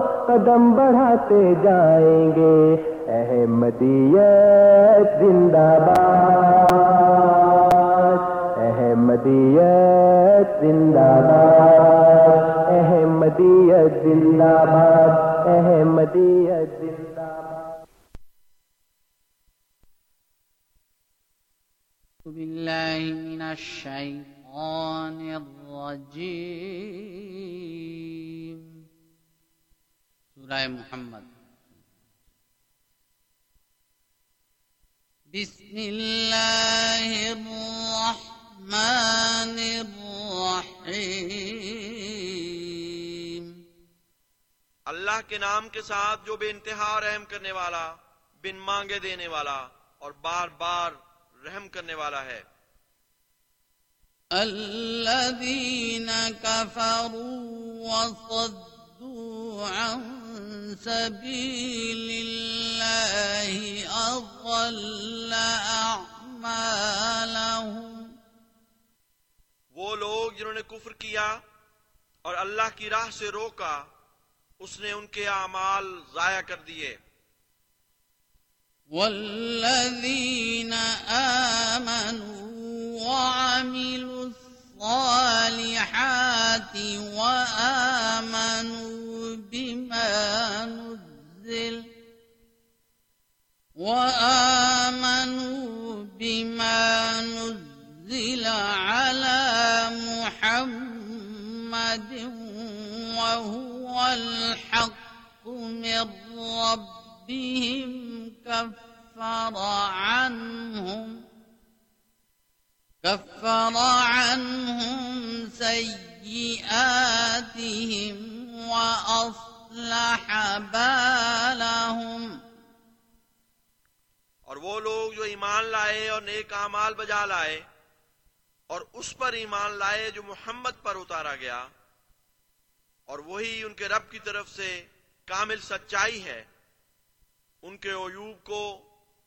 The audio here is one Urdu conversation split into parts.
قدم بڑھاتے جائیں گے۔ احمدیت زندہ باد۔ احمدیت زندہ باد۔ احمدیت زندہ باد۔ احمدیت زندہ باد۔ بالله من الشيطان الرجيم سورة محمد۔ بسم الله الرحمن الرحيم اللہ کے نام کے ساتھ جو بے انتہا رحم کرنے والا بن مانگے دینے والا اور بار بار رحم کرنے والا ہے۔ الذين كفروا وصدوا عن سبيل الله أضل أعمالهم. وہ لوگ جنہوں نے کفر کیا اور اللہ کی راہ سے روکا اس نے ان کے اعمال ضائع کر دیے۔ والذين آمنوا وعملوا الصالحات وآمنوا بما نزل وآمنوا بما نزل على محمد وهو الحق من ربهم كفر عنهم كفر عنهم سيئاتهم وأصلح بالهم. اور وہ لوگ جو ایمان لائے اور نیک اعمال بجا لائے اور اس پر ایمان لائے جو محمد پر اتارا گیا، اور وہی ان کے رب کی طرف سے کامل سچائی ہے، ان کے عیوب کو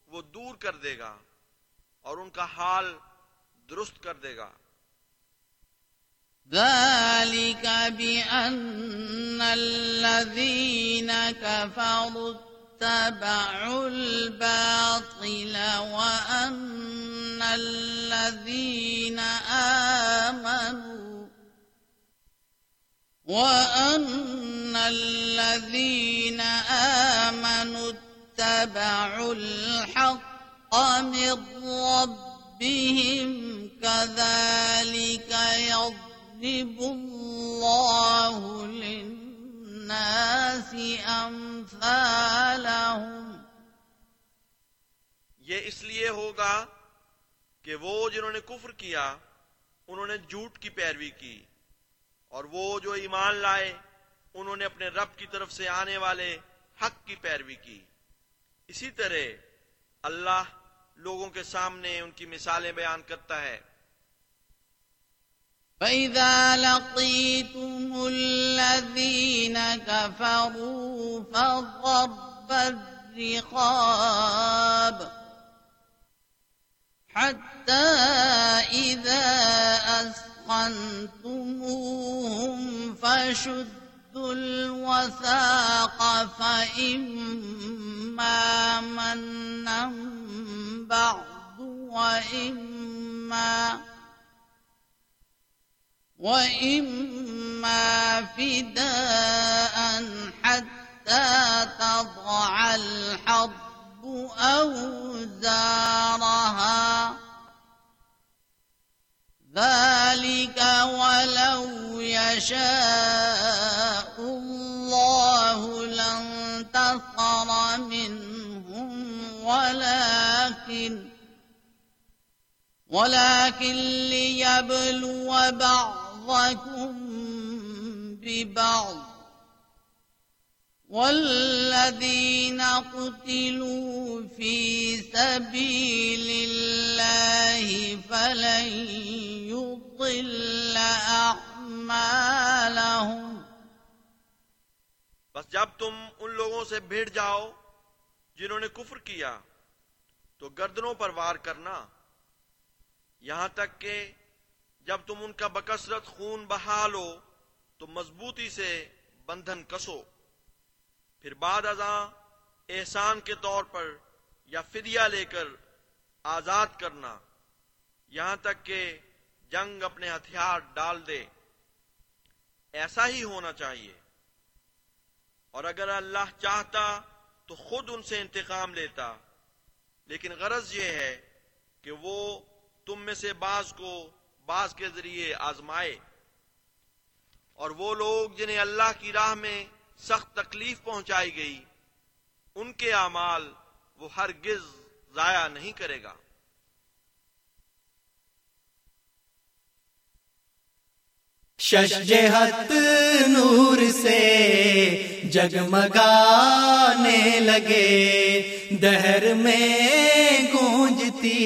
وہ دور کر دے گا اور ان کا حال درست کر دے گا۔ ذلك بأن الذين كفروا اتبعوا الباطل وأن الذين آمنوا وأن الذين آمنوا اتبعوا الحق من ربهم كذلك يضرب الله للناس أمثالهم یہ اس لیے ہوگا کہ وہ جنہوں نے کفر کیا، انہوں نے جھوٹ کی پیروی کی۔ اور وہ جو ایمان لائے، انہوں نے اپنے رب کی طرف سے آنے والے حق کی پیروی کی۔ اسی طرح اللہ لوگوں کے سامنے ان کی مثالیں بیان کرتا ہے۔ فإذا لقيتم الذين كفروا فضرب الرقاب حتى إذا أثقنتموهم فشدوا الوثاق فإما منا بعد وإما وإما فداء حتى تضع الحرب أوزارها ذلك ولو يشاء الله لانتصر منهم ولكن ولكن ليبلو بعضكم ببعض والذين قتلوا في سبيل الله فلن يضل أعمالهم. بس جب تم ان لوگوں سے بھیڑ جاؤ جنہوں نے کفر کیا، تو گردنوں پر وار کرنا۔ یہاں تک کہ جب تم ان کا بکثرت خون بہا لو، تو مضبوطی سے بندھن کسو۔ پھر بعد ازاں احسان کے طور پر یا فدیہ لے کر آزاد کرنا، یہاں تک کہ جنگ اپنے ہتھیار ڈال دے۔ ایسا ہی ہونا چاہیے۔ اور اگر اللہ چاہتا تو خود ان سے انتقام لیتا۔ لیکن غرض یہ ہے کہ وہ تم میں سے بعض کو بعض کے ذریعے آزمائے۔ اور وہ لوگ جنہیں اللہ کی راہ میں سخت تکلیف پہنچائی گئی۔ ان کے اعمال وہ ہرگز ضائع نہیں کرے گا۔ شجہت نور سے جگمگانے لگے۔ دہر میں گونجتی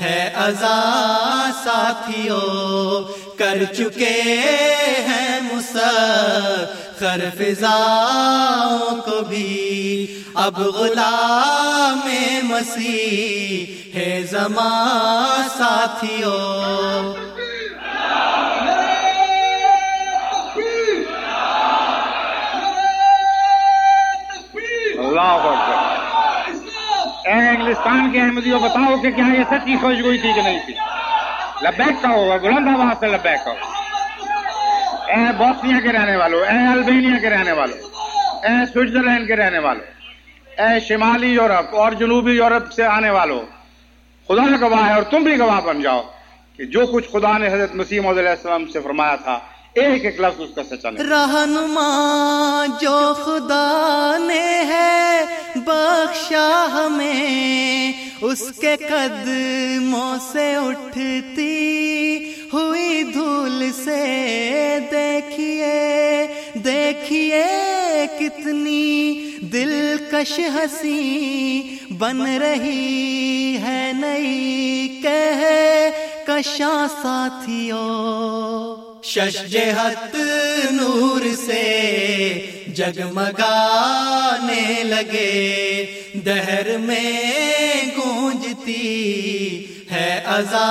ہے ازا ساتھیوں۔ کر چکے ہیں مسخر فضاؤں کو بھی اب غلام مسیح ہے زمان ساتھیوں۔ اے انگلستان کے احمدیوں، بتاؤ کہ کیا یہ سچی سوچ گئی تھی کہ نہیں تھی؟ لبیک کا ہوگا، بلند آباد سے لبیک کا اے بوسنیا کے رہنے والوں اے البینیا کے رہنے والوں اے سوئٹزرلینڈ کے رہنے والوں اے شمالی یورپ اور جنوبی یورپ سے آنے والوں خدا کا گواہ ہے اور تم بھی گواہ بن جاؤ کہ جو کچھ خدا نے حضرت مسیم علیہ السلام سے فرمایا تھا، ایک ایک لفظ اس کا سچا نہیں۔ رہنما جو خدا نے ہے، بخشا ہمیں، اس کے قدموں سے اٹھتی ہوئی دھول سے دیکھیے دیکھیے کتنی دلکش ہنسی بن رہی ہے نئی۔ کہ کشاں ساتھیوں شجہت نور سے جگمگانے لگے۔ دہر میں گونجتی ہے ازا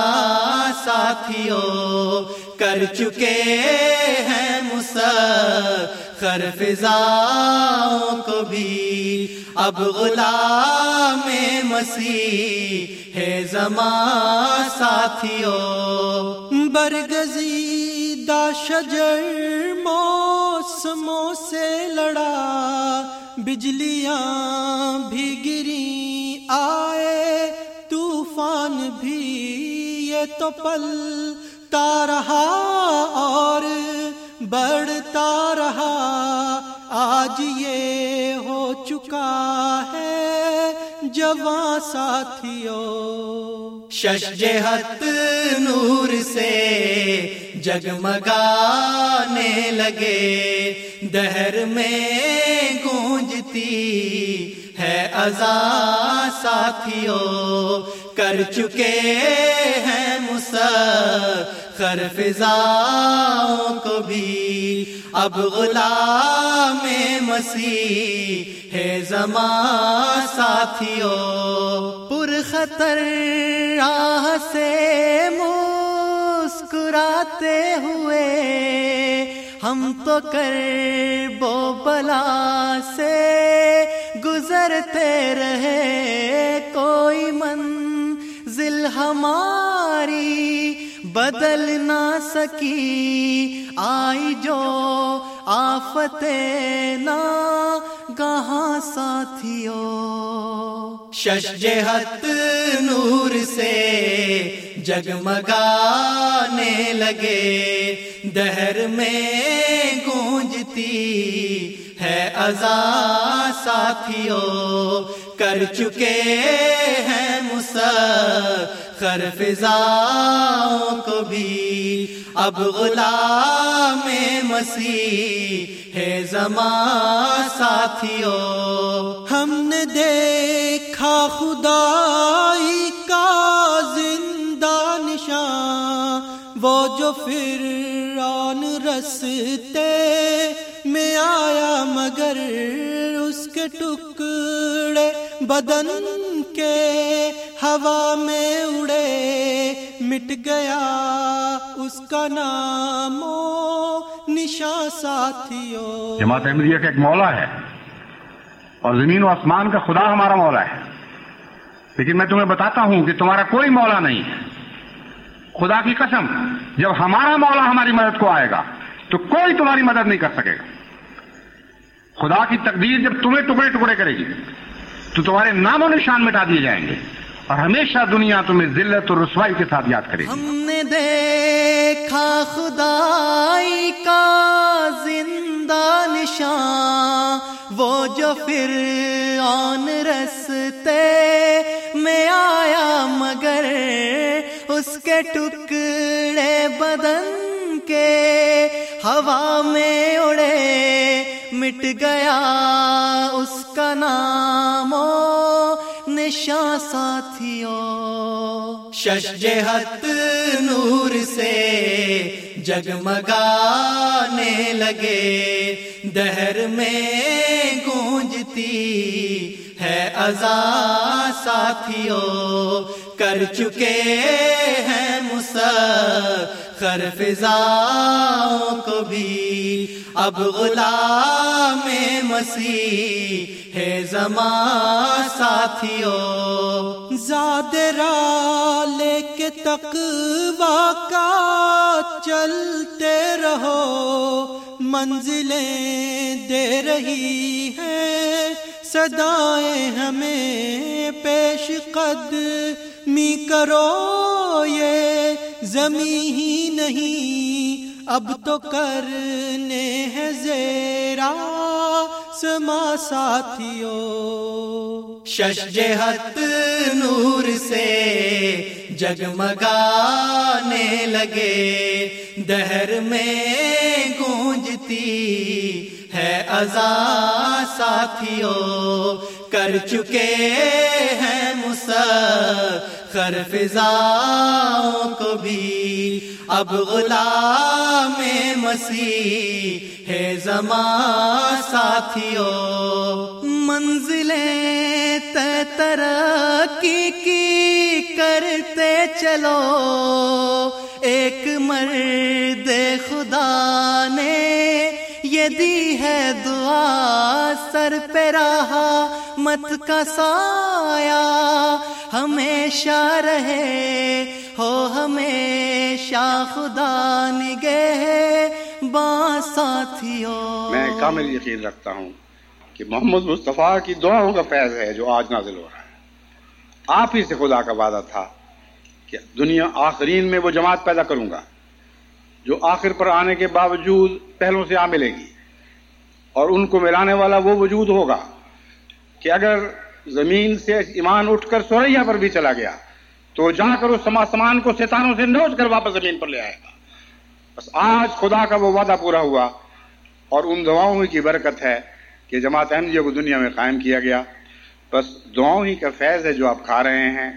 ساتھیوں کر چکے ہیں مسخر فضاؤں کو بھی۔ اب غلام مسیح ہے زمان ساتھیوں برگزی شجر موسموں سے لڑا، بجلیاں بھی گری آئے۔ طوفان بھی یہ تو پل رہا اور بڑھتا رہا۔ آج یہ ہو چکا ہے جواں ساتھیوں شجہت نور سے جگمگانے لگے۔ دہر میں گونجتی ہے ازا ساتھیوں کر چکے ہیں مسخر فضاؤں کو بھی۔ اب غلام مسیح ہے زمان ساتھیوں۔ پر خطر راہ سے مسکراتے ہوئے۔ ہم تو کر بو بلا سے گزرتے رہے، کوئی من منزل ہماری بدل نہ سکی۔ آئی جو آفت نا گہاں ساتھیوں شش جہت نور سے جگمگانے لگے۔ دہر میں گونجتی ہے ازا ساتھیوں کر چکے ہیں مسخر فضاؤں کو بھی۔ اب غلام مسیح ہے زمان ساتھیوں ہم نے دیکھا خدائی کا زندہ نشان۔ وہ جو فرعون رستے میں آیا مگر کے ٹکڑے بدن کے ہوا میں اڑے، مٹ گیا اس کا نام و نشان ساتھیوں۔ جماعت احمدیہ کا ایک مولا ہے اور زمین و آسمان کا خدا ہمارا مولا ہے۔ لیکن میں تمہیں بتاتا ہوں کہ تمہارا کوئی مولا نہیں ہے۔ خدا کی قسم، جب ہمارا مولا ہماری مدد کو آئے گا، تو کوئی تمہاری مدد نہیں کر سکے گا۔ خدا کی تقدیر جب تمہیں ٹکڑے ٹکڑے کرے گی، تو تمہارے نام و نشان مٹا دیے جائیں گے۔ اور ہمیشہ دنیا تمہیں ذلت اور رسوائی کے ساتھ یاد کرے گی۔ ہم نے دیکھا خدائی کا زندہ نشان، وہ جو پھر آن رستے میں آیا، مگر اس کے ٹکڑے بدن کے ہوا میں اڑے۔ مٹ گیا اس کا نام و نشان ساتھیوں شش جہت نور سے جگمگانے لگے۔ دہر میں گونجتی ہے ازا ساتھیوں کر چکے ہیں مسخر فضاؤں کو بھی۔ اب غلام مسیح ہے زمان ساتھیوں زاد را لے کے تقوا کا چلتے رہو۔ منزلیں دے رہی ہیں۔ صدائیں ہمیں پیش قد می کرو۔ یہ زمین ہی نہیں اب تو کرنے ہیں زیرا سما ساتھیوں۔ شش جہت نور سے جگمگانے لگے۔ دہر میں گونجتی ہے ازا ساتھیوں۔ کر چکے ہیں مسخر فضاؤں کو بھی۔ اب غلام مسیح ہے زمان ساتھیوں منزلیں تے ترقی کی کرتے چلو۔ ایک مرد خدا نے یہ دی ہے دعا، سر پہ رہا مت کا سایہ۔ ہمیشہ رہے، ہو ہمیشہ خدا نگہ۔ با ساتھیوں۔ میں کامل یقین رکھتا ہوں کہ محمد مصطفیٰ کی دعاؤں کا فیض ہے جو آج نازل ہو رہا ہے۔ آپ ہی سے خدا کا وعدہ تھا کہ دنیا آخرین میں وہ جماعت پیدا کروں گا۔ جو آخر پر آنے کے باوجود پہلوں سے آ ملے گی۔ اور ان کو ملانے والا وہ وجود ہوگا کہ اگر زمین سے ایمان اٹھ کر سوریا پر بھی چلا گیا، تو جا کر اس سما سمان کو ستانوں سے نوچ کر واپس زمین پر لے آئے گا۔ بس آج خدا کا وہ وعدہ پورا ہوا اور ان دعاؤں کی برکت ہے کہ جماعت احمدیہ کو دنیا میں قائم کیا گیا۔ بس دعاؤں ہی کا فیض ہے جو آپ کھا رہے ہیں،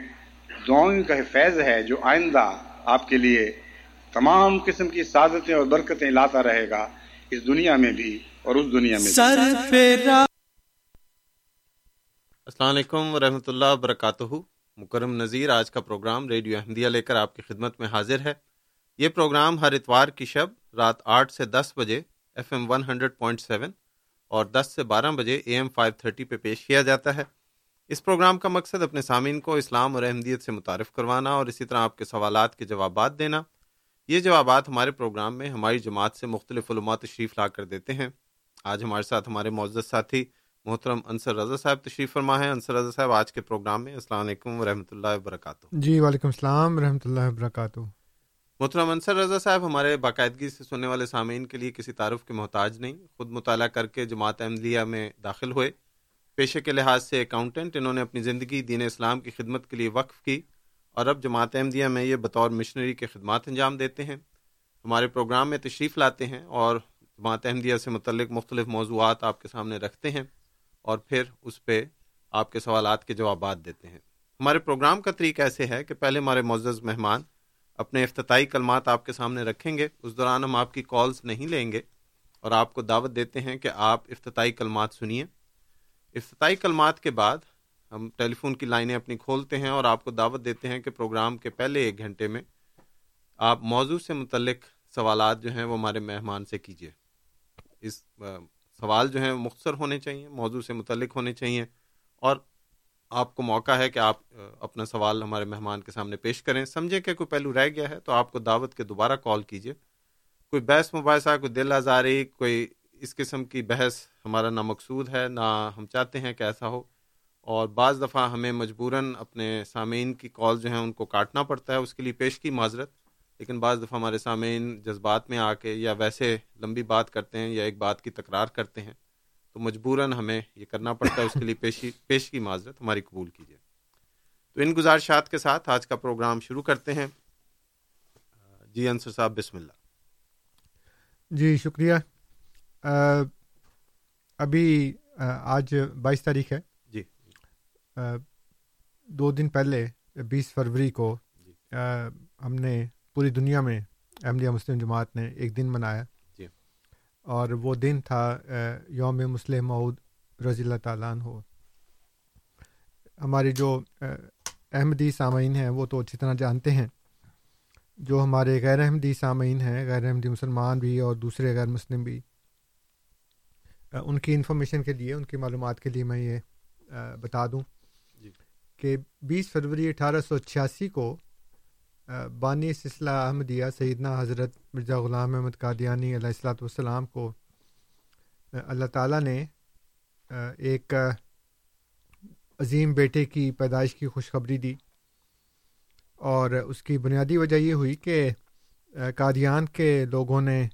دعاؤں کا فیض ہے جو آئندہ آپ کے لیے تمام قسم کی سعادتیں اور برکتیں لاتا رہے گا اس دنیا میں بھی اور اس دنیا میں بھی۔ السلام علیکم ورحمۃ اللہ وبرکاتہ۔ مکرم نذیر آج کا پروگرام ریڈیو احمدیہ لے کر آپ کی خدمت میں حاضر ہے۔ یہ پروگرام ہر اتوار کی شب رات آٹھ سے دس بجے F M one hundred point seven اور دس سے بارہ بجے اے ایم فائیو تھرٹی پہ پیش کیا جاتا ہے۔ اس پروگرام کا مقصد اپنے سامعین کو اسلام اور احمدیت سے متعارف کروانا اور اسی طرح آپ کے سوالات کے جوابات دینا۔ یہ جوابات ہمارے پروگرام میں ہماری جماعت سے مختلف علومات تشریف لا کر دیتے ہیں۔ آج ہمارے ساتھ ہمارے معزز ساتھی محترم انصر رضا صاحب تشریف فرما ہے انصر رضا صاحب آج کے پروگرام میں السلام علیکم ورحمۃ اللہ وبرکاتہ۔ جی وعلیکم السلام ورحمۃ اللہ وبرکاتہ۔ محترم انصر رضا صاحب ہمارے باقاعدگی سے سننے والے سامعین کے لیے کسی تعارف کے محتاج نہیں خود مطالعہ کر کے جماعت احمدیہ میں داخل ہوئے۔ پیشے کے لحاظ سے اکاؤنٹنٹ انہوں نے اپنی زندگی دین اسلام کی خدمت کے لیے وقف کی۔ اور اب جماعت احمدیہ میں یہ بطور مشنری کے خدمات انجام دیتے ہیں۔ ہمارے پروگرام میں تشریف لاتے ہیں اور جماعت احمدیہ سے متعلق مختلف موضوعات آپ کے سامنے رکھتے ہیں اور پھر اس پہ آپ کے سوالات کے جوابات دیتے ہیں۔ ہمارے پروگرام کا طریقہ ایسے ہے کہ پہلے ہمارے معزز مہمان اپنے افتتاحی کلمات آپ کے سامنے رکھیں گے۔ اس دوران ہم آپ کی کالز نہیں لیں گے اور آپ کو دعوت دیتے ہیں کہ آپ افتتاحی کلمات سنیے۔ افتتاحی کلمات کے بعد ہم ٹیلی فون کی لائنیں اپنی کھولتے ہیں اور آپ کو دعوت دیتے ہیں کہ پروگرام کے پہلے ایک گھنٹے میں آپ موضوع سے متعلق سوالات جو ہیں وہ ہمارے مہمان سے کیجیے۔ اس سوال جو ہیں مختصر ہونے چاہیے، موضوع سے متعلق ہونے چاہیے اور آپ کو موقع ہے کہ آپ اپنا سوال ہمارے مہمان کے سامنے پیش کریں۔ سمجھیں کہ کوئی پہلو رہ گیا ہے تو آپ کو دعوت کے دوبارہ کال کیجیے۔ کوئی بحث مباحثہ، کوئی دل آزاری، کوئی اس قسم کی بحث ہمارا نہ مقصود ہے، نہ ہم چاہتے ہیں کہ ایسا ہو۔ اور بعض دفعہ ہمیں مجبوراً اپنے سامعین کی کال جو ہیں ان کو کاٹنا پڑتا ہے، اس کے لیے پیش کی معذرت۔ لیکن بعض دفعہ ہمارے سامعین جذبات میں آ کے یا ویسے لمبی بات کرتے ہیں یا ایک بات کی تکرار کرتے ہیں، تو مجبوراً ہمیں یہ کرنا پڑتا ہے، اس کے لیے پیشی پیش کی معذرت ہماری قبول کیجیے۔ تو ان گزارشات کے ساتھ آج کا پروگرام شروع کرتے ہیں۔ جی انصر صاحب، بسم اللہ۔ جی شکریہ۔ ابھی آج بائیس تاریخ ہے۔ دو دن پہلے بیس فروری کو جی۔ ہم نے پوری دنیا میں احمدیہ مسلم جماعت نے ایک دن منایا۔ جی۔ اور وہ دن تھا یوم مسلم معود رضی اللہ تعالیٰ ہو ہماری جو احمدی سامعین ہیں وہ تو اچھی طرح جانتے ہیں۔ جو ہمارے غیر احمدی سامعین ہیں غیر احمدی مسلمان بھی اور دوسرے غیر مسلم بھی ان کی انفارمیشن کے لیے ان کی معلومات کے لیے میں یہ بتا دوں۔ کہ بیس فروری اٹھارہ سو چھیاسی کو بانی سلسلہ احمدیہ سیدنا حضرت مرزا غلام احمد قادیانی علیہ السلاۃ والسلام کو اللہ تعالیٰ نے ایک عظیم بیٹے کی پیدائش کی خوشخبری دی۔ اور اس کی بنیادی وجہ یہ ہوئی کہ قادیان کے لوگوں نے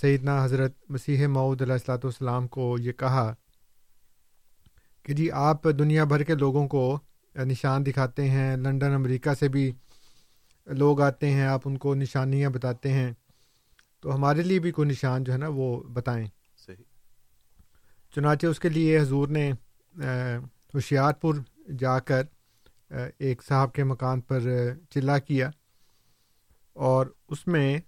سیدنا حضرت مسیح معود علیہ السلاۃ والسلام کو یہ کہا کہ جی آپ دنیا بھر کے لوگوں کو نشان دکھاتے ہیں۔ لنڈن امریکہ سے بھی لوگ آتے ہیں آپ ان کو نشانیاں بتاتے ہیں۔ تو ہمارے لیے بھی کوئی نشان جو ہے نا وہ بتائیں۔ صحیح۔ چنانچہ اس کے لیے حضور نے ہوشیار پور جا کر ایک صاحب کے مکان پر چلا کیا۔ اور اس میں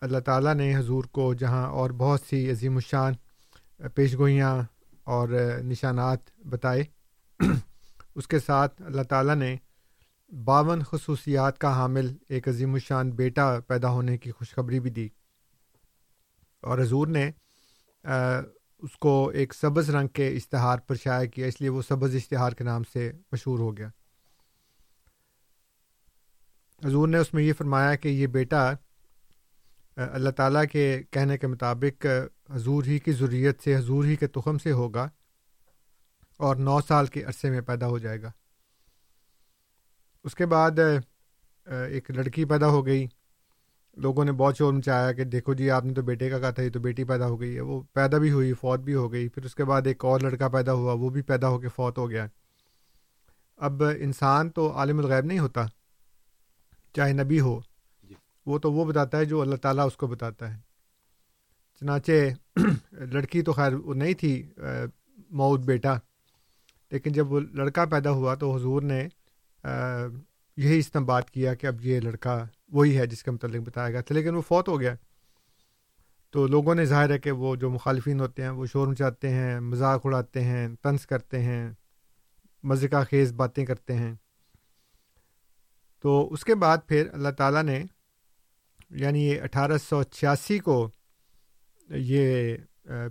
اللہ تعالیٰ نے حضور کو جہاں اور بہت سی عظیم الشان پیش گوئیاں اور نشانات بتائے۔ اس کے ساتھ اللہ تعالیٰ نے باون خصوصیات کا حامل ایک عظیم الشان بیٹا پیدا ہونے کی خوشخبری بھی دی۔ اور حضور نے اس کو ایک سبز رنگ کے اشتہار پر شائع کیا، اس لیے وہ سبز اشتہار کے نام سے مشہور ہو گیا۔ حضور نے اس میں یہ فرمایا کہ یہ بیٹا اللہ تعالیٰ کے کہنے کے مطابق حضور ہی کی ضروریت سے، حضور ہی کے تخم سے ہوگا۔ اور نو سال کے عرصے میں پیدا ہو جائے گا۔ اس کے بعد ایک لڑکی پیدا ہو گئی۔ لوگوں نے بہت شور مچایا کہ دیکھو جی آپ نے تو بیٹے کا کہا تھا یہ تو بیٹی پیدا ہو گئی ہے۔ وہ پیدا بھی ہوئی فوت بھی ہو گئی۔ پھر اس کے بعد ایک اور لڑکا پیدا ہوا وہ بھی پیدا ہو کے فوت ہو گیا۔ اب انسان تو عالم الغیب نہیں ہوتا چاہے نبی ہو۔ جی۔ وہ تو وہ بتاتا ہے جو اللہ تعالیٰ اس کو بتاتا ہے۔ چنانچہ لڑکی تو خیر وہ نہیں تھی موت بیٹا۔ لیکن جب وہ لڑکا پیدا ہوا تو حضور نے یہی استعمال کیا کہ اب یہ لڑکا وہی ہے جس کے متعلق بتایا گیا تھا، لیکن وہ فوت ہو گیا۔ تو لوگوں نے ظاہر ہے کہ وہ جو مخالفین ہوتے ہیں، وہ شور مچاتے ہیں، مذاق اڑاتے ہیں، طنز کرتے ہیں مزے کا خیز باتیں کرتے ہیں۔ تو اس کے بعد پھر اللہ تعالیٰ نے یعنی اٹھارہ سو چھیاسی کو یہ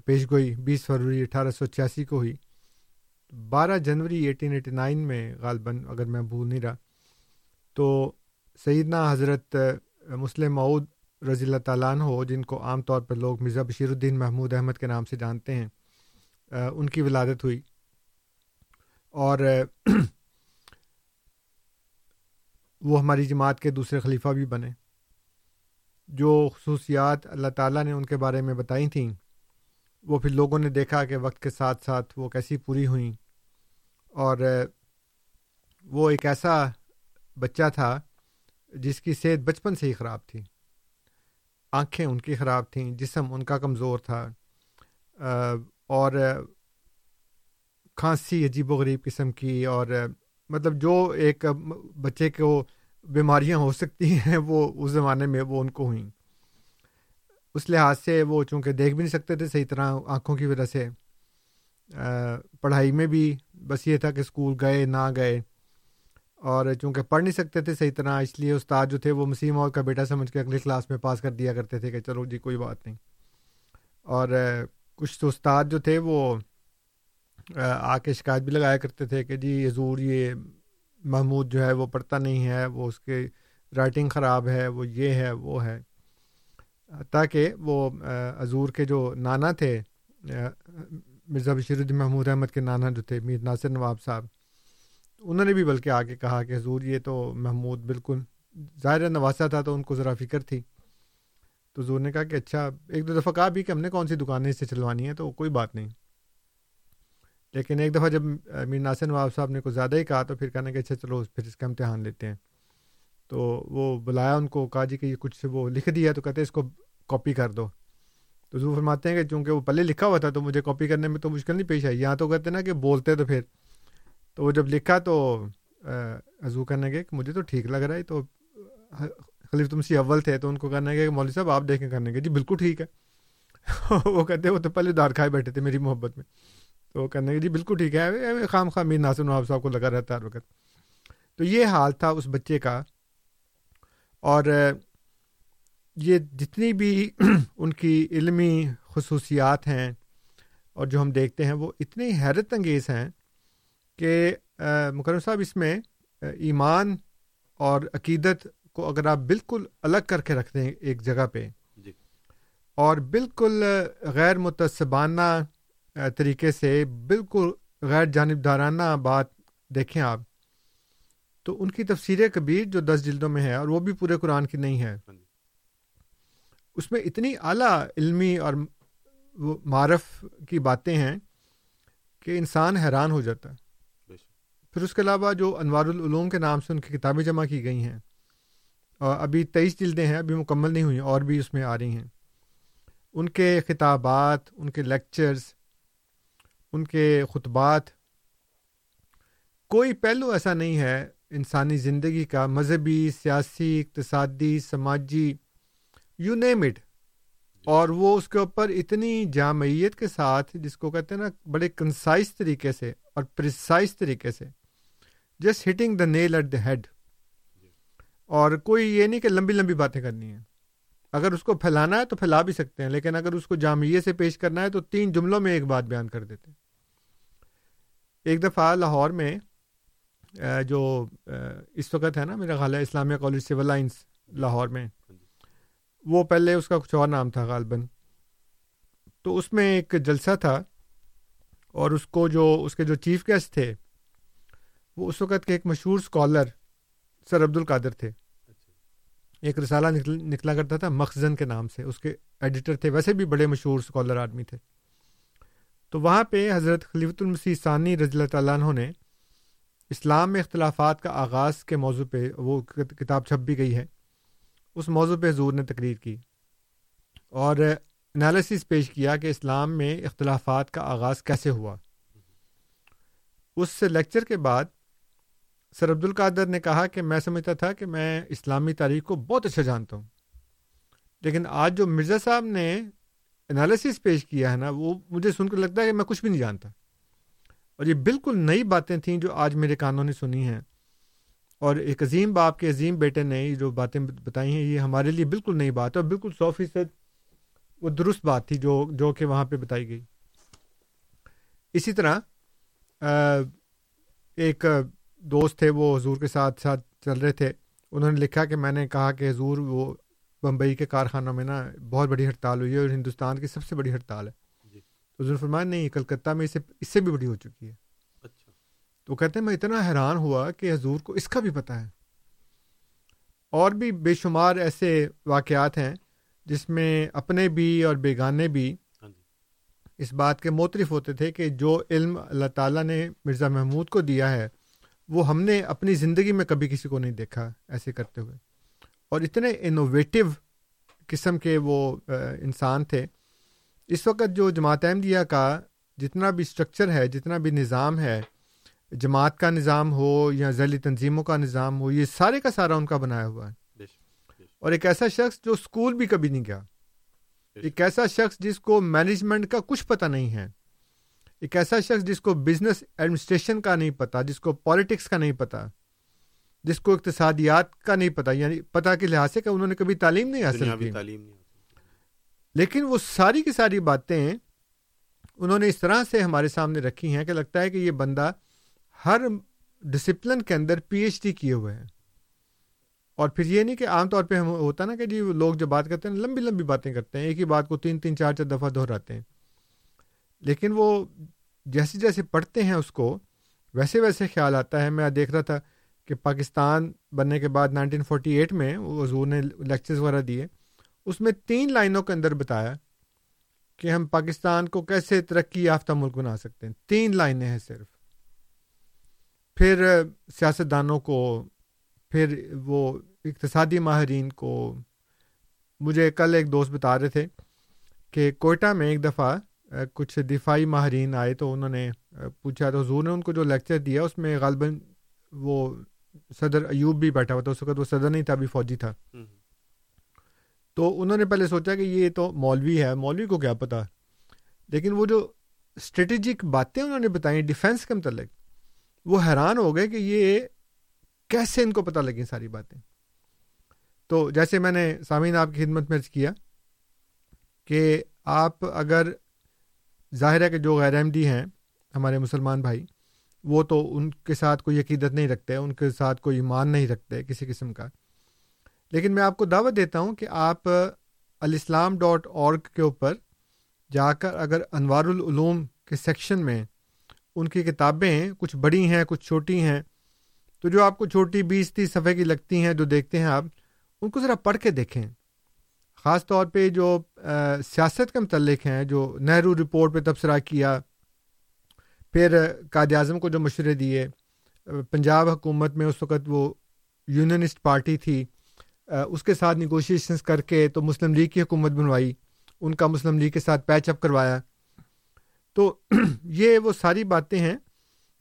پیش گوئی، بیس فروری اٹھارہ سو چھیاسی کو ہوئی۔ بارہ جنوری ایٹین ایٹی نائن میں غالباً اگر میں بھول نہیں رہا، تو سیدنا حضرت مسلم معود رضی اللہ تعالیٰ عنہ ہو جن کو عام طور پر لوگ مرزا بشیر الدین محمود احمد کے نام سے جانتے ہیں ان کی ولادت ہوئی۔ اور وہ ہماری جماعت کے دوسرے خلیفہ بھی بنے۔ جو خصوصیات اللہ تعالیٰ نے ان کے بارے میں بتائی تھیں، وہ پھر لوگوں نے دیکھا کہ وقت کے ساتھ ساتھ وہ کیسی پوری ہوئیں۔ اور وہ ایک ایسا بچہ تھا جس کی صحت بچپن سے ہی خراب تھی۔ آنکھیں ان کی خراب تھیں، جسم ان کا کمزور تھا، اور کھانسی عجیب و غریب قسم کی، اور مطلب جو ایک بچے کو بیماریاں ہو سکتی ہیں، وہ اس زمانے میں وہ ان کو ہوئیں۔ اس لحاظ سے وہ چونکہ دیکھ بھی نہیں سکتے تھے، صحیح طرح آنکھوں کی وجہ سے پڑھائی میں بھی بس یہ تھا کہ اسکول گئے، نہ گئے۔ اور چونکہ پڑھ نہیں سکتے تھے صحیح طرح، اس لیے استاد جو تھے وہ مسیم اور کا بیٹا سمجھ کے اگلی کلاس میں پاس کر دیا کرتے تھے کہ چلو جی کوئی بات نہیں۔ اور کچھ تو استاد جو تھے وہ آ کے شکایت بھی لگایا کرتے تھے کہ جی حضور یہ محمود جو ہے وہ پڑھتا نہیں ہے، وہ اس کے رائٹنگ خراب ہے، وہ یہ ہے، وہ ہے۔ تاکہ وہ حضور کے جو نانا تھے مرزا بشیر الدین محمود احمد کے نانا جو تھے، میر ناصر نواب صاحب، انہوں نے بھی بلکہ آگے کہا کہ حضور یہ تو محمود بالکل ظاہر نواسا تھا تو ان کو ذرا فکر تھی۔ تو حضور نے کہا کہ اچھا ایک دو دفعہ کہا بھی کہ ہم نے کون سی دکانیں اس سے چلوانی ہیں تو کوئی بات نہیں۔ لیکن ایک دفعہ جب میر ناصر نواب صاحب نے کچھ زیادہ ہی کہا تو پھر کہنا کہ اچھا چلو، پھر اس کا امتحان لیتے ہیں۔ تو وہ بلایا ان کو، کہا جی کہ یہ کچھ وہ لکھ دیا تو کہتے اس کو کاپی کر دو۔ تو ضرور فرماتے ہیں کہ چونکہ وہ پہلے لکھا ہوا تھا تو مجھے کاپی کرنے میں تو مشکل نہیں پیش آئی۔ یہاں تو کہتے نا کہ بولتے تو پھر۔ تو وہ جب لکھا تو عزو کرنے گئے کہ مجھے تو ٹھیک لگ رہا ہے، تو خلیف تم سی اول تھے تو ان کو کرنے گئے کہ مولوی صاحب آپ دیکھیں کرنے گے جی بالکل ٹھیک ہے۔ وہ کہتے وہ تو پہلے دار کھائے بیٹھے تھے میری محبت میں۔ تو وہ کہنے گے جی بالکل ٹھیک ہے خام خام میر ناصر نواب صاحب کو لگا رہتا ہر وقت۔ تو یہ حال تھا اس بچے کا۔ اور یہ جتنی بھی ان کی علمی خصوصیات ہیں اور جو ہم دیکھتے ہیں وہ اتنی حیرت انگیز ہیں کہ مکرم صاحب اس میں ایمان اور عقیدت کو اگر آپ بالکل الگ کر کے رکھتے ہیں ایک جگہ پہ جی اور بالکل غیر متصبانہ طریقے سے بالکل غیر جانبدارانہ بات دیکھیں آپ تو ان کی تفسیر کبیر جو دس جلدوں میں ہے اور وہ بھی پورے قرآن کی نہیں ہے۔ اس میں اتنی اعلیٰ علمی اور معرف کی باتیں ہیں کہ انسان حیران ہو جاتا ہے۔ پھر اس کے علاوہ جو انوار العلوم کے نام سے ان کی کتابیں جمع کی گئی ہیں اور ابھی تیئیس جلدیں ہیں ابھی مکمل نہیں ہوئی اور بھی اس میں آ رہی ہیں۔ ان کے خطابات ان کے لیکچرز ان کے خطبات کوئی پہلو ایسا نہیں ہے انسانی زندگی کا مذہبی سیاسی اقتصادی سماجی یو نیم اٹ اور وہ اس کے اوپر اتنی جامعیت کے ساتھ، جس کو کہتے ہیں نا، بڑے کنسائز طریقے سے اور پرسائز طریقے سے just hitting the nail at the head اور کوئی یہ نہیں کہ لمبی لمبی باتیں کرنی ہیں۔ اگر اس کو پھیلانا ہے تو پھیلا بھی سکتے ہیں، لیکن اگر اس کو جامعیت سے پیش کرنا ہے تو تین جملوں میں ایک بات بیان کر دیتے ہیں۔ ایک دفعہ لاہور میں جو اس وقت ہے نا، میرا خیال ہے Islamia college civil lines Lahore میں وہ پہلے اس کا کچھ اور نام تھا غالباً۔ تو اس میں ایک جلسہ تھا اور اس کو جو اس کے جو چیف گیسٹ تھے وہ اس وقت کے ایک مشہور اسکالر سر عبد القادر تھے ایک رسالہ نکل نکلا کرتا تھا مخزن کے نام سے اس کے ایڈیٹر تھے ویسے بھی بڑے مشہور اسکالر آدمی تھے۔ تو وہاں پہ حضرت خلیفۃ المسیح ثانی رضی اللہ تعالیٰ عنہ نے اسلام میں اختلافات کا آغاز کے موضوع پہ وہ کتاب چھپ بھی گئی ہے۔ اس موضوع پہ حضور نے تقریر کی اور انالیسس پیش کیا کہ اسلام میں اختلافات کا آغاز کیسے ہوا۔ اس لیکچر کے بعد سر عبد القادر نے کہا کہ میں سمجھتا تھا کہ میں اسلامی تاریخ کو بہت اچھا جانتا ہوں، لیکن آج جو مرزا صاحب نے انالیسس پیش کیا ہے نا، وہ مجھے سن کر لگتا ہے کہ میں کچھ بھی نہیں جانتا۔ اور یہ بالکل نئی باتیں تھیں جو آج میرے کانوں نے سنی ہیں۔ اور ایک عظیم باپ کے عظیم بیٹے نے جو باتیں بتائی ہیں یہ ہمارے لیے بالکل نئی بات ہے اور بالکل سو فیصد وہ درست بات تھی جو جو کہ وہاں پہ بتائی گئی۔ اسی طرح ایک دوست تھے وہ حضور کے ساتھ ساتھ چل رہے تھے۔ انہوں نے لکھا کہ میں نے کہا کہ حضور وہ بمبئی کے کارخانوں میں نا بہت بڑی ہڑتال ہوئی ہے اور ہندوستان کی سب سے بڑی ہڑتال ہے۔ جی۔ حضور فرمان نہیں کلکتہ میں اسے اس سے بھی بڑی ہو چکی ہے۔ تو کہتے ہیں میں اتنا حیران ہوا کہ حضور کو اس کا بھی پتہ ہے۔ اور بھی بے شمار ایسے واقعات ہیں جس میں اپنے بھی اور بیگانے بھی ہاں جی۔ اس بات کے موترف ہوتے تھے کہ جو علم اللہ تعالیٰ نے مرزا محمود کو دیا ہے وہ ہم نے اپنی زندگی میں کبھی کسی کو نہیں دیکھا ایسے کرتے ہوئے۔ اور اتنے انوویٹو قسم کے وہ انسان تھے۔ اس وقت جو جماعت احمدیہ کا جتنا بھی اسٹرکچر ہے جتنا بھی نظام ہے جماعت کا نظام ہو یا ذیلی تنظیموں کا نظام ہو یہ سارے کا سارا ان کا بنایا ہوا ہے۔ اور ایک ایسا شخص جو اسکول بھی کبھی نہیں گیا۔ ایک ایسا شخص جس کو مینجمنٹ کا کچھ پتہ نہیں ہے۔ ایک ایسا شخص جس کو بزنس ایڈمنسٹریشن کا نہیں پتا جس کو پالیٹکس کا نہیں پتا جس کو اقتصادیات کا نہیں پتا یعنی پتا کے لحاظ سے کہ انہوں نے کبھی تعلیم نہیں حاصل کی۔ لیکن وہ ساری کی ساری باتیں انہوں نے اس طرح سے ہمارے سامنے رکھی ہیں کہ لگتا ہے کہ یہ بندہ ہر ڈسپلن کے اندر پی ایچ ڈی کیے ہوئے ہیں۔ اور پھر یہ نہیں کہ عام طور پہ ہم ہوتا نا کہ جی لوگ جب بات کرتے ہیں لمبی لمبی باتیں کرتے ہیں، ایک ہی بات کو تین تین چار چار دفعہ دہراتے ہیں۔ لیکن وہ جیسے جیسے پڑھتے ہیں اس کو، ویسے ویسے خیال آتا ہے۔ میں دیکھ رہا تھا کہ پاکستان بننے کے بعد نائنٹین فورٹی ایٹ میں وہ حضور نے لیکچرز وغیرہ دیے، اس میں تین لائنوں کے اندر بتایا کہ ہم پاکستان کو کیسے ترقی یافتہ ملک بنا سکتے ہیں۔ تین لائنیں ہیں صرف۔ پھر سیاستدانوں کو پھر وہ اقتصادی ماہرین کو مجھے کل ایک دوست بتا رہے تھے کہ کوئٹہ میں ایک دفعہ کچھ دفاعی ماہرین آئے تو انہوں نے پوچھا تو حضور نے ان کو جو لیکچر دیا اس میں غالباً وہ صدر ایوب بھی بیٹھا ہوا تھا اس وقت وہ صدر نہیں تھا ابھی فوجی تھا۔ تو انہوں نے پہلے سوچا کہ یہ تو مولوی ہے مولوی کو کیا پتا۔ لیکن وہ جو اسٹریٹجک باتیں انہوں نے بتائیں ڈیفینس کے متعلق وہ حیران ہو گئے کہ یہ کیسے ان کو پتہ لگیں ساری باتیں؟ تو جیسے میں نے سامعین آپ کی خدمت میں کیا کہ آپ اگر ظاہر ہے کہ جو غیر احمدی ہیں، ہمارے مسلمان بھائی، وہ تو ان کے ساتھ کوئی عقیدت نہیں رکھتے، ان کے ساتھ کوئی ایمان نہیں رکھتے کسی قسم کا۔ لیکن میں آپ کو دعوت دیتا ہوں کہ آپ الاسلام ڈاٹ اورگ کے اوپر جا کر اگر انوار العلوم کے سیکشن میں ان کی کتابیں کچھ بڑی ہیں، کچھ چھوٹی ہیں۔ تو جو آپ کو چھوٹی بیس تیس صفحے کی لگتی ہیں جو دیکھتے ہیں آپ، ان کو ذرا پڑھ کے دیکھیں۔ خاص طور پہ جو سیاست کے متعلق ہیں، جو نہرو رپورٹ پہ تبصرہ کیا، پھر قائد اعظم کو جو مشورے دیے، پنجاب حکومت میں اس وقت وہ یونینسٹ پارٹی تھی اس کے ساتھ نیگوشیشنس کر کے تو مسلم لیگ کی حکومت بنوائی، ان کا مسلم لیگ کے ساتھ پیچ اپ کروایا۔ تو یہ وہ ساری باتیں ہیں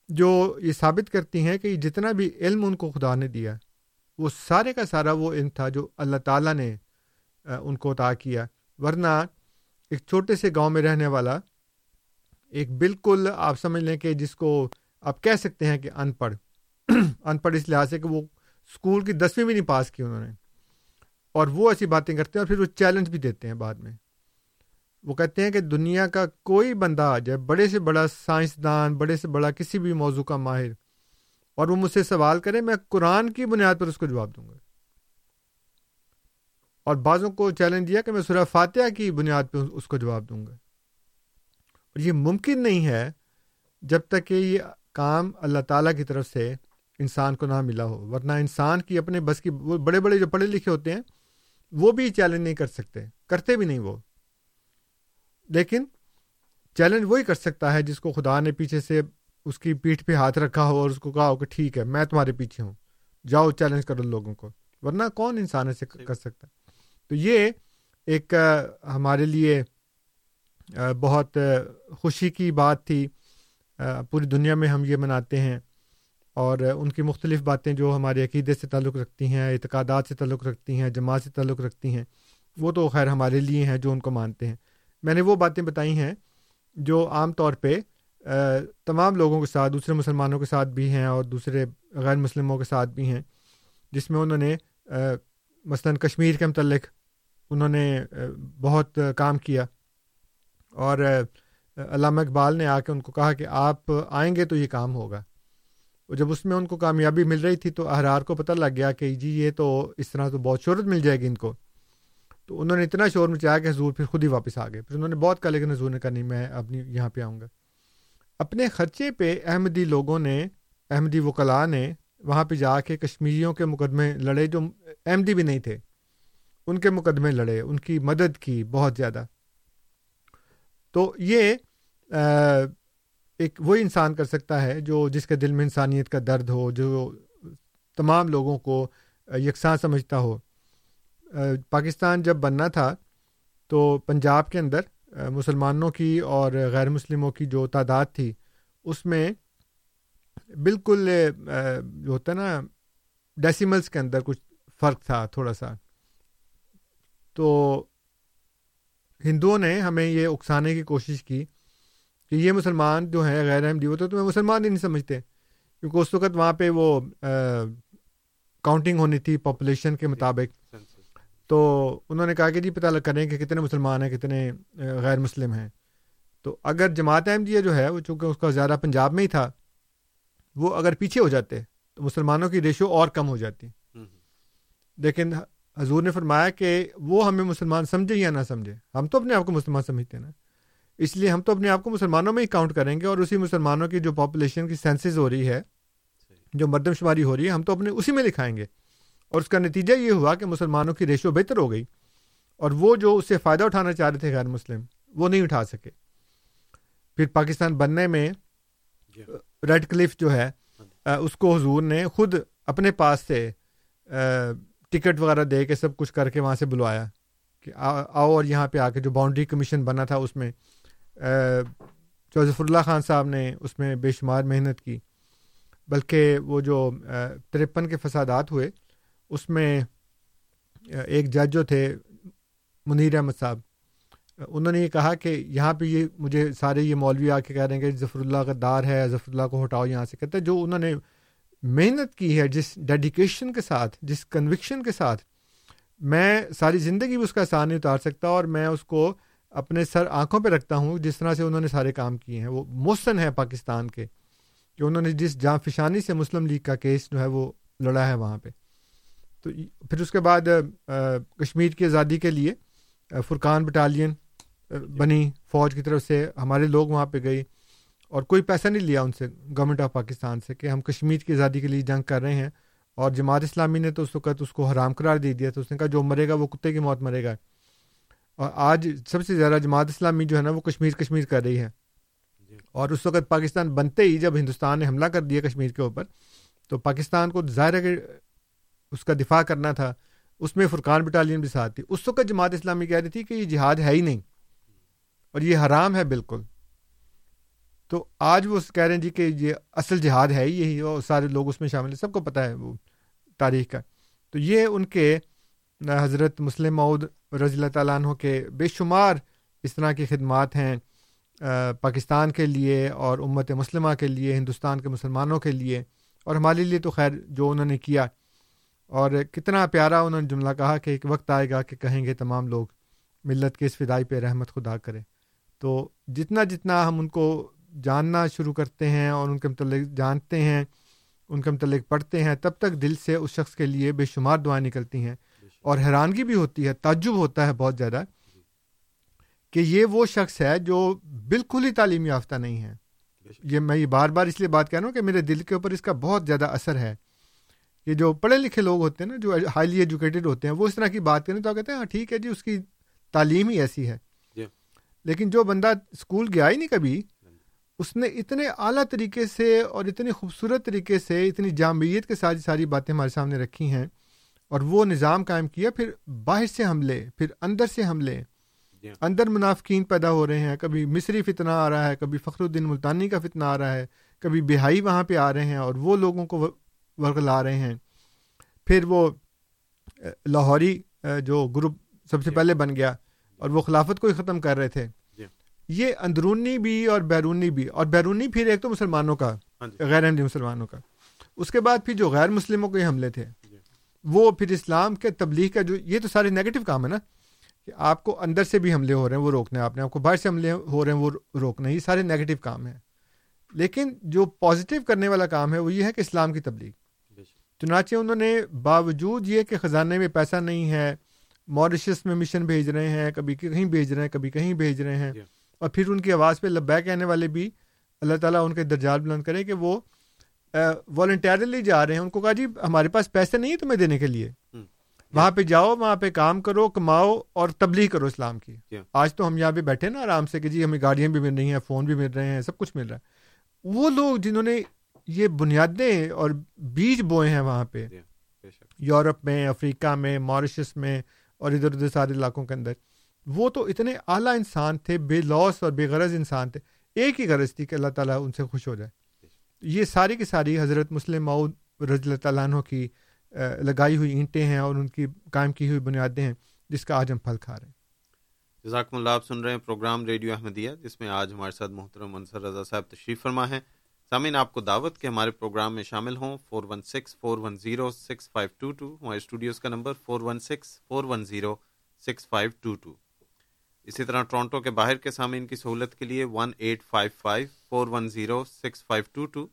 جو یہ ثابت کرتی ہیں کہ جتنا بھی علم ان کو خدا نے دیا، وہ سارے کا سارا وہ علم تھا جو اللہ تعالیٰ نے ان کو عطا کیا۔ ورنہ ایک چھوٹے سے گاؤں میں رہنے والا ایک بالکل آپ سمجھ لیں کہ جس کو آپ کہہ سکتے ہیں کہ ان پڑھ ان پڑھ اس لحاظ سے کہ وہ اسکول کی دسویں بھی نہیں پاس کی انہوں نے۔ اور وہ ایسی باتیں کرتے ہیں اور پھر وہ چیلنج بھی دیتے ہیں بعد میں۔ وہ کہتے ہیں کہ دنیا کا کوئی بندہ آ جائے، بڑے سے بڑا سائنسدان، بڑے سے بڑا کسی بھی موضوع کا ماہر، اور وہ مجھ سے سوال کرے، میں قرآن کی بنیاد پر اس کو جواب دوں گا۔ اور بعضوں کو چیلنج دیا کہ میں سورہ فاتحہ کی بنیاد پہ اس کو جواب دوں گا۔ اور یہ ممکن نہیں ہے جب تک کہ یہ کام اللہ تعالیٰ کی طرف سے انسان کو نہ ملا ہو، ورنہ انسان کی اپنے بس کی، وہ بڑے بڑے جو پڑھے لکھے ہوتے ہیں، وہ بھی چیلنج نہیں کر سکتے، کرتے بھی نہیں وہ۔ لیکن چیلنج وہی کر سکتا ہے جس کو خدا نے پیچھے سے اس کی پیٹھ پہ ہاتھ رکھا ہو اور اس کو کہا ہو کہ ٹھیک ہے میں تمہارے پیچھے ہوں۔ جاؤ چیلنج کرو لوگوں کو ورنہ کون انسان ایسے کر سکتا تو یہ ایک ہمارے لیے بہت خوشی کی بات تھی۔ پوری دنیا میں ہم یہ مناتے ہیں اور ان کی مختلف باتیں جو ہمارے عقیدے سے تعلق رکھتی ہیں اعتقادات سے تعلق رکھتی ہیں جماعت سے تعلق رکھتی ہیں وہ تو خیر ہمارے لیے ہیں جو ان کو مانتے ہیں۔ میں نے وہ باتیں بتائی ہیں جو عام طور پہ تمام لوگوں کے ساتھ، دوسرے مسلمانوں کے ساتھ بھی ہیں اور دوسرے غیر مسلموں کے ساتھ بھی ہیں، جس میں انہوں نے مثلاً کشمیر کے متعلق انہوں نے بہت کام کیا اور علامہ اقبال نے آ کے ان کو کہا کہ آپ آئیں گے تو یہ کام ہوگا۔ اور جب اس میں ان کو کامیابی مل رہی تھی تو احرار کو پتہ لگ گیا کہ جی یہ تو اس طرح تو بہت شہرت مل جائے گی ان کو۔ تو انہوں نے اتنا شور مچایا کہ حضور پھر خود ہی واپس آ گئے۔ پھر انہوں نے بہت کہا لیکن حضور نے کہا، نہیں، میں اپنی یہاں پہ آؤں گا۔ اپنے خرچے پہ احمدی لوگوں نے، احمدی وکلاء نے وہاں پہ جا کے کشمیریوں کے مقدمے لڑے جو احمدی بھی نہیں تھے۔ ان کے مقدمے لڑے، ان کی مدد کی بہت زیادہ۔ تو یہ ایک وہی انسان کر سکتا ہے جو جس کے دل میں انسانیت کا درد ہو، جو تمام لوگوں کو یکساں سمجھتا ہو۔ پاکستان جب بننا تھا تو پنجاب کے اندر مسلمانوں کی اور غیر مسلموں کی جو تعداد تھی، اس میں بالکل جو ہوتا ہے نا ڈیسیملس کے اندر کچھ فرق تھا تھوڑا سا۔ تو ہندوؤں نے ہمیں یہ اکسانے کی کوشش کی کہ یہ مسلمان جو ہیں غیر احمدی ہوتے تو میں مسلمان ہی نہیں سمجھتے، کیونکہ اس وقت وہاں پہ وہ کاؤنٹنگ ہونی تھی پاپولیشن کے مطابق۔ تو انہوں نے کہا کہ جی پتہ کریں کہ کتنے مسلمان ہیں کتنے غیر مسلم ہیں۔ تو اگر جماعت احمدیہ جو ہے وہ چونکہ اس کا زیادہ پنجاب میں ہی تھا وہ اگر پیچھے ہو جاتے تو مسلمانوں کی ریشو اور کم ہو جاتی۔ لیکن حضور نے فرمایا کہ وہ ہمیں مسلمان سمجھے یا نہ سمجھے ہم تو اپنے آپ کو مسلمان سمجھتے ہیں نا۔ اس لیے ہم تو اپنے آپ کو مسلمانوں میں ہی کاؤنٹ کریں گے اور اسی مسلمانوں کی جو پاپولیشن کی سینسز ہو رہی ہے جو مردم شماری ہو رہی ہے ہم تو اپنے اسی میں لکھائیں گے۔ اور اس کا نتیجہ یہ ہوا کہ مسلمانوں کی ریشو بہتر ہو گئی اور وہ جو اس سے فائدہ اٹھانا چاہ رہے تھے غیر مسلم وہ نہیں اٹھا سکے۔ پھر پاکستان بننے میں ریڈ کلف جو ہے اس کو حضور نے خود اپنے پاس سے ٹکٹ وغیرہ دے کے سب کچھ کر کے وہاں سے بلوایا کہ آؤ اور یہاں پہ آ کے جو باؤنڈری کمیشن بنا تھا اس میں چوظفر اللہ خان صاحب نے اس میں بے شمار محنت کی۔ بلکہ وہ جو ترپن کے فسادات ہوئے اس میں ایک جج جو تھے، منیر احمد صاحب انہوں نے یہ کہا کہ یہاں پہ یہ مجھے سارے یہ مولوی آ کے کہہ رہے ہیں کہ ظفر اللہ کا دار ہے ظفر اللہ کو ہٹاؤ یہاں سے، کہتے ہیں جو انہوں نے محنت کی ہے، جس ڈیڈیکیشن کے ساتھ، جس کنوکشن کے ساتھ، میں ساری زندگی بھی اس کا احسان نہیں اتار سکتا اور میں اس کو اپنے سر آنکھوں پہ رکھتا ہوں، جس طرح سے انہوں نے سارے کام کیے ہیں۔ وہ محسن ہے پاکستان کے، کہ انہوں نے جس جہاں فشانی سے مسلم لیگ کا کیس جو ہے وہ لڑا ہے وہاں پہ۔ تو پھر اس کے بعد کشمیر کی آزادی کے لیے فرقان بٹالین بنی فوج کی طرف سے ہمارے لوگ وہاں پہ گئی اور کوئی پیسہ نہیں لیا ان سے گورنمنٹ آف پاکستان سے کہ ہم کشمیر کی آزادی کے لیے جنگ کر رہے ہیں اور جماعت اسلامی نے تو اس وقت اس کو حرام قرار دے دیا تو اس نے کہا جو مرے گا وہ کتے کی موت مرے گا اور آج سب سے زیادہ جماعت اسلامی جو ہے نا وہ کشمیر کشمیر کر رہی ہے جی۔ اور اس وقت پاکستان بنتے ہی جب ہندوستان نے حملہ کر دیا کشمیر کے اوپر تو پاکستان کو ظاہر ہے کہ اس کا دفاع کرنا تھا، اس میں فرقان بٹالین بھی ساتھ تھی۔ اس وقت جماعت اسلامی کہہ رہی تھی کہ یہ جہاد ہے ہی نہیں اور یہ حرام ہے بالکل۔ تو آج وہ کہہ رہے ہیں جی کہ یہ اصل جہاد ہے ہی یہی اور سارے لوگ اس میں شامل ہیں۔ سب کو پتہ ہے وہ تاریخ کا۔ تو یہ ان کے حضرت مسلم معود رضی اللہ تعالیٰ عنہ کے بے شمار اس طرح کی خدمات ہیں پاکستان کے لیے اور امت مسلمہ کے لیے، ہندوستان کے مسلمانوں کے لیے۔ اور ہمارے لیے تو خیر جو انہوں نے کیا اور کتنا پیارا انہوں نے جملہ کہا کہ ایک وقت آئے گا کہ کہیں گے تمام لوگ ملت کے اس فدائی پہ رحمت خدا کرے۔ تو جتنا جتنا ہم ان کو جاننا شروع کرتے ہیں اور ان کے متعلق جانتے ہیں، ان کے متعلق پڑھتے ہیں، تب تک دل سے اس شخص کے لیے بے شمار دعائیں نکلتی ہیں۔ اور حیرانگی بھی ہوتی ہے، تعجب ہوتا ہے بہت زیادہ کہ یہ وہ شخص ہے جو بالکل ہی تعلیم یافتہ نہیں ہے۔ یہ میں یہ بار بار اس لیے بات کہہ رہا ہوں کہ میرے دل کے اوپر اس کا بہت زیادہ اثر ہے۔ کہ جو پڑھے لکھے لوگ ہوتے ہیں نا جو ہائیلی ایجوکیٹڈ ہوتے ہیں وہ اس طرح کی بات کریں تو کہتے ہیں ہاں ٹھیک ہے جی اس کی تعلیم ہی ایسی ہے۔ لیکن جو بندہ اسکول گیا ہی نہیں کبھی اس نے اتنے اعلیٰ طریقے سے اور اتنی خوبصورت طریقے سے اتنی جامعیت کے ساتھ ساری باتیں ہمارے سامنے رکھی ہیں اور وہ نظام قائم کیا پھر باہر سے حملے پھر اندر سے حملے۔ اندر منافقین پیدا ہو رہے ہیں کبھی مصری فتنہ آ رہا ہے کبھی فخر الدین ملتانی کا فتنہ آ رہا ہے کبھی بہائی وہاں پہ آ رہے ہیں اور وہ لوگوں کو ورگ لا رہے ہیں۔ پھر وہ لاہوری جو گروپ سب سے پہلے بن گیا اور وہ خلافت کو ہی ختم کر رہے تھے۔ جی۔ یہ اندرونی بھی اور بیرونی بھی اور بیرونی پھر ایک تو مسلمانوں کا ہاں جی۔ غیر احمدی مسلمانوں کا۔ اس کے بعد پھر جو غیر مسلموں کے حملے تھے وہ پھر اسلام کے تبلیغ کا جو یہ تو سارے نیگیٹو کام ہے نا کہ آپ کو اندر سے بھی حملے ہو رہے ہیں وہ روکنے آپ نے آپ کو باہر سے حملے ہو رہے ہیں وہ روکنا یہ سارے نیگیٹو کام ہیں۔ لیکن جو پازیٹیو کرنے والا کام ہے وہ یہ ہے کہ اسلام کی تبلیغ۔ چنانچہ انہوں نے باوجود یہ کہ خزانے میں پیسہ نہیں ہے موریشس میں مشن بھیج رہے ہیں کبھی کہیں بھیج رہے ہیں کبھی کہیں بھیج رہے ہیں اور پھر ان کی آواز پہ لبیک کہنے والے بھی اللہ تعالیٰ ان کے درجات بلند کرے کہ وہ والنٹیرلی جا رہے ہیں۔ ان کو کہا جی ہمارے پاس پیسے نہیں تمہیں دینے کے لیے۔ وہاں پہ جاؤ وہاں پہ کام کرو کماؤ اور تبلیغ کرو اسلام کی۔ آج تو ہم یہاں پہ بیٹھے نا آرام سے کہ جی ہمیں گاڑیاں بھی مل رہی ہیں فون بھی مل رہے ہیں سب کچھ مل رہا ہے۔ وہ لوگ جنہوں نے یہ بنیادیں اور بیج بوئے ہیں وہاں پہ۔ یورپ میں افریقہ میں موریشس میں اور ادھر ادھر سارے علاقوں کے اندر۔ وہ تو اتنے اعلیٰ انسان تھے بے لوس اور بے غرض انسان تھے۔ ایک ہی غرض تھی کہ اللہ تعالیٰ ان سے خوش ہو جائے۔ یہ ساری کی ساری حضرت مسلم معود رضی اللہ تعالیٰ عنہ کی لگائی ہوئی اینٹیں ہیں اور ان کی قائم کی ہوئی بنیادیں ہیں جس کا آج ہم پھل کھا رہے ہیں۔ جزاکم اللہ آپ سن رہے ہیں پروگرام ریڈیو احمدیہ جس میں آج ہمارے ساتھ محترم منصر رضا صاحب تشریف فرما ہے سامعین، آپ کو دعوت کے ہمارے پروگرام میں شامل ہوں۔ Four one six four one zero six five two two ہمارے اسٹوڈیوز کا number four one six four one zero six five two two اسی طرح ٹورانٹو کے باہر کے سامعین کی سہولت کے لیے one eight five five four one zero six five two two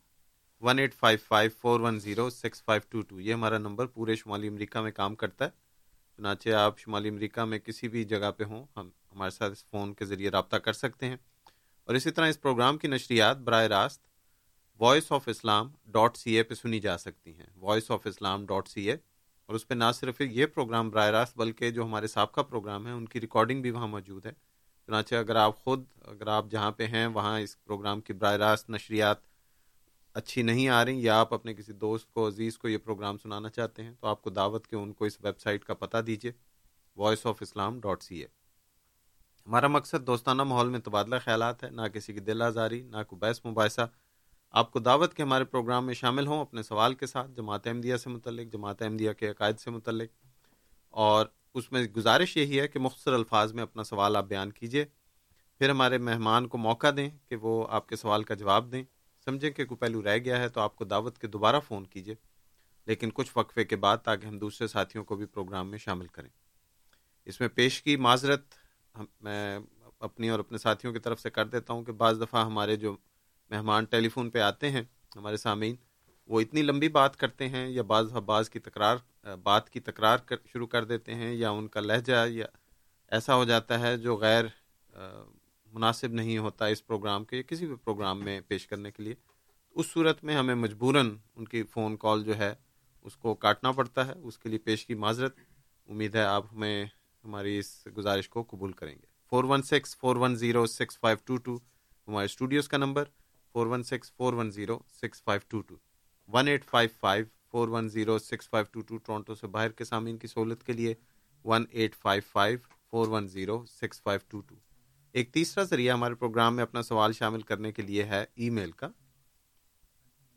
one eight five five four one zero six five two two یہ ہمارا نمبر پورے شمالی امریکہ میں کام کرتا ہے۔ چنانچہ آپ شمالی امریکہ میں کسی بھی جگہ پہ ہوں، ہم ہمارے ساتھ اس فون کے ذریعے رابطہ کر سکتے ہیں۔ اور اسی طرح اس پروگرام کی نشریات براہ راست voice of Islam dot C A پہ سنی جا سکتی ہیں۔ Voice of Islam dot C A اور اس پہ نہ صرف یہ پروگرام براہ راست بلکہ جو ہمارے سابقہ پروگرام ہیں، ان کی ریکارڈنگ بھی وہاں موجود ہے۔ چنانچہ اگر آپ خود، اگر آپ جہاں پہ ہیں، وہاں اس پروگرام کی براہ راست نشریات اچھی نہیں آ رہی یا آپ اپنے کسی دوست کو، عزیز کو یہ پروگرام سنانا چاہتے ہیں، تو آپ کو دعوت کے ان کو اس ویب سائٹ کا پتہ دیجیے voice of Islam dot C A ہمارا مقصد دوستانہ ماحول میں تبادلہ خیالات ہے، نہ کسی کی دل آزاری، نہ کوئی بحث مباحثہ۔ آپ کو دعوت کے ہمارے پروگرام میں شامل ہوں اپنے سوال کے ساتھ، جماعت احمدیہ سے متعلق، جماعت احمدیہ کے عقائد سے متعلق۔ اور اس میں گزارش یہی ہے کہ مختصر الفاظ میں اپنا سوال آپ بیان کیجیے پھر ہمارے مہمان کو موقع دیں کہ وہ آپ کے سوال کا جواب دیں۔ سمجھیں کہ کوئی پہلو رہ گیا ہے تو آپ کو دعوت کے دوبارہ فون کیجیے لیکن کچھ وقفے کے بعد تاکہ ہم دوسرے ساتھیوں کو بھی پروگرام میں شامل کریں۔ اس میں پیش کی معذرت میں اپنی اور اپنے ساتھیوں کی طرف سے کر دیتا ہوں کہ بعض دفعہ ہمارے جو مہمان ٹیلی فون پہ آتے ہیں، ہمارے سامعین، وہ اتنی لمبی بات کرتے ہیں یا بعض بعض کی تکرار، بات کی تکرار کر، شروع کر دیتے ہیں یا ان کا لہجہ یا ایسا ہو جاتا ہے جو غیر مناسب نہیں ہوتا اس پروگرام کے کسی بھی پروگرام میں پیش کرنے کے لیے۔ اس صورت میں ہمیں مجبوراً ان کی فون کال جو ہے، اس کو کاٹنا پڑتا ہے، اس کے لیے پیش کی معذرت۔ امید ہے آپ ہمیں، ہماری اس گزارش کو قبول کریں گے۔ Four one six, four one zero, six five two two, ہمارے اسٹوڈیوز کا number. Four one six four one zero six five two two one eight five five four one zero six five two two Toronto سے باہر کے سامعین کی سہولت کے لیے one eight five five four one zero six five two two ایک تیسرا ذریعہ ہمارے پروگرام میں اپنا سوال شامل کرنے کے لیے ہے ای میل کا،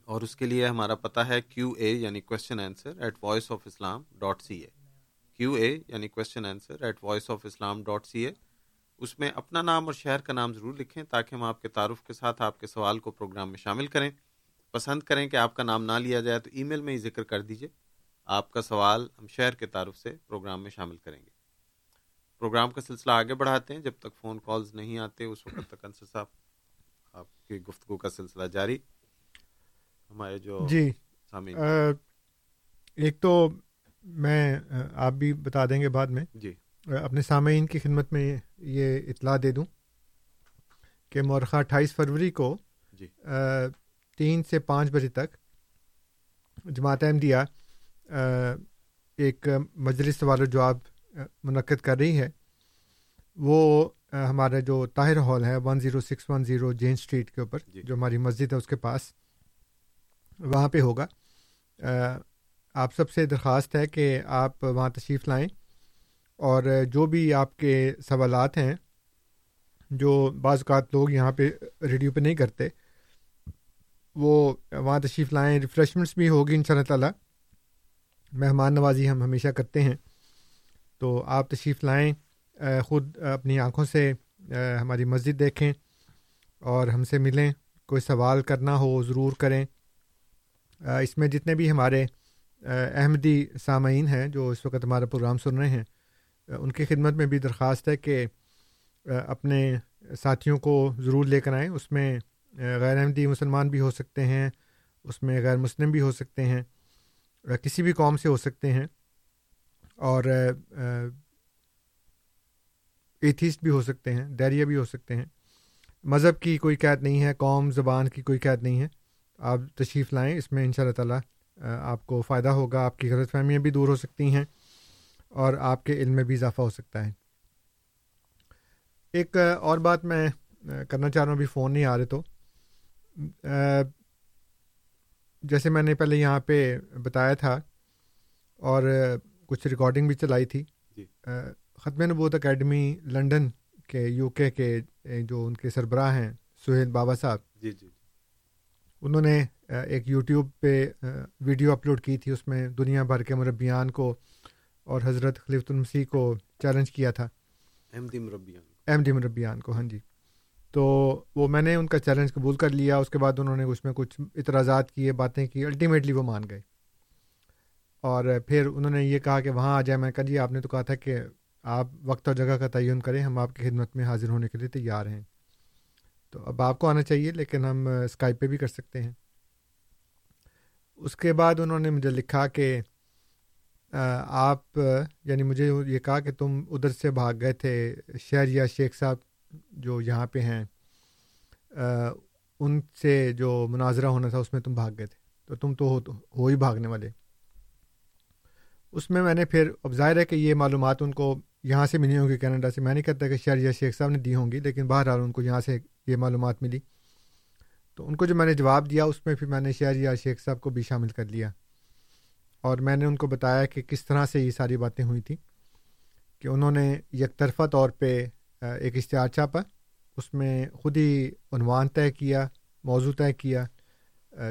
اور اس کے لیے ہمارا پتہ ہے کیو اے یعنی question answer at voice of Islam dot C A Q A یعنی question answer at voice of Islam dot C A اس میں اپنا نام اور شہر کا نام ضرور لکھیں تاکہ ہم آپ کے تعارف کے ساتھ آپ کے سوال کو پروگرام میں شامل کریں۔ پسند کریں کہ آپ کا نام نہ لیا جائے تو ای میل میں ہی ذکر کر دیجیے آپ کا سوال ہم شہر کے تعارف سے پروگرام میں شامل کریں گے۔ پروگرام کا سلسلہ آگے بڑھاتے ہیں۔ جب تک فون کالز نہیں آتے اس وقت تک انصر صاحب آپ کی گفتگو کا سلسلہ جاری۔ ہمارے جو جی ایک تو میں آپ بھی بتا دیں گے بعد میں۔ جی۔ اپنے سامعین کی خدمت میں یہ اطلاع دے دوں کہ مورخہ اٹھائیس فروری کو جی۔ تین سے پانچ بجے تک جماعت احمدیہ ایک مجلس سوال و جواب منعقد کر رہی ہے۔ وہ ہمارا جو طاہر ہال ہے one zero six one zero Jane street کے اوپر جی۔ جو ہماری مسجد ہے اس کے پاس وہاں پہ ہوگا۔ آپ سب سے درخواست ہے کہ آپ وہاں تشریف لائیں۔ اور جو بھی آپ کے سوالات ہیں، جو بعض اوقات لوگ یہاں پہ ریڈیو پہ نہیں کرتے، وہ وہاں تشریف لائیں ریفریشمنٹس بھی ہوگی ان شاء اللہ تعالیٰ۔ مہمان نوازی ہم ہمیشہ کرتے ہیں۔ تو آپ تشریف لائیں، خود اپنی آنکھوں سے ہماری مسجد دیکھیں اور ہم سے ملیں۔ کوئی سوال کرنا ہو، ضرور کریں۔ اس میں جتنے بھی ہمارے احمدی سامعین ہیں جو اس وقت ہمارا پروگرام سن رہے ہیں ان کی خدمت میں بھی درخواست ہے کہ اپنے ساتھیوں کو ضرور لے کر آئیں۔ اس میں غیر احمدی مسلمان بھی ہو سکتے ہیں، اس میں غیر مسلم بھی ہو سکتے ہیں کسی بھی قوم سے ہو سکتے ہیں، اور ایتھیسٹ بھی ہو سکتے ہیں دیریا بھی ہو سکتے ہیں۔ مذہب کی کوئی قید نہیں ہے، قوم، زبان کی کوئی قید نہیں ہے۔ آپ تشریف لائیں، اس میں ان شاء اللہ تعالیٰ آپ کو فائدہ ہوگا، آپ کی غلط فہمیاں بھی دور ہو سکتی ہیں۔ اور آپ کے علم میں بھی اضافہ ہو سکتا ہے۔ ایک اور بات میں کرنا چاہ رہا ہوں ابھی فون نہیں آ رہے تو۔ جیسے میں نے پہلے یہاں پہ بتایا تھا اور کچھ ریکارڈنگ بھی چلائی تھی۔ جی۔ ختم نبوت اکیڈمی لنڈن کے یو کے کے جو ان کے سربراہ ہیں سہیل بابا صاحب۔ جی جی۔ انہوں نے ایک یوٹیوب پہ ویڈیو اپلوڈ کی تھی اس میں دنیا بھر کے مربیان کو اور حضرت خلیفۃ المسیح کو چیلنج کیا تھا۔ احمدی مربیان۔ احمدی مربیان کو ہاں جی۔ تو وہ میں نے ان کا چیلنج قبول کر لیا اس کے بعد انہوں نے اس میں کچھ اعتراضات کیے باتیں کی الٹیمیٹلی وہ مان گئے۔ اور پھر انہوں نے یہ کہا کہ وہاں آ جائے۔ میں کہا جی آپ نے تو کہا تھا کہ آپ وقت اور جگہ کا تعین کریں ہم آپ کی خدمت میں حاضر ہونے کے لیے تیار ہیں۔ تو اب آپ کو آنا چاہیے لیکن ہم اسکائپ پہ بھی کر سکتے ہیں۔ اس کے بعد انہوں نے مجھے لکھا کہ آپ یعنی مجھے یہ کہا کہ تم ادھر سے بھاگ گئے تھے شہریہ شیخ صاحب جو یہاں پہ ہیں ان سے جو مناظرہ ہونا تھا، اس میں تم بھاگ گئے تھے۔ تو تم تو ہو ہو ہی بھاگنے والے۔ اس میں میں نے پھر، اب ظاہر ہے کہ یہ معلومات ان کو یہاں سے ملی ہوں گی کینیڈا سے۔ میں نہیں کہتا کہ شہریہ شیخ صاحب نے دی ہوں گی، لیکن بہرحال ان کو یہاں سے یہ معلومات ملی۔ تو ان کو جو میں نے جواب دیا، اس میں پھر میں نے شہریہ شیخ صاحب کو بھی شامل کر لیا۔ اور میں نے ان کو بتایا کہ کس طرح سے یہ ساری باتیں ہوئی تھیں کہ انہوں نے یک طرفہ طور پہ ایک اشتہار چھاپا، اس میں خود ہی عنوان طے کیا، موضوع طے کیا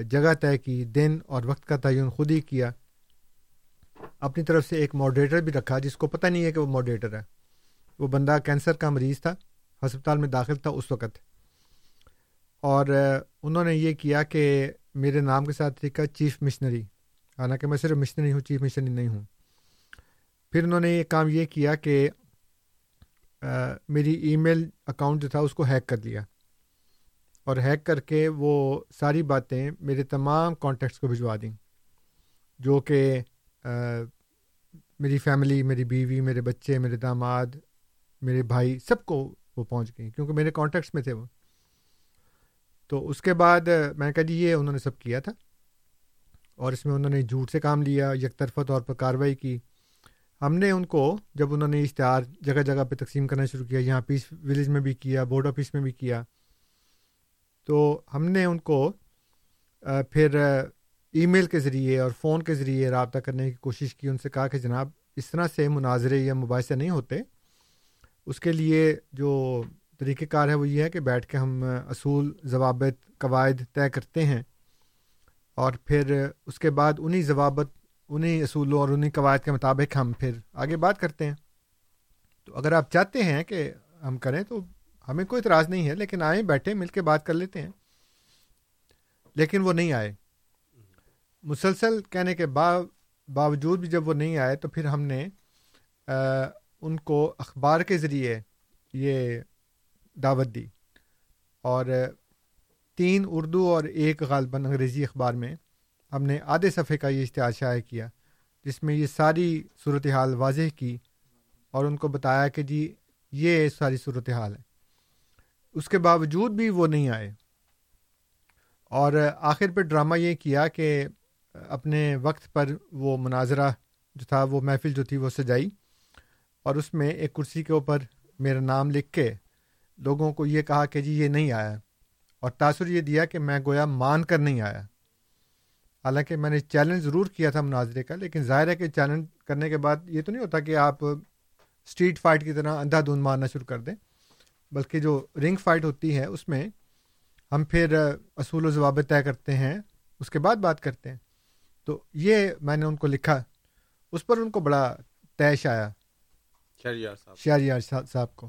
جگہ طے کی، دن اور وقت کا تعین خود ہی کیا۔ اپنی طرف سے ایک ماڈریٹر بھی رکھا، جس کو پتہ نہیں ہے کہ وہ ماڈریٹر ہے۔ وہ بندہ کینسر کا مریض تھا، ہسپتال میں داخل تھا اس وقت۔ اور انہوں نے یہ کیا کہ میرے نام کے ساتھ لکھا چیف مشنری حالانکہ میں صرف مشنری ہوں، چیف مشنری نہیں ہوں۔ پھر انہوں نے یہ کام یہ کیا کہ میری ای میل اکاؤنٹ جو تھا اس کو ہیک کر لیا۔ اور ہیک کر کے وہ ساری باتیں میرے تمام کانٹیکٹس کو بھجوا دیں۔ جو کہ میری فیملی میری بیوی، میرے بچے، میرے داماد، میرے بھائی سب کو وہ پہنچ گئیں کیونکہ میرے کانٹیکٹس میں تھے وہ۔ تو اس کے بعد میں نے کہا جی یہ انہوں نے سب کیا تھا۔ اور اس میں انہوں نے جھوٹ سے کام لیا یک طرفہ طور پر کارروائی کی۔ ہم نے ان کو جب انہوں نے اشتہار جگہ جگہ پہ تقسیم کرنا شروع کیا، یہاں پیس ولیج میں بھی کیا، بورڈ آفس میں بھی کیا۔ تو ہم نے ان کو پھر ای میل کے ذریعے اور فون کے ذریعے رابطہ کرنے کی کوشش کی۔ ان سے کہا کہ جناب، اس طرح سے مناظرے یا مباحثے نہیں ہوتے۔ اس کے لیے جو طریقہ کار ہے وہ یہ ہے کہ بیٹھ کے ہم اصول، ضوابط، قواعد طے کرتے ہیں۔ اور پھر اس کے بعد انہیں ضوابط انہیں اصولوں اور انہیں قواعد کے مطابق ہم پھر آگے بات کرتے ہیں۔ تو اگر آپ چاہتے ہیں کہ ہم کریں تو ہمیں کوئی اعتراض نہیں ہے، لیکن آئیں بیٹھے مل کے بات کر لیتے ہیں۔ لیکن وہ نہیں آئے۔ مسلسل کہنے کے باوجود بھی جب وہ نہیں آئے تو پھر ہم نے ان کو اخبار کے ذریعے یہ دعوت دی۔ اور تین اردو اور ایک غالباً انگریزی اخبار میں ہم نے آدھے صفحے کا یہ اشتہار شائع کیا، جس میں یہ ساری صورت حال واضح کی اور ان کو بتایا کہ جی یہ ساری صورت حال ہے۔ اس کے باوجود بھی وہ نہیں آئے۔ اور آخر پہ ڈرامہ یہ کیا کہ اپنے وقت پر وہ مناظرہ جو تھا، وہ محفل جو تھی، وہ سجائی اور اس میں ایک کرسی کے اوپر میرا نام لکھ کے لوگوں کو یہ کہا کہ جی یہ نہیں آیا۔ اور تاثر یہ دیا کہ میں گویا مان کر نہیں آیا۔ حالانکہ میں نے چیلنج ضرور کیا تھا مناظرے کا لیکن ظاہر ہے کہ چیلنج کرنے کے بعد یہ تو نہیں ہوتا کہ آپ اسٹریٹ فائٹ کی طرح اندھا دھند مارنا شروع کر دیں بلکہ جو رنگ فائٹ ہوتی ہے اس میں ہم پھر اصول و ضوابط طے کرتے ہیں اس کے بعد بات کرتے ہیں۔ تو یہ میں نے ان کو لکھا اس پر ان کو بڑا تیش آیا۔ شہریار صاحب۔ صاحب کو۔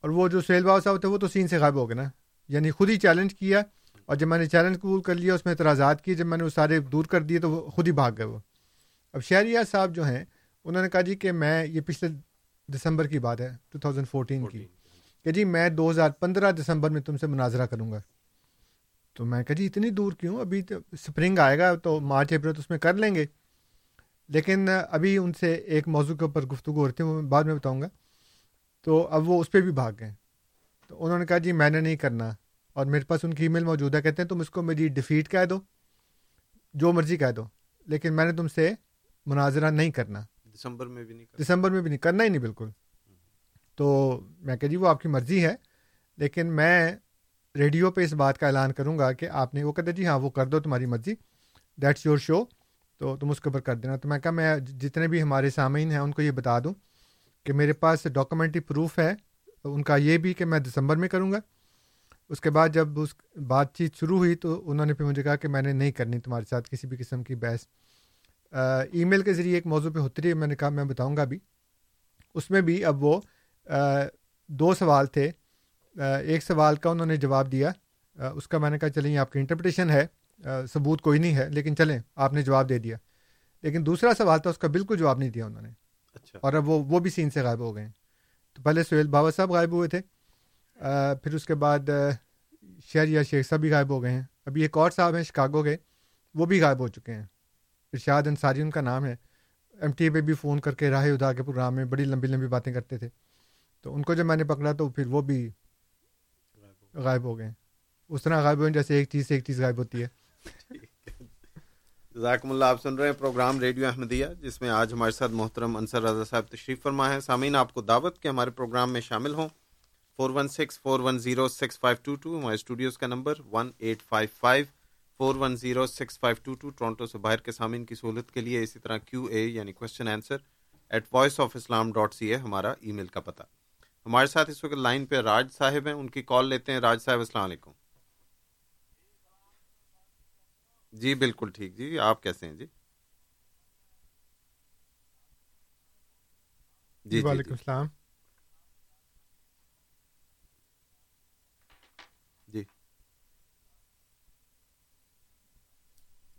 اور وہ جو سہیل بابا صاحب تھے وہ تو سین سے غائب ہو گئے نا۔ یعنی خود ہی چیلنج کیا اور جب میں نے چیلنج قبول کر لیا، اس میں اعتراضات کیے جب میں نے وہ سارے دور کر دیے تو وہ خود ہی بھاگ گئے وہ۔ اب شہریہ صاحب جو ہیں، انہوں نے کہا جی کہ میں، یہ پچھلے دسمبر کی بات ہے ٹو تھاؤزینڈ فورٹین کی۔ کہ جی میں دو ہزار پندرہ دسمبر میں تم سے مناظرہ کروں گا۔ تو میں کہا جی اتنی دور کیوں؟ ابھی تو سپرنگ آئے گا، تو مارچ، اپریل تو اس میں کر لیں گے۔ لیکن ابھی ان سے ایک موضوع کے اوپر گفتگو ہو رہی تھی، وہ میں بعد میں بتاؤں گا۔ تو اب وہ اس پہ بھی بھاگ گئے۔ تو انہوں نے کہا جی میں نے نہیں کرنا۔ اور میرے پاس ان کی ای میل موجود ہے کہتے ہیں تم اس کو میری ڈیفیٹ کہہ دو جو مرضی کہہ دو لیکن میں نے تم سے مناظرہ نہیں کرنا۔ دسمبر میں بھی نہیں دسمبر میں بھی نہیں کرنا ہی نہیں بالکل۔ تو میں کہ جی وہ آپ کی مرضی ہے لیکن میں ریڈیو پہ اس بات کا اعلان کروں گا کہ آپ نے وہ کہتے جی ہاں وہ کر دو تمہاری مرضی دیٹس یور شو تو تم اس کے اوپر کر دینا۔ تو میں کہا میں جتنے بھی ہمارے سامعین ہیں ان کو یہ بتا دوں کہ میرے پاس ڈاکومنٹری پروف ہے ان کا یہ بھی کہ میں دسمبر میں کروں گا۔ اس کے بعد جب اس بات چیت شروع ہوئی تو انہوں نے پھر مجھے کہا کہ میں نے نہیں کرنی تمہارے ساتھ کسی بھی قسم کی بحث۔ ای میل کے ذریعے ایک موضوع پہ ہوتی رہی میں نے کہا میں بتاؤں گا بھی اس میں بھی اب وہ دو سوال تھے۔ ایک سوال کا انہوں نے جواب دیا۔ اس کا میں نے کہا چلیں یہ آپ کی انٹرپریٹیشن ہے۔ ثبوت کوئی نہیں ہے لیکن چلیں آپ نے جواب دے دیا۔ لیکن دوسرا سوال تھا اس کا بالکل جواب نہیں دیا انہوں نے۔ اچھا۔ اور اب وہ وہ بھی سین سے غائب ہو گئے۔ تو پہلے سہیل بابا صاحب غائب ہوئے تھے۔ پھر اس کے بعد شہر یا شیخ صاحب بھی غائب ہو گئے ہیں۔ ابھی ایک اور صاحب ہیں شکاگو کے، وہ بھی غائب ہو چکے ہیں۔ ارشاد انصاری ان کا نام ہے۔ ایم ٹی اے پہ بھی فون کر کے راہ ادا کے پروگرام میں بڑی لمبی لمبی باتیں کرتے تھے۔ تو ان کو جب میں نے پکڑا تو پھر وہ بھی غائب ہو گئے ہیں۔ اس طرح غائب ہوئے جیسے ایک چیز سے ایک چیز غائب ہوتی ہے۔ ذاکم اللہ، آپ سن رہے ہیں پروگرام ریڈیو احمدیہ، جس میں آج ہمارے ساتھ محترم انصر رضا صاحب تشریف فرما ہے۔ سامعین، آپ کو دعوت کے ہمارے پروگرام میں شامل ہوں۔ Four one six, four one zero six five two two, ہمارے اسٹوڈیوز کا number one eight five five, four one zero six five two two, Toronto سے باہر کے سامعین کی سہولت کے لیے اسی طرح کیو اے یعنی question answer at voice of Islam dot C A ہمارا ای میل کا پتہ۔ ہمارے ساتھ اس وقت لائن پہ راج صاحب ہیں، ان کی کال لیتے ہیں۔ راج صاحب، السلام علیکم۔ جی بالکل ٹھیک۔ جی آپ کیسے ہیں؟ جی جی۔, جی،, جی۔ وعلیکم السلام۔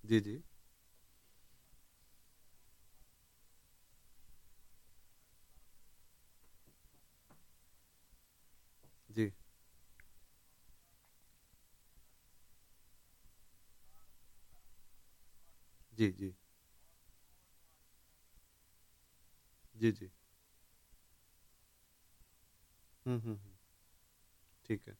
جی جی۔ جی۔ جی جی۔ جی جی۔ ہوں ہوں ٹھیک ہے۔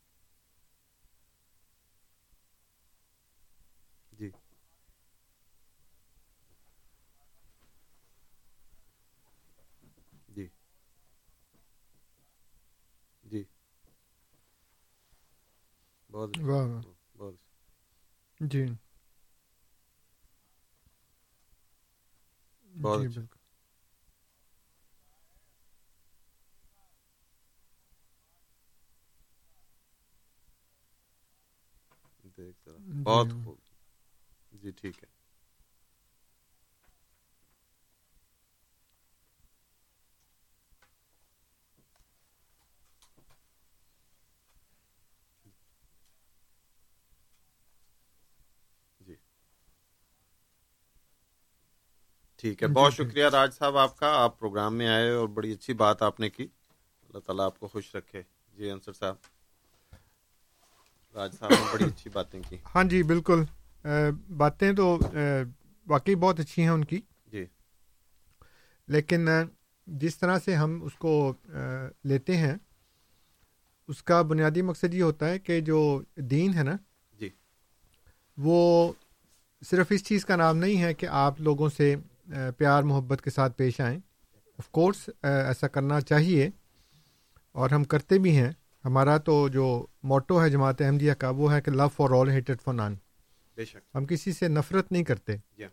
بہت بہت جی بہت۔ خوب جی ٹھیک ہے جی ٹھیک ہے۔ جی، بہت جی۔ شکریہ راج صاحب آپ کا۔ آپ پروگرام میں آئے اور بڑی اچھی بات آپ نے کی۔ اللہ تعالیٰ آپ کو خوش رکھے۔ جی انصر صاحب۔ راج صاحب نے بڑی اچھی باتیں کی۔ ہاں جی بالکل۔ باتیں تو واقعی بہت اچھی ہیں ان کی۔ جی۔ لیکن جس طرح سے ہم اس کو لیتے ہیں اس کا بنیادی مقصد یہ ہوتا ہے کہ جو دین ہے نا جی۔ وہ صرف اس چیز کا نام نہیں ہے کہ آپ لوگوں سے پیار محبت کے ساتھ پیش آئیں۔ آف کورس ایسا کرنا چاہیے۔ اور ہم کرتے بھی ہیں۔ ہمارا تو جو موٹو ہے جماعت احمدیہ کا وہ ہے کہ لو فار آل ہیٹڈ فار نان بے شک۔ ہم کسی سے نفرت نہیں کرتے۔ جی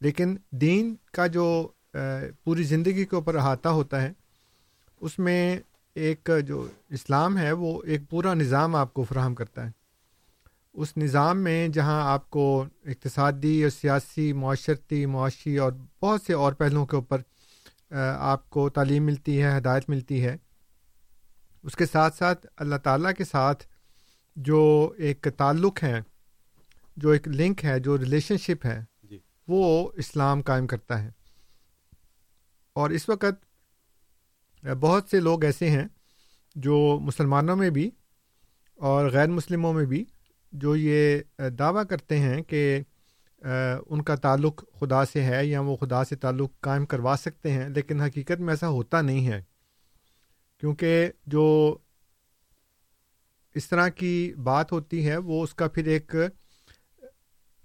لیکن دین کا جو پوری زندگی کے اوپر احاطہ ہوتا ہے اس میں ایک جو اسلام ہے وہ ایک پورا نظام آپ کو فراہم کرتا ہے۔ اس نظام میں جہاں آپ کو اقتصادی اور سیاسی معاشرتی معاشی اور بہت سے اور پہلوؤں کے اوپر آپ کو تعلیم ملتی ہے ہدایت ملتی ہے اس کے ساتھ ساتھ اللہ تعالیٰ کے ساتھ جو ایک تعلق ہے جو ایک لنک ہے جو ریلیشن شپ ہے جی۔ وہ اسلام قائم کرتا ہے۔ اور اس وقت بہت سے لوگ ایسے ہیں جو مسلمانوں میں بھی اور غیر مسلموں میں بھی جو یہ دعویٰ کرتے ہیں کہ ان کا تعلق خدا سے ہے یا وہ خدا سے تعلق قائم کروا سکتے ہیں، لیکن حقیقت میں ایسا ہوتا نہیں ہے۔ کیونکہ جو اس طرح کی بات ہوتی ہے، وہ اس کا پھر ایک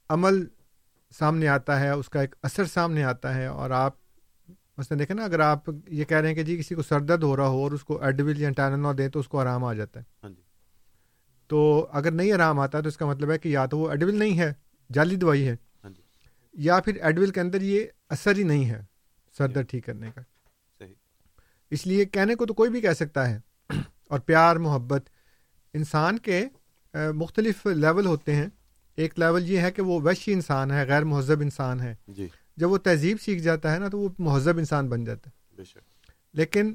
عمل سامنے آتا ہے، اس کا ایک اثر سامنے آتا ہے۔ اور آپ مثلاً دیکھیں نا، اگر آپ یہ کہہ رہے ہیں کہ جی کسی کو سر درد ہو رہا ہو اور اس کو ایڈول یا ٹائنو دیں تو اس کو آرام آ جاتا ہے۔ ہاں جی۔ تو اگر نہیں آرام آتا تو اس کا مطلب ہے کہ یا تو وہ ایڈول نہیں ہے جعلی دوائی ہے۔ ہاں جی۔ یا پھر ایڈول کے اندر یہ اثر ہی نہیں ہے سر درد ٹھیک کرنے کا۔ اس لیے کہنے کو تو کوئی بھی کہہ سکتا ہے۔ اور پیار محبت انسان کے مختلف لیول ہوتے ہیں۔ ایک لیول یہ ہے کہ وہ ویشی انسان ہے غیر مہذب انسان ہے۔ جی۔ جب وہ تہذیب سیکھ جاتا ہے نا تو وہ مہذب انسان بن جاتا ہے۔ بے شک۔ لیکن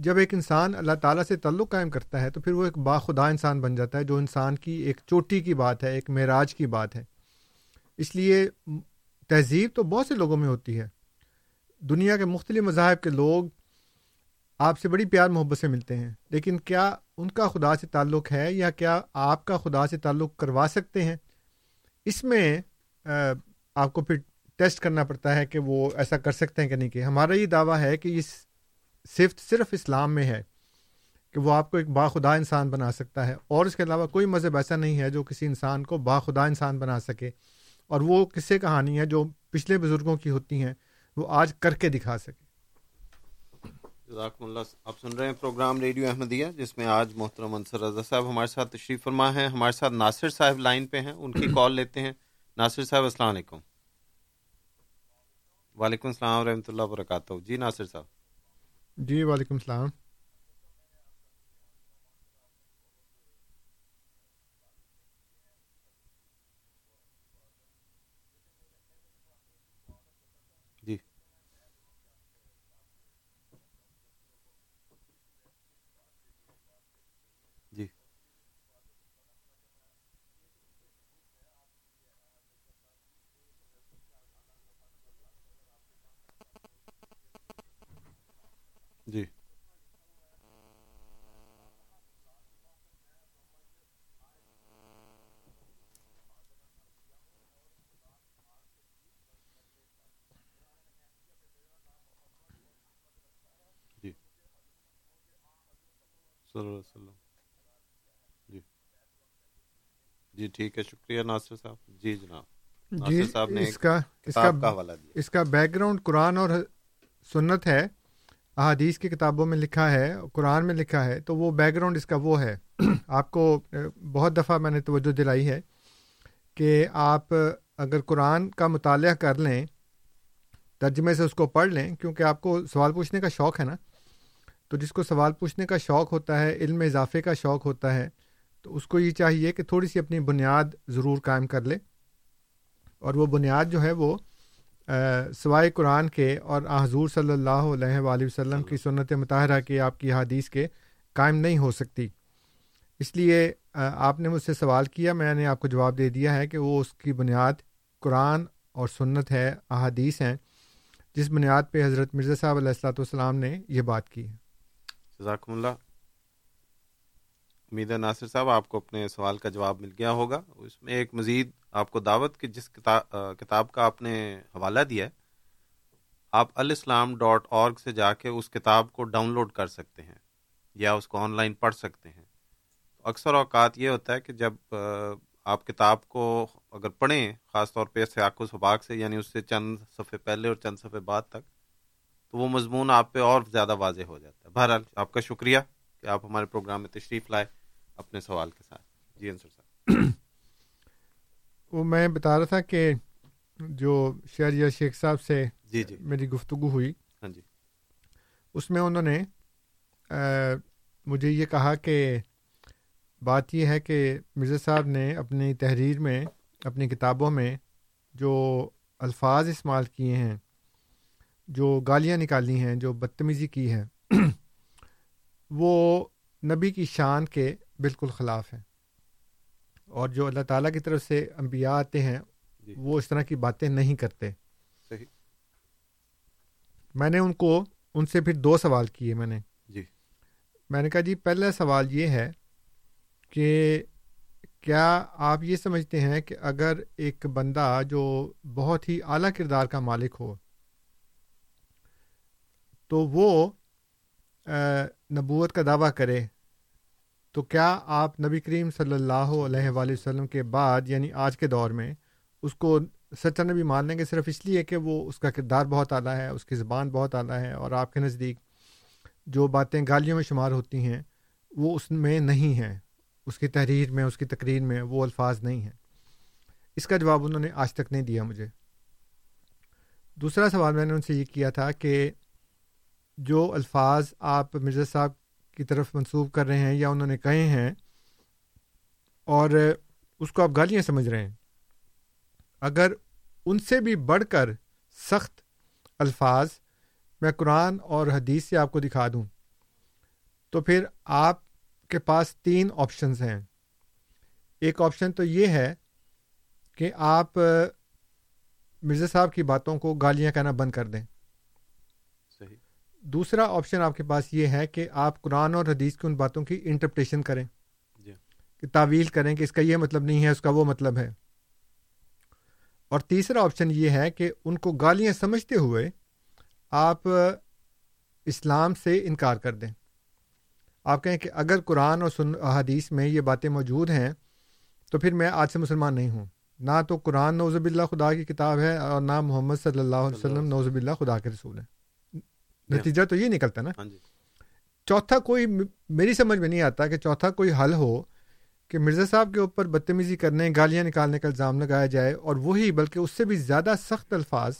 جب ایک انسان اللہ تعالیٰ سے تعلق قائم کرتا ہے تو پھر وہ ایک باخدا انسان بن جاتا ہے جو انسان کی ایک چوٹی کی بات ہے، ایک معراج کی بات ہے۔ اس لیے تہذیب تو بہت سے لوگوں میں ہوتی ہے۔ دنیا کے مختلف مذاہب کے لوگ آپ سے بڑی پیار محبت سے ملتے ہیں، لیکن کیا ان کا خدا سے تعلق ہے یا کیا آپ کا خدا سے تعلق کروا سکتے ہیں؟ اس میں آپ کو پھر ٹیسٹ کرنا پڑتا ہے کہ وہ ایسا کر سکتے ہیں کہ نہیں، کہ ہمارا یہ دعویٰ ہے کہ یہ صرف صرف اسلام میں ہے کہ وہ آپ کو ایک باخدا انسان بنا سکتا ہے اور اس کے علاوہ کوئی مذہب ایسا نہیں ہے جو کسی انسان کو باخدا انسان بنا سکے اور وہ قصے کہانی ہے جو پچھلے بزرگوں کی ہوتی ہیں وہ آج کر کے دکھا سکے۔ جزاکم اللہ۔ آپ سن رہے ہیں پروگرام ریڈیو احمدیہ جس میں آج محترم انصر رضا صاحب ہمارے ساتھ تشریف فرما ہیں۔ ہمارے ساتھ ناصر صاحب لائن پہ ہیں ان کی کال لیتے ہیں۔ ناصر صاحب السلام علیکم۔ وعلیکم السلام ورحمۃ اللہ وبرکاتہ۔ جی ناصر صاحب۔ جی وعلیکم السلام۔ صلی اللہ علیہ وسلم۔ جی۔ جی ٹھیک ہے شکریہ ناصر صاحب۔ جی جناب۔ جی ناصر صاحب نے اس کا اس کا حوالہ دیا۔ اس کا بیک گراؤنڈ قرآن اور سنت ہے احادیث کی کتابوں میں لکھا ہے قرآن میں لکھا ہے تو وہ بیک گراؤنڈ اس کا وہ ہے۔ آپ کو بہت دفعہ میں نے توجہ دلائی ہے کہ آپ اگر قرآن کا مطالعہ کر لیں ترجمے سے اس کو پڑھ لیں کیونکہ آپ کو سوال پوچھنے کا شوق ہے نا۔ تو جس کو سوال پوچھنے کا شوق ہوتا ہے، علم اضافے کا شوق ہوتا ہے، تو اس کو یہ چاہیے کہ تھوڑی سی اپنی بنیاد ضرور قائم کر لے۔ اور وہ بنیاد جو ہے وہ سوائے قرآن کے اور حضور صلی اللہ علیہ وآلہ وسلم کی سنت مطالعہ کے، آپ کی حادیث کے قائم نہیں ہو سکتی۔ اس لیے آپ نے مجھ سے سوال کیا، میں نے آپ کو جواب دے دیا ہے کہ وہ اس کی بنیاد قرآن اور سنت ہے، احادیث ہیں۔ جس بنیاد پہ حضرت مرزا صاحب علیہ السلاۃ والسلام نے یہ بات کی۔ ہے جزاکم اللہ۔ امید ناصر صاحب آپ کو اپنے سوال کا جواب مل گیا ہوگا۔ اس میں ایک مزید آپ کو دعوت کی جس کتاب کتاب کا آپ نے حوالہ دیا ہے، آپ الاسلام ڈاٹ اورگ سے جا کے اس کتاب کو ڈاؤن لوڈ کر سکتے ہیں یا اس کو آن لائن پڑھ سکتے ہیں۔ اکثر اوقات یہ ہوتا ہے کہ جب آپ کتاب کو اگر پڑھیں، خاص طور پہ سیاق و سباق سے یعنی اس سے چند صفحے پہلے اور چند صفحے بعد تک تو وہ مضمون آپ پہ اور زیادہ واضح ہو جاتا ہے۔ بہرحال آپ کا شکریہ کہ آپ ہمارے پروگرام میں تشریف لائے اپنے سوال کے ساتھ۔ جی انصر صاحب۔ وہ میں بتا رہا تھا کہ جو شہریہ شیخ صاحب سے جی جی۔ میری گفتگو ہوئی ہاں جی۔ اس میں انہوں نے مجھے یہ کہا کہ بات یہ ہے کہ مرزا صاحب نے اپنی تحریر میں اپنی کتابوں میں جو الفاظ استعمال کیے ہیں جو گالیاں نکالی ہیں جو بدتمیزی کی ہے وہ نبی کی شان کے بالکل خلاف ہے اور جو اللہ تعالیٰ کی طرف سے انبیاء آتے ہیں جی۔ وہ اس طرح کی باتیں نہیں کرتے۔ صحیح۔ میں نے ان کو ان سے پھر دو سوال کیے میں نے۔ جی۔ میں نے کہا جی پہلا سوال یہ ہے کہ کیا آپ یہ سمجھتے ہیں کہ اگر ایک بندہ جو بہت ہی اعلیٰ کردار کا مالک ہو تو وہ نبوت کا دعویٰ کرے۔ تو کیا آپ نبی کریم صلی اللہ علیہ وآلہ وسلم کے بعد یعنی آج کے دور میں، اس کو سچا نبی مان لیں گے صرف اس لیے کہ وہ اس کا کردار بہت اعلیٰ ہے، اس کی زبان بہت اعلیٰ ہے اور آپ کے نزدیک جو باتیں گالیوں میں شمار ہوتی ہیں، وہ اس میں نہیں ہیں۔ اس کی تحریر میں، اس کی تقریر میں وہ الفاظ نہیں ہیں۔ اس کا جواب انہوں نے آج تک نہیں دیا مجھے۔ دوسرا سوال میں نے ان سے یہ کیا تھا کہ جو الفاظ آپ مرزا صاحب کی طرف منسوب کر رہے ہیں یا انہوں نے کہے ہیں اور اس کو آپ گالیاں سمجھ رہے ہیں، اگر ان سے بھی بڑھ کر سخت الفاظ میں قرآن اور حدیث سے آپ کو دکھا دوں، تو پھر آپ کے پاس تین آپشنز ہیں۔ ایک آپشن تو یہ ہے کہ آپ مرزا صاحب کی باتوں کو گالیاں کہنا بند کر دیں۔ دوسرا آپشن آپ کے پاس یہ ہے کہ آپ قرآن اور حدیث کی ان باتوں کی انٹرپریشن کریں۔ جی۔ کہ تعویل کریں کہ اس کا یہ مطلب نہیں ہے اس کا وہ مطلب ہے۔ اور تیسرا آپشن یہ ہے کہ ان کو گالیاں سمجھتے ہوئے آپ اسلام سے انکار کر دیں۔ آپ کہیں کہ اگر قرآن اور سن حدیث میں یہ باتیں موجود ہیں تو پھر میں آج سے مسلمان نہیں ہوں۔ نہ تو قرآن نوز باللہ خدا کی کتاب ہے اور نہ محمد صلی اللہ علیہ وسلم نوز باللہ خدا کے رسول ہے نتیجہ تو یہ نکلتا نا۔ ہاں جی۔ چوتھا کوئی میری سمجھ میں نہیں آتا کہ چوتھا کوئی حل ہو کہ مرزا صاحب کے اوپر بدتمیزی کرنے گالیاں نکالنے کا الزام لگایا جائے اور وہی بلکہ اس سے بھی زیادہ سخت الفاظ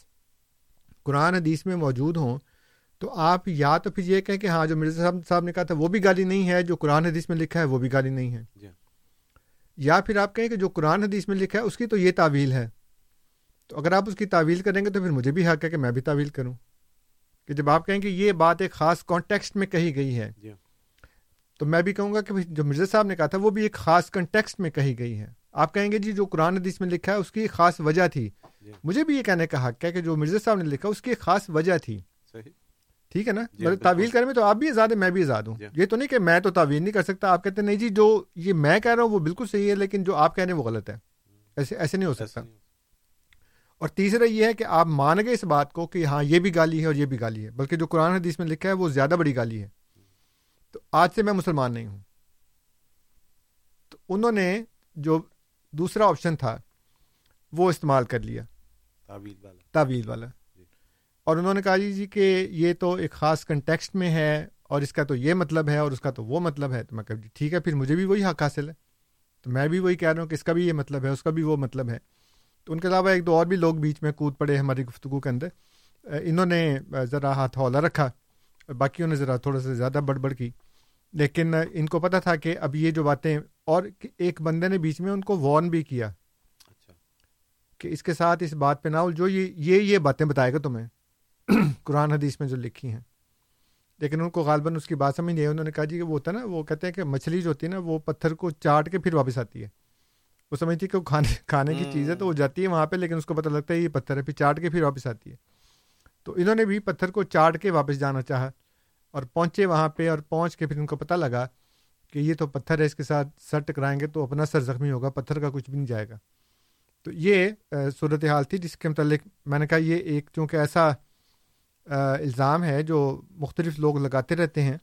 قرآن حدیث میں موجود ہوں تو آپ یا تو پھر یہ کہیں کہ ہاں جو مرزا صاحب صاحب نے کہا تھا وہ بھی گالی نہیں ہے جو قرآن حدیث میں لکھا ہے وہ بھی گالی نہیں ہے۔ جی۔ یا پھر آپ کہیں کہ جو قرآن حدیث میں لکھا ہے اس کی تو یہ تعویل ہے۔ تو اگر آپ اس کی تعویل کریں گے تو پھر مجھے بھی حق ہے کہ میں بھی تعویل کروں۔ کہ جب آپ کہیں کہ یہ بات ایک خاص کانٹیکسٹ میں کہی گئی ہے جی تو میں بھی کہوں گا کہ جو مرزا صاحب نے کہا تھا وہ بھی ایک خاص کنٹیکسٹ میں کہی گئی ہے۔ آپ کہیں گے جی جو قرآن حدیث میں لکھا ہے اس کی ایک خاص وجہ تھی۔ جی۔ مجھے بھی یہ کہنے کا حق ہے کہ جو مرزا صاحب نے لکھا اس کی ایک خاص وجہ تھی۔ ٹھیک ہے نا؟ جی، مطلب۔ تعویل کرنے میں تو آپ بھی آزاد ہیں میں بھی آزاد ہوں۔ یہ تو نہیں کہ میں تو تعویل نہیں کر سکتا۔ آپ کہتے ہیں نہیں جی جو یہ میں کہہ رہا ہوں وہ بالکل صحیح ہے لیکن جو آپ کہہ رہے ہیں وہ غلط ہے۔ ایسے ایسے نہیں ہو سکتا۔ اور تیسرا یہ ہے کہ آپ مان گئے اس بات کو کہ ہاں یہ بھی گالی ہے اور یہ بھی گالی ہے بلکہ جو قرآن حدیث میں لکھا ہے وہ زیادہ بڑی گالی ہے۔ تو آج سے میں مسلمان نہیں ہوں۔ تو انہوں نے جو دوسرا آپشن تھا وہ استعمال کر لیا۔ تعویل والا۔ تعویل والا۔ جی۔ اور انہوں نے کہا جی جی کہ یہ تو ایک خاص کنٹیکسٹ میں ہے اور اس کا تو یہ مطلب ہے اور اس کا تو وہ مطلب ہے۔ تو میں کہا جی ٹھیک ہے پھر مجھے بھی وہی حق حاصل ہے۔ تو میں بھی وہی کہہ رہا ہوں کہ اس کا بھی یہ مطلب ہے اس کا بھی وہ مطلب ہے۔ ان کے علاوہ ایک دو اور بھی لوگ بیچ میں کود پڑے ہماری گفتگو کے اندر۔ انہوں نے ذرا ہاتھ ہولا رکھا باقیوں نے ذرا تھوڑا سا زیادہ بڑبڑ کی۔ لیکن ان کو پتہ تھا کہ اب یہ جو باتیں اور ایک بندے نے بیچ میں ان کو وارن بھی کیا۔ اچھا۔ کہ اس کے ساتھ اس بات پہ نہ جو یہ یہ یہ باتیں بتائے گا تمہیں۔ قرآن حدیث میں جو لکھی ہیں۔ لیکن ان کو غالباً اس کی بات سمجھ نہیں آئی۔ انہوں نے کہا جی کہ وہ ہوتا ہے نا وہ کہتے ہیں کہ مچھلی جو ہوتی ہے نا وہ پتھر کو چاٹ کے پھر واپس آتی ہے۔ وہ سمجھتی ہے کہ وہ کھانے کھانے کی چیز ہے تو وہ جاتی ہے وہاں پہ لیکن اس کو پتہ لگتا ہے یہ پتھر ہے پھر چاٹ کے پھر واپس آتی ہے۔ تو انہوں نے بھی پتھر کو چاٹ کے واپس جانا چاہا اور پہنچے وہاں پہ اور پہنچ کے پھر ان کو پتہ لگا کہ یہ تو پتھر ہے اس کے ساتھ سر ٹکرائیں گے تو اپنا سر زخمی ہوگا پتھر کا کچھ بھی نہیں جائے گا۔ تو یہ صورت حال تھی جس کے متعلق میں نے کہا یہ ایک چونکہ ایسا الزام ہے جو مختلف لوگ لگاتے رہتے ہیں۔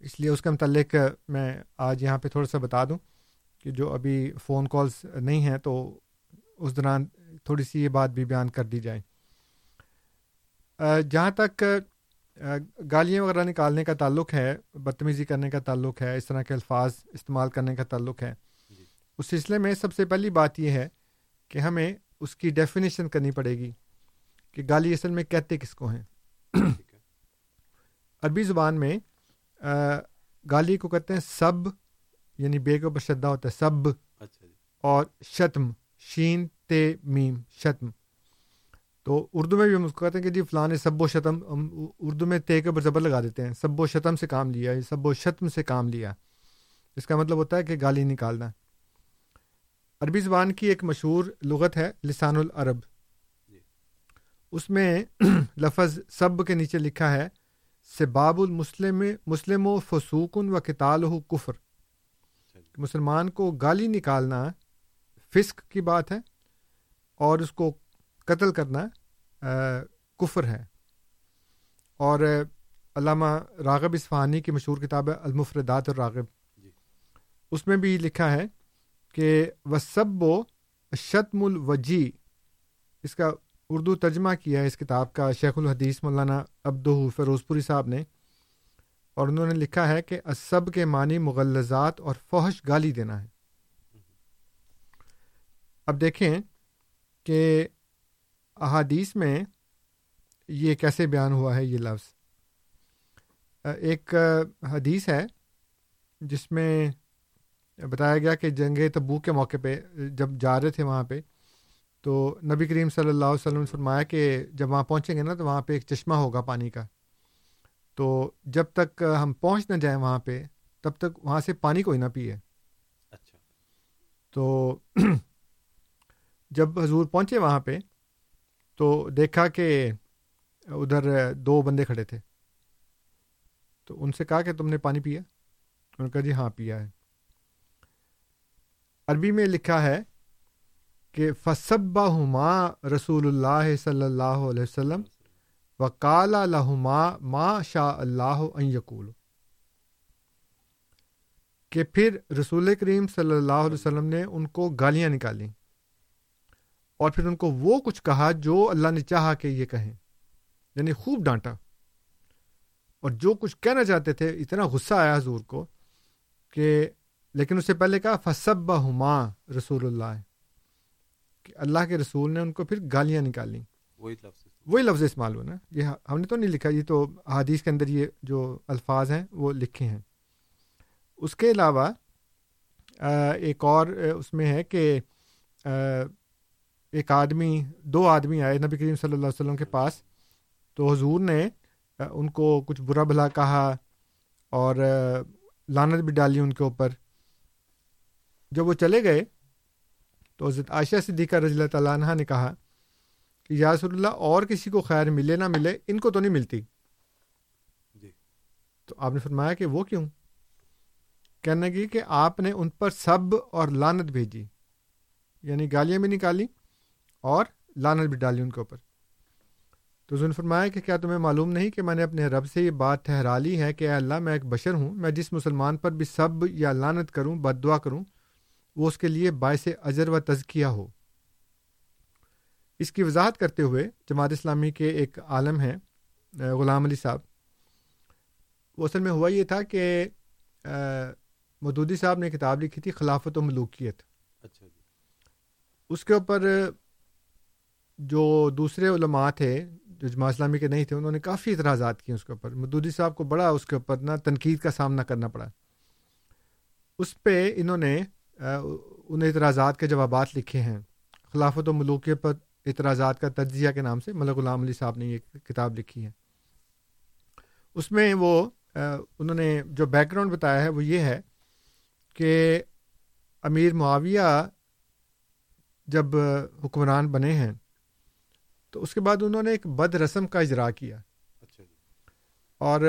اس لیے اس کے متعلق میں آج یہاں پہ تھوڑا سا بتا دوں۔ کہ جو ابھی فون کالز نہیں ہیں تو اس دوران تھوڑی سی یہ بات بھی بیان کر دی جائے۔ جہاں تک گالیاں وغیرہ نکالنے کا تعلق ہے بدتمیزی کرنے کا تعلق ہے اس طرح کے الفاظ استعمال کرنے کا تعلق ہے اس سلسلے میں سب سے پہلی بات یہ ہے کہ ہمیں اس کی ڈیفینیشن کرنی پڑے گی کہ گالی اصل میں کہتے کس کو ہیں۔ عربی زبان میں گالی کو کہتے ہیں سب یعنی بے کے اوپر شدہ ہوتا ہے سب اچھا جی۔ اور شتم شین تے میم شتم۔ تو اردو میں بھی ہم اس کو کہتے ہیں کہ جی فلاں نے سب و شتم ہم اردو میں تے کے اوپر زبر لگا دیتے ہیں۔ سب و شتم سے کام لیا سب و شتم سے کام لیا۔ اس کا مطلب ہوتا ہے کہ گالی نکالنا۔ عربی زبان کی ایک مشہور لغت ہے لسان العرب۔ اس میں لفظ سب کے نیچے لکھا ہے سباب المسلم مسلم و فسوکن و کتال و کفر۔ مسلمان کو گالی نکالنا فسق کی بات ہے اور اس کو قتل کرنا کفر ہے۔ اور علامہ راغب اصفہانی کی مشہور کتاب ہے المفردات الراغب۔ اس میں بھی لکھا ہے کہ وصب و شتم الوجی اس کا اردو ترجمہ کیا ہے اس کتاب کا شیخ الحدیث مولانا عبدو فیروز پوری صاحب نے۔ اور انہوں نے لکھا ہے کہ اسب کے معنی مغلزات اور فوحش گالی دینا ہے۔ اب دیکھیں کہ احادیث میں یہ کیسے بیان ہوا ہے یہ لفظ۔ ایک حدیث ہے جس میں بتایا گیا کہ جنگ تبو کے موقع پہ جب جا رہے تھے وہاں پہ تو نبی کریم صلی اللہ علیہ وسلم نے فرمایا کہ جب وہاں پہنچیں گے نا تو وہاں پہ ایک چشمہ ہوگا پانی کا۔ تو جب تک ہم پہنچ نہ جائیں وہاں پہ تب تک وہاں سے پانی کوئی نہ پیے۔ اچھا۔ تو جب حضور پہنچے وہاں پہ تو دیکھا کہ ادھر دو بندے کھڑے تھے۔ تو ان سے کہا کہ تم نے پانی پیا؟ انہوں نے کہا جی ہاں پیا ہے۔ عربی میں لکھا ہے کہ فصبہ ہما رسول اللہ صلی اللہ علیہ وسلم و کالا لہما ما شاہ اللہ یقول کہ پھر رسول کریم صلی اللہ علیہ وسلم نے ان کو گالیاں نکالیں اور پھر ان کو وہ کچھ کہا جو اللہ نے چاہا کہ یہ کہیں یعنی خوب ڈانٹا۔ اور جو کچھ کہنا چاہتے تھے، اتنا غصہ آیا حضور کو کہ لیکن اس سے پہلے کہا فصب ہما رسول اللہ، کہ اللہ کے رسول نے ان کو پھر گالیاں نکالی وہی لفظ۔ وہی لفظ استعمال ہونا یہ ہم نے تو نہیں لکھا، یہ تو حادیث کے اندر یہ جو الفاظ ہیں، وہ لکھے ہیں۔ اس کے علاوہ ایک اور اس میں ہے کہ ایک آدمی، دو آدمی آئے نبی کریم صلی اللہ علیہ وسلم کے پاس۔ تو حضور نے ان کو کچھ برا بھلا کہا اور لانت بھی ڈالی ان کے اوپر۔ جب وہ چلے گئے، تو حضرت عائشہ صدیقہ رضی اللہ تعالیٰ عنہ نے کہا کہ یاسر اللہ اور کسی کو خیر ملے نہ ملے ان کو تو نہیں ملتی۔ جی۔ تو آپ نے فرمایا کہ وہ کیوں؟ کہنے کی کہ آپ نے ان پر سب اور لانت بھیجی یعنی گالیاں بھی نکالی اور لانت بھی ڈالی ان کے اوپر۔ تو ظن فرمایا کہ کیا تمہیں معلوم نہیں کہ میں نے اپنے رب سے یہ بات ٹھہرا لی ہے کہ اے اللہ میں ایک بشر ہوں میں جس مسلمان پر بھی سب یا لانت کروں بد دعا کروں وہ اس کے لیے باعث اجر و تزکیہ ہو۔ اس کی وضاحت کرتے ہوئے جماعت اسلامی کے ایک عالم ہیں غلام علی صاحب۔ وہ اصل میں ہوا یہ تھا کہ مدودی صاحب نے کتاب لکھی تھی خلافت و ملوکیت۔ اچھا جی۔ اس کے اوپر جو دوسرے علماء تھے جو جماعت اسلامی کے نہیں تھے انہوں نے کافی اعتراضات کیے اس کے اوپر۔ مدودی صاحب کو بڑا اس کے اوپر نا تنقید کا سامنا کرنا پڑا۔ اس پہ انہوں نے ان اعتراضات کے جوابات لکھے ہیں۔ خلافت و ملوکیت پر اعتراضات کا تجزیہ کے نام سے ملک غلام علی صاحب نے یہ کتاب لکھی ہے۔ اس میں وہ انہوں نے جو بیک گراؤنڈ بتایا ہے وہ یہ ہے کہ امیر معاویہ جب حکمران بنے ہیں تو اس کے بعد انہوں نے ایک بد رسم کا اجرا کیا۔ اچھا جی۔ اور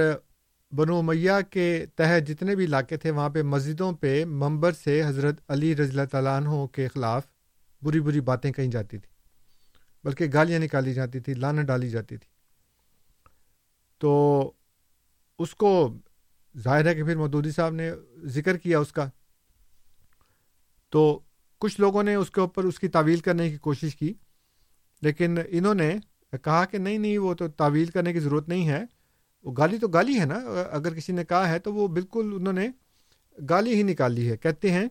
بنو میاں کے تحت جتنے بھی علاقے تھے وہاں پہ مسجدوں پہ ممبر سے حضرت علی رضی اللہ تعالیٰ عنہ کے خلاف بری بری باتیں کہیں جاتی تھیں۔ بلکہ گالیاں نکالی جاتی تھی لانہ ڈالی جاتی تھی۔ تو اس کو ظاہر ہے کہ پھر مودودی صاحب نے ذکر کیا اس کا۔ تو کچھ لوگوں نے اس کے اوپر اس کی تعویل کرنے کی کوشش کی، لیکن انہوں نے کہا کہ نہیں نہیں، وہ تو تعویل کرنے کی ضرورت نہیں ہے۔ وہ گالی تو گالی ہے نا، اگر کسی نے کہا ہے تو وہ بالکل انہوں نے گالی ہی نکالی ہے۔ کہتے ہیں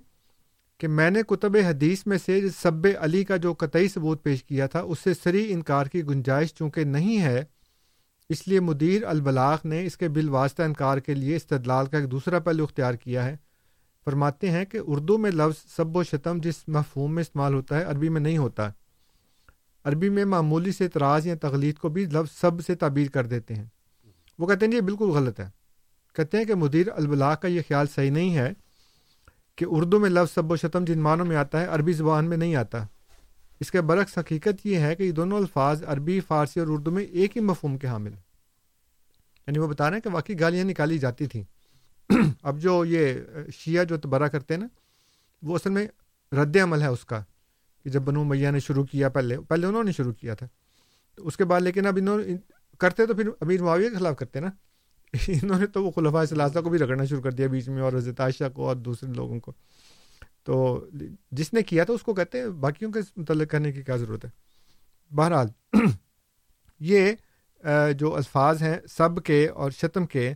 کہ میں نے کتب حدیث میں سے سب علی کا جو قطعی ثبوت پیش کیا تھا، اس سے سری انکار کی گنجائش چونکہ نہیں ہے، اس لیے مدیر البلاغ نے اس کے بالواسطہ انکار کے لیے استدلال کا ایک دوسرا پہلو اختیار کیا ہے۔ فرماتے ہیں کہ اردو میں لفظ سب و شتم جس مفہوم میں استعمال ہوتا ہے، عربی میں نہیں ہوتا۔ عربی میں معمولی سے اعتراض یا تغلید کو بھی لفظ سب سے تعبیر کر دیتے ہیں۔ وہ کہتے ہیں، یہ بالکل غلط ہے۔ کہتے ہیں کہ مدیر البلاغ کا یہ خیال صحیح نہیں ہے۔ کہ اردو میں لفظ سب و شتم جن معنوں میں آتا ہے، عربی زبان میں نہیں آتا۔ اس کے برعکس حقیقت یہ ہے کہ یہ دونوں الفاظ عربی، فارسی اور اردو میں ایک ہی مفہوم کے حامل۔ یعنی وہ بتا رہے ہیں کہ واقعی گالیاں نکالی جاتی تھیں۔ اب جو یہ شیعہ جو تبرہ کرتے ہیں نا، وہ اصل میں رد عمل ہے اس کا، کہ جب بنو میاں نے شروع کیا، پہلے پہلے انہوں نے شروع کیا تھا۔ تو اس کے بعد لیکن اب انہوں کرتے تو پھر امیر معاویہ کے خلاف کرتے نا۔ انہوں نے تو وہ خلفۂ ثلاثہ کو بھی رگڑنا شروع کر دیا بیچ میں اور حضرت عائشہ کو اور دوسرے لوگوں کو۔ تو جس نے کیا تھا اس کو کہتے ہیں باقیوں کے متعلق کرنے کی کیا ضرورت ہے؟ بہرحال یہ جو الفاظ ہیں سب کے اور شتم کے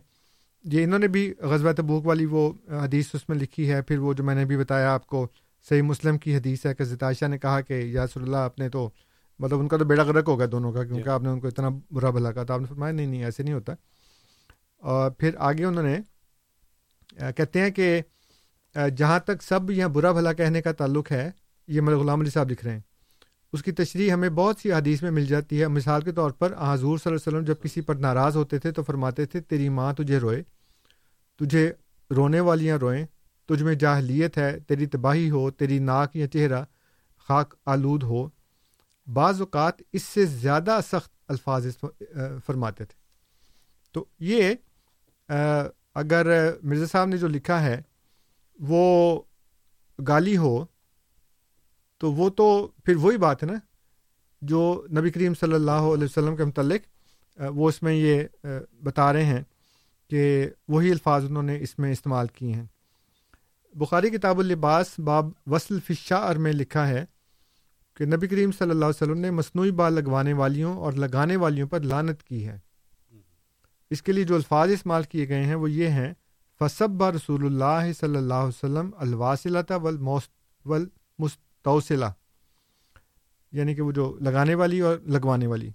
یہ انہوں نے بھی غزوہ تبوک والی وہ حدیث اس میں لکھی ہے۔ پھر وہ جو میں نے بھی بتایا آپ کو صحیح مسلم کی حدیث ہے کہ زتائشہ نے کہا کہ یاسر اللہ آپ نے تو مطلب ان کا تو بیڑا غرق ہو گیا دونوں کا کیونکہ آپ نے ان کو اتنا برا بھلا کہا تھا آپ نے فرمایا نہیں نہیں ایسے نہیں ہوتا۔ اور پھر آگے انہوں نے کہتے ہیں کہ جہاں تک سب یا برا بھلا کہنے کا تعلق ہے، یہ میرے غلام علی صاحب لکھ رہے ہیں۔ اس کی تشریح ہمیں بہت سی حدیث میں مل جاتی ہے۔ مثال کے طور پر حضور صلی اللہ علیہ وسلم جب کسی پر ناراض ہوتے تھے تو فرماتے تھے، تیری ماں تجھے روئے، تجھے رونے والیاں روئیں، تجھ میں جاہلیت ہے، تیری تباہی ہو، تیری ناک یا چہرہ خاک آلود ہو۔ بعض اوقات اس سے زیادہ سخت الفاظ فرماتے تھے۔ تو یہ اگر مرزا صاحب نے جو لکھا ہے، وہ گالی ہو، تو وہ تو پھر وہی بات ہے نا، جو نبی کریم صلی اللہ علیہ وسلم کے متعلق وہ اس میں یہ بتا رہے ہیں کہ وہی الفاظ انہوں نے اس میں استعمال کیے ہیں۔ بخاری کتاب اللباس باب وصل فشار میں لکھا ہے کہ نبی کریم صلی اللہ علیہ وسلم نے مصنوعی بال لگوانے والیوں اور لگانے والیوں پر لانت کی ہے۔ اس کے لیے جو الفاظ استعمال کیے گئے ہیں وہ یہ ہیں فصب رسول اللہ صلی اللہ علیہ وسلم الواصلۃ ولمستوسلہ یعنی کہ وہ جو لگانے والی اور لگوانے والی۔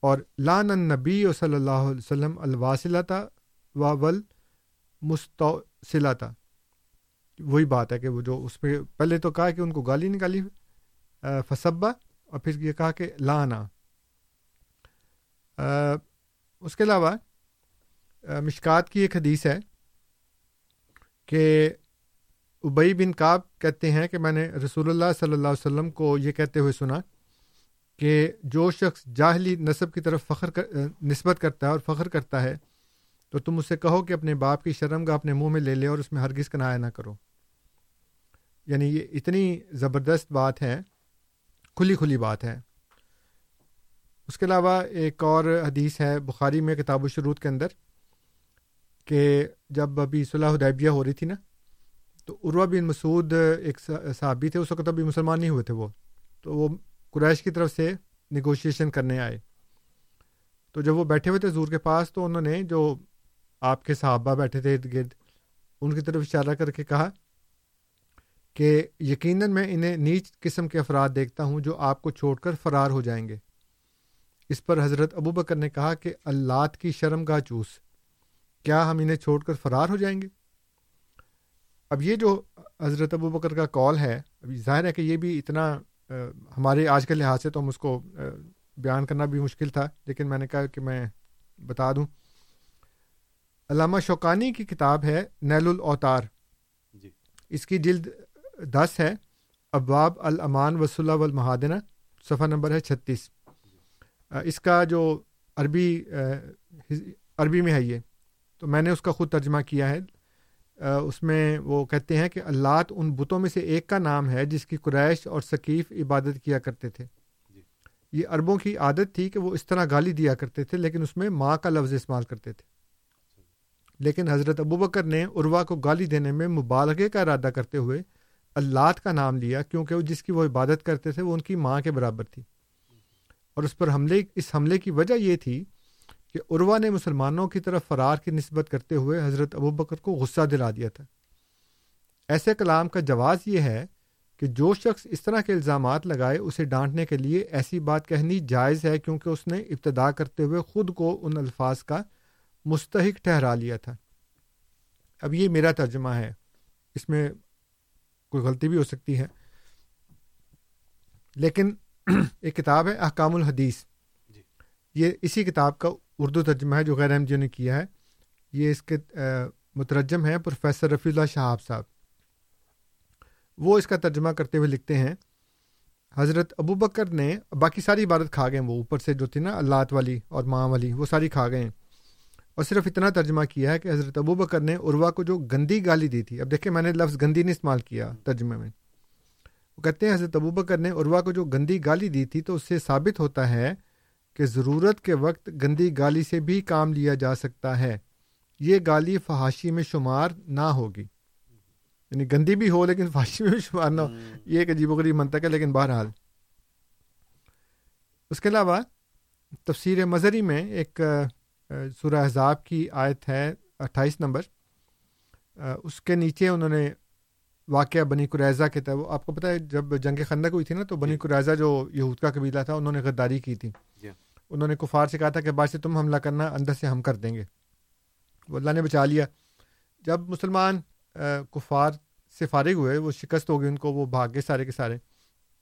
اور لان النبی صلی اللہ علیہ وسلم الواصلۃ و ول وہی بات ہے کہ وہ جو اس پہ پہلے تو کہا کہ ان کو گالی نکالی فصبہ اور پھر یہ کہا کہ لانا اس کے علاوہ مشکات کی ایک حدیث ہے کہ ابئی بن کاب کہتے ہیں کہ میں نے رسول اللہ صلی اللہ علیہ وسلم کو یہ کہتے ہوئے سنا کہ جو شخص جاہلی نصب کی طرف فخر کر نسبت کرتا ہے اور فخر کرتا ہے، تو تم اس سے کہو کہ اپنے باپ کی شرم کا اپنے منہ میں لے لے اور اس میں ہرگز کنایا نہ کرو۔ یعنی یہ اتنی زبردست بات ہے، کھلی کھلی بات ہے۔ اس کے علاوہ ایک اور حدیث ہے بخاری میں کتاب و شروط کے اندر۔ کہ جب ابھی صلاح ادیبیہ ہو رہی تھی نا، تو عروا بن مسعود ایک صحابی تھے، اس وقت ابھی مسلمان نہیں ہوئے تھے وہ۔ تو وہ قریش کی طرف سے نگوشیشن کرنے آئے۔ تو جب وہ بیٹھے ہوئے تھے زور کے پاس، تو انہوں نے جو آپ کے صحابہ بیٹھے تھے ارد گرد، ان کی طرف اشارہ کر کے کہا کہ یقیناً میں انہیں نیچ قسم کے افراد دیکھتا ہوں جو آپ کو چھوڑ کر فرار ہو جائیں گے۔ اس پر حضرت ابو بکر نے کہا کہ اللہ کی شرم کا چوس۔ کیا ہم انہیں چھوڑ کر فرار ہو جائیں گے؟ اب یہ جو حضرت ابو بکر کا کال ہے ابھی ظاہر ہے کہ یہ بھی اتنا ہمارے آج کے لحاظ سے تو ہم اس کو بیان کرنا بھی مشکل تھا لیکن میں نے کہا کہ میں بتا دوں۔ علامہ شوقانی کی کتاب ہے نیل الاوتار۔ جی۔ اس کی جلد دس ہے ابواب الامان وصول والمحادنہ صفحہ نمبر ہے چھتیس۔ اس کا جو عربی عربی میں ہے یہ۔ تو میں نے اس کا خود ترجمہ کیا ہے۔ اس میں وہ کہتے ہیں کہ اللہ ان بتوں میں سے ایک کا نام ہے جس کی قریش اور ثقیف عبادت کیا کرتے تھے۔ جی۔ یہ عربوں کی عادت تھی کہ وہ اس طرح گالی دیا کرتے تھے لیکن اس میں ماں کا لفظ استعمال کرتے تھے۔ لیکن حضرت ابو بکر نے عروا کو گالی دینے میں مبالغے کا ارادہ کرتے ہوئے اللہ کا نام لیا کیونکہ وہ جس کی وہ عبادت کرتے تھے وہ ان کی ماں کے برابر تھی۔ اور اس پر حملے اس حملے کی وجہ یہ تھی کہ عروا نے مسلمانوں کی طرف فرار کی نسبت کرتے ہوئے حضرت ابو بکر کو غصہ دلا دیا تھا۔ ایسے کلام کا جواز یہ ہے کہ جو شخص اس طرح کے الزامات لگائے اسے ڈانٹنے کے لیے ایسی بات کہنی جائز ہے کیونکہ اس نے ابتدا کرتے ہوئے خود کو ان الفاظ کا مستحق ٹھہرا لیا تھا۔ اب یہ میرا ترجمہ ہے۔ اس میں کوئی غلطی بھی ہو سکتی ہے۔ لیکن ایک کتاب ہے احکام الحدیث۔ جی۔ یہ اسی کتاب کا اردو ترجمہ ہے جو غیر احمد جی نے کیا ہے۔ یہ اس کے مترجم ہے پروفیسر رفیع اللہ شہاب صاحب۔ وہ اس کا ترجمہ کرتے ہوئے لکھتے ہیں، حضرت ابو بکر نے، باقی ساری عبادت کھا گئے وہ، اوپر سے جو تھی نا اللہ والی اور ماں والی، وہ ساری کھا گئے ہیں۔ اور صرف اتنا ترجمہ کیا ہے کہ حضرت ابو بکر نے عروا کو جو گندی گالی دی تھی، اب دیکھیں میں نے لفظ گندی نہیں استعمال کیا ترجمے میں۔ وہ کہتے ہیں حضرت ابو بکر نے عروا کو جو گندی گالی دی تھی تو اس سے ثابت ہوتا ہے کہ ضرورت کے وقت گندی گالی سے بھی کام لیا جا سکتا ہے۔ یہ گالی فحاشی میں شمار نہ ہوگی۔ یعنی گندی بھی ہو لیکن فحاشی میں شمار نہ ہو۔ یہ ایک عجیب و غریب منطق ہے لیکن بہرحال۔ اس کے علاوہ تفسیر مظہری میں ایک سورہ احزاب کی آیت ہے اٹھائیس نمبر۔ اس کے نیچے انہوں نے واقعہ بنی قریضہ کے تھا وہ آپ کو پتہ ہے جب جنگ خندق ہوئی تھی نا تو بنی جی۔ قریضہ جو یہود کا قبیلہ تھا انہوں نے غداری کی تھی۔ انہوں نے کفار سے کہا تھا کہ بعد سے تم حملہ کرنا اندر سے ہم کر دیں گے۔ وہ اللہ نے بچا لیا۔ جب مسلمان کفار سے فارغ ہوئے، وہ شکست ہو گئی ان کو، وہ بھاگ گئے سارے کے سارے۔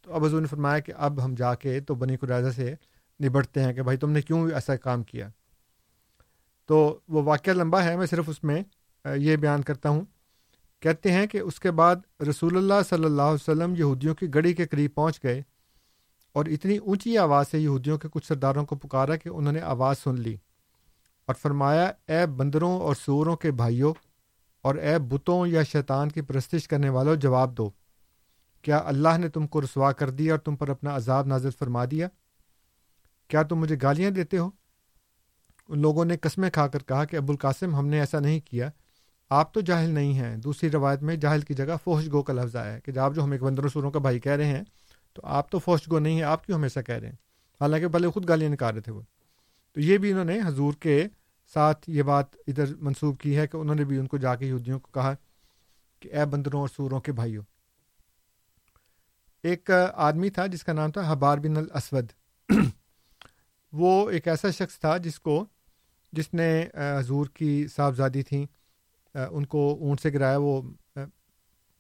تو اب حضور نے فرمایا کہ اب ہم جا کے تو بنی قریضہ سے نبٹتے ہیں کہ بھائی تم نے کیوں ایسا کام کیا؟ تو وہ واقعہ لمبا ہے، میں صرف اس میں یہ بیان کرتا ہوں۔ کہتے ہیں کہ اس کے بعد رسول اللہ صلی اللہ علیہ وسلم یہودیوں کی گڑی کے قریب پہنچ گئے۔ اور اتنی اونچی آواز سے یہودیوں کے کچھ سرداروں کو پکارا کہ انہوں نے آواز سن لی اور فرمایا، اے بندروں اور سوروں کے بھائیوں اور اے بتوں یا شیطان کی پرستش کرنے والوں، جواب دو، کیا اللہ نے تم کو رسوا کر دیا اور تم پر اپنا عذاب نازل فرما دیا؟ کیا تم مجھے گالیاں دیتے ہو؟ ان لوگوں نے قسمیں کھا کر کہا کہ، ابو القاسم، ہم نے ایسا نہیں کیا، آپ تو جاہل نہیں ہیں۔ دوسری روایت میں جاہل کی جگہ فوش گو کا لفظ آیا ہے کہ آپ جو ہم ایک بندر سوروں کا بھائی کہہ رہے ہیں تو آپ تو فوش گو نہیں ہیں، آپ کیوں ہمیشہ کہہ رہے ہیں؟ حالانکہ پہلے خود گالیاں نکال رہے تھے وہ۔ تو یہ بھی انہوں نے حضور کے ساتھ یہ بات ادھر منسوخ کی ہے کہ انہوں نے بھی ان کو جا کے یہودیوں کو کہا کہ اے بندروں اور سوروں کے بھائیوں۔ ایک آدمی تھا جس کا نام تھا حبار بن الاسود۔ وہ ایک ایسا شخص تھا جس کو جس نے حضور کی صاحبزادی تھیں ان کو اونٹ سے گرایا، وہ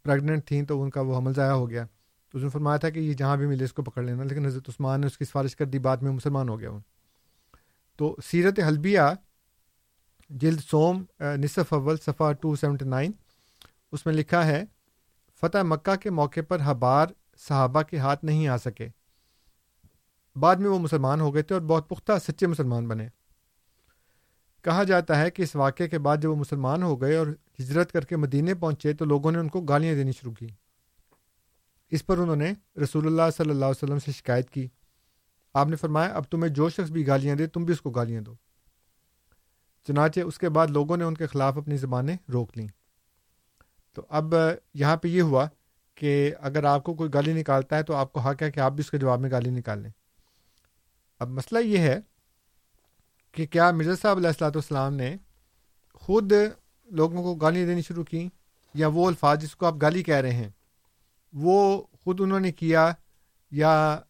پریگننٹ تھیں تو ان کا وہ حمل ضائع ہو گیا۔ تو اس نے فرمایا تھا کہ یہ جہاں بھی ملے اس کو پکڑ لینا، لیکن حضرت عثمان نے اس کی سفارش کر دی، بعد میں مسلمان ہو گیا وہ۔ تو سیرت حلبیہ، جلد سوم نصف اول، صفحہ ٹو سیونٹی نائن اس میں لکھا ہے، فتح مکہ کے موقع پر حبار صحابہ کے ہاتھ نہیں آ سکے۔ بعد میں وہ مسلمان ہو گئے تھے اور بہت پختہ سچے مسلمان بنے۔ کہا جاتا ہے کہ اس واقعے کے بعد جب وہ مسلمان ہو گئے اور ہجرت کر کے مدینے پہنچے تو لوگوں نے ان کو گالیاں دینی شروع کی۔ اس پر انہوں نے رسول اللہ صلی اللہ علیہ وسلم سے شکایت کی۔ آپ نے فرمایا، اب تمہیں جو شخص بھی گالیاں دے، تم بھی اس کو گالیاں دو۔ چنانچہ اس کے بعد لوگوں نے ان کے خلاف اپنی زبانیں روک لیں۔ تو اب یہاں پہ یہ ہوا کہ اگر آپ کو کوئی گالی نکالتا ہے تو آپ کو حق ہے کہ آپ بھی اس کے جواب میں گالی نکال لیں اب مسئلہ یہ ہے کہ کیا مرزا صاحب علیہ السلاۃ والسلام نے خود لوگوں کو گالیاں دینی شروع کی یا وہ الفاظ جس کو آپ گالی کہہ رہے ہیں وہ خود انہوں نے کیا یا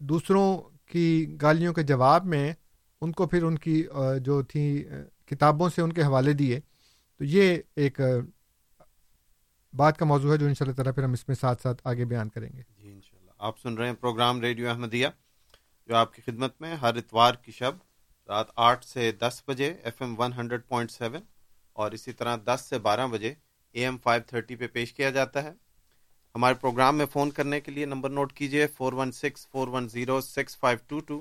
دوسروں کی گالیوں کے جواب میں ان کو پھر ان کی جو تھی کتابوں سے ان کے حوالے دیے۔ تو یہ ایک بات کا موضوع ہے جو ان شاء اللہ تعالیٰ پھر ہم اس میں ساتھ ساتھ آگے بیان کریں گے۔ جی انشاءاللہ۔ آپ سن رہے ہیں پروگرام ریڈیو احمدیہ، جو آپ کی خدمت میں ہر اتوار کی شب رات آٹھ سے دس بجے F M one hundred point seven اور اسی طرح دس سے بارہ بجے اے ایم فائیو تھرٹی پہ پیش کیا جاتا ہے۔ ہمارے پروگرام میں فون کرنے کے لیے نمبر نوٹ کیجیے four one six four one zero six five two two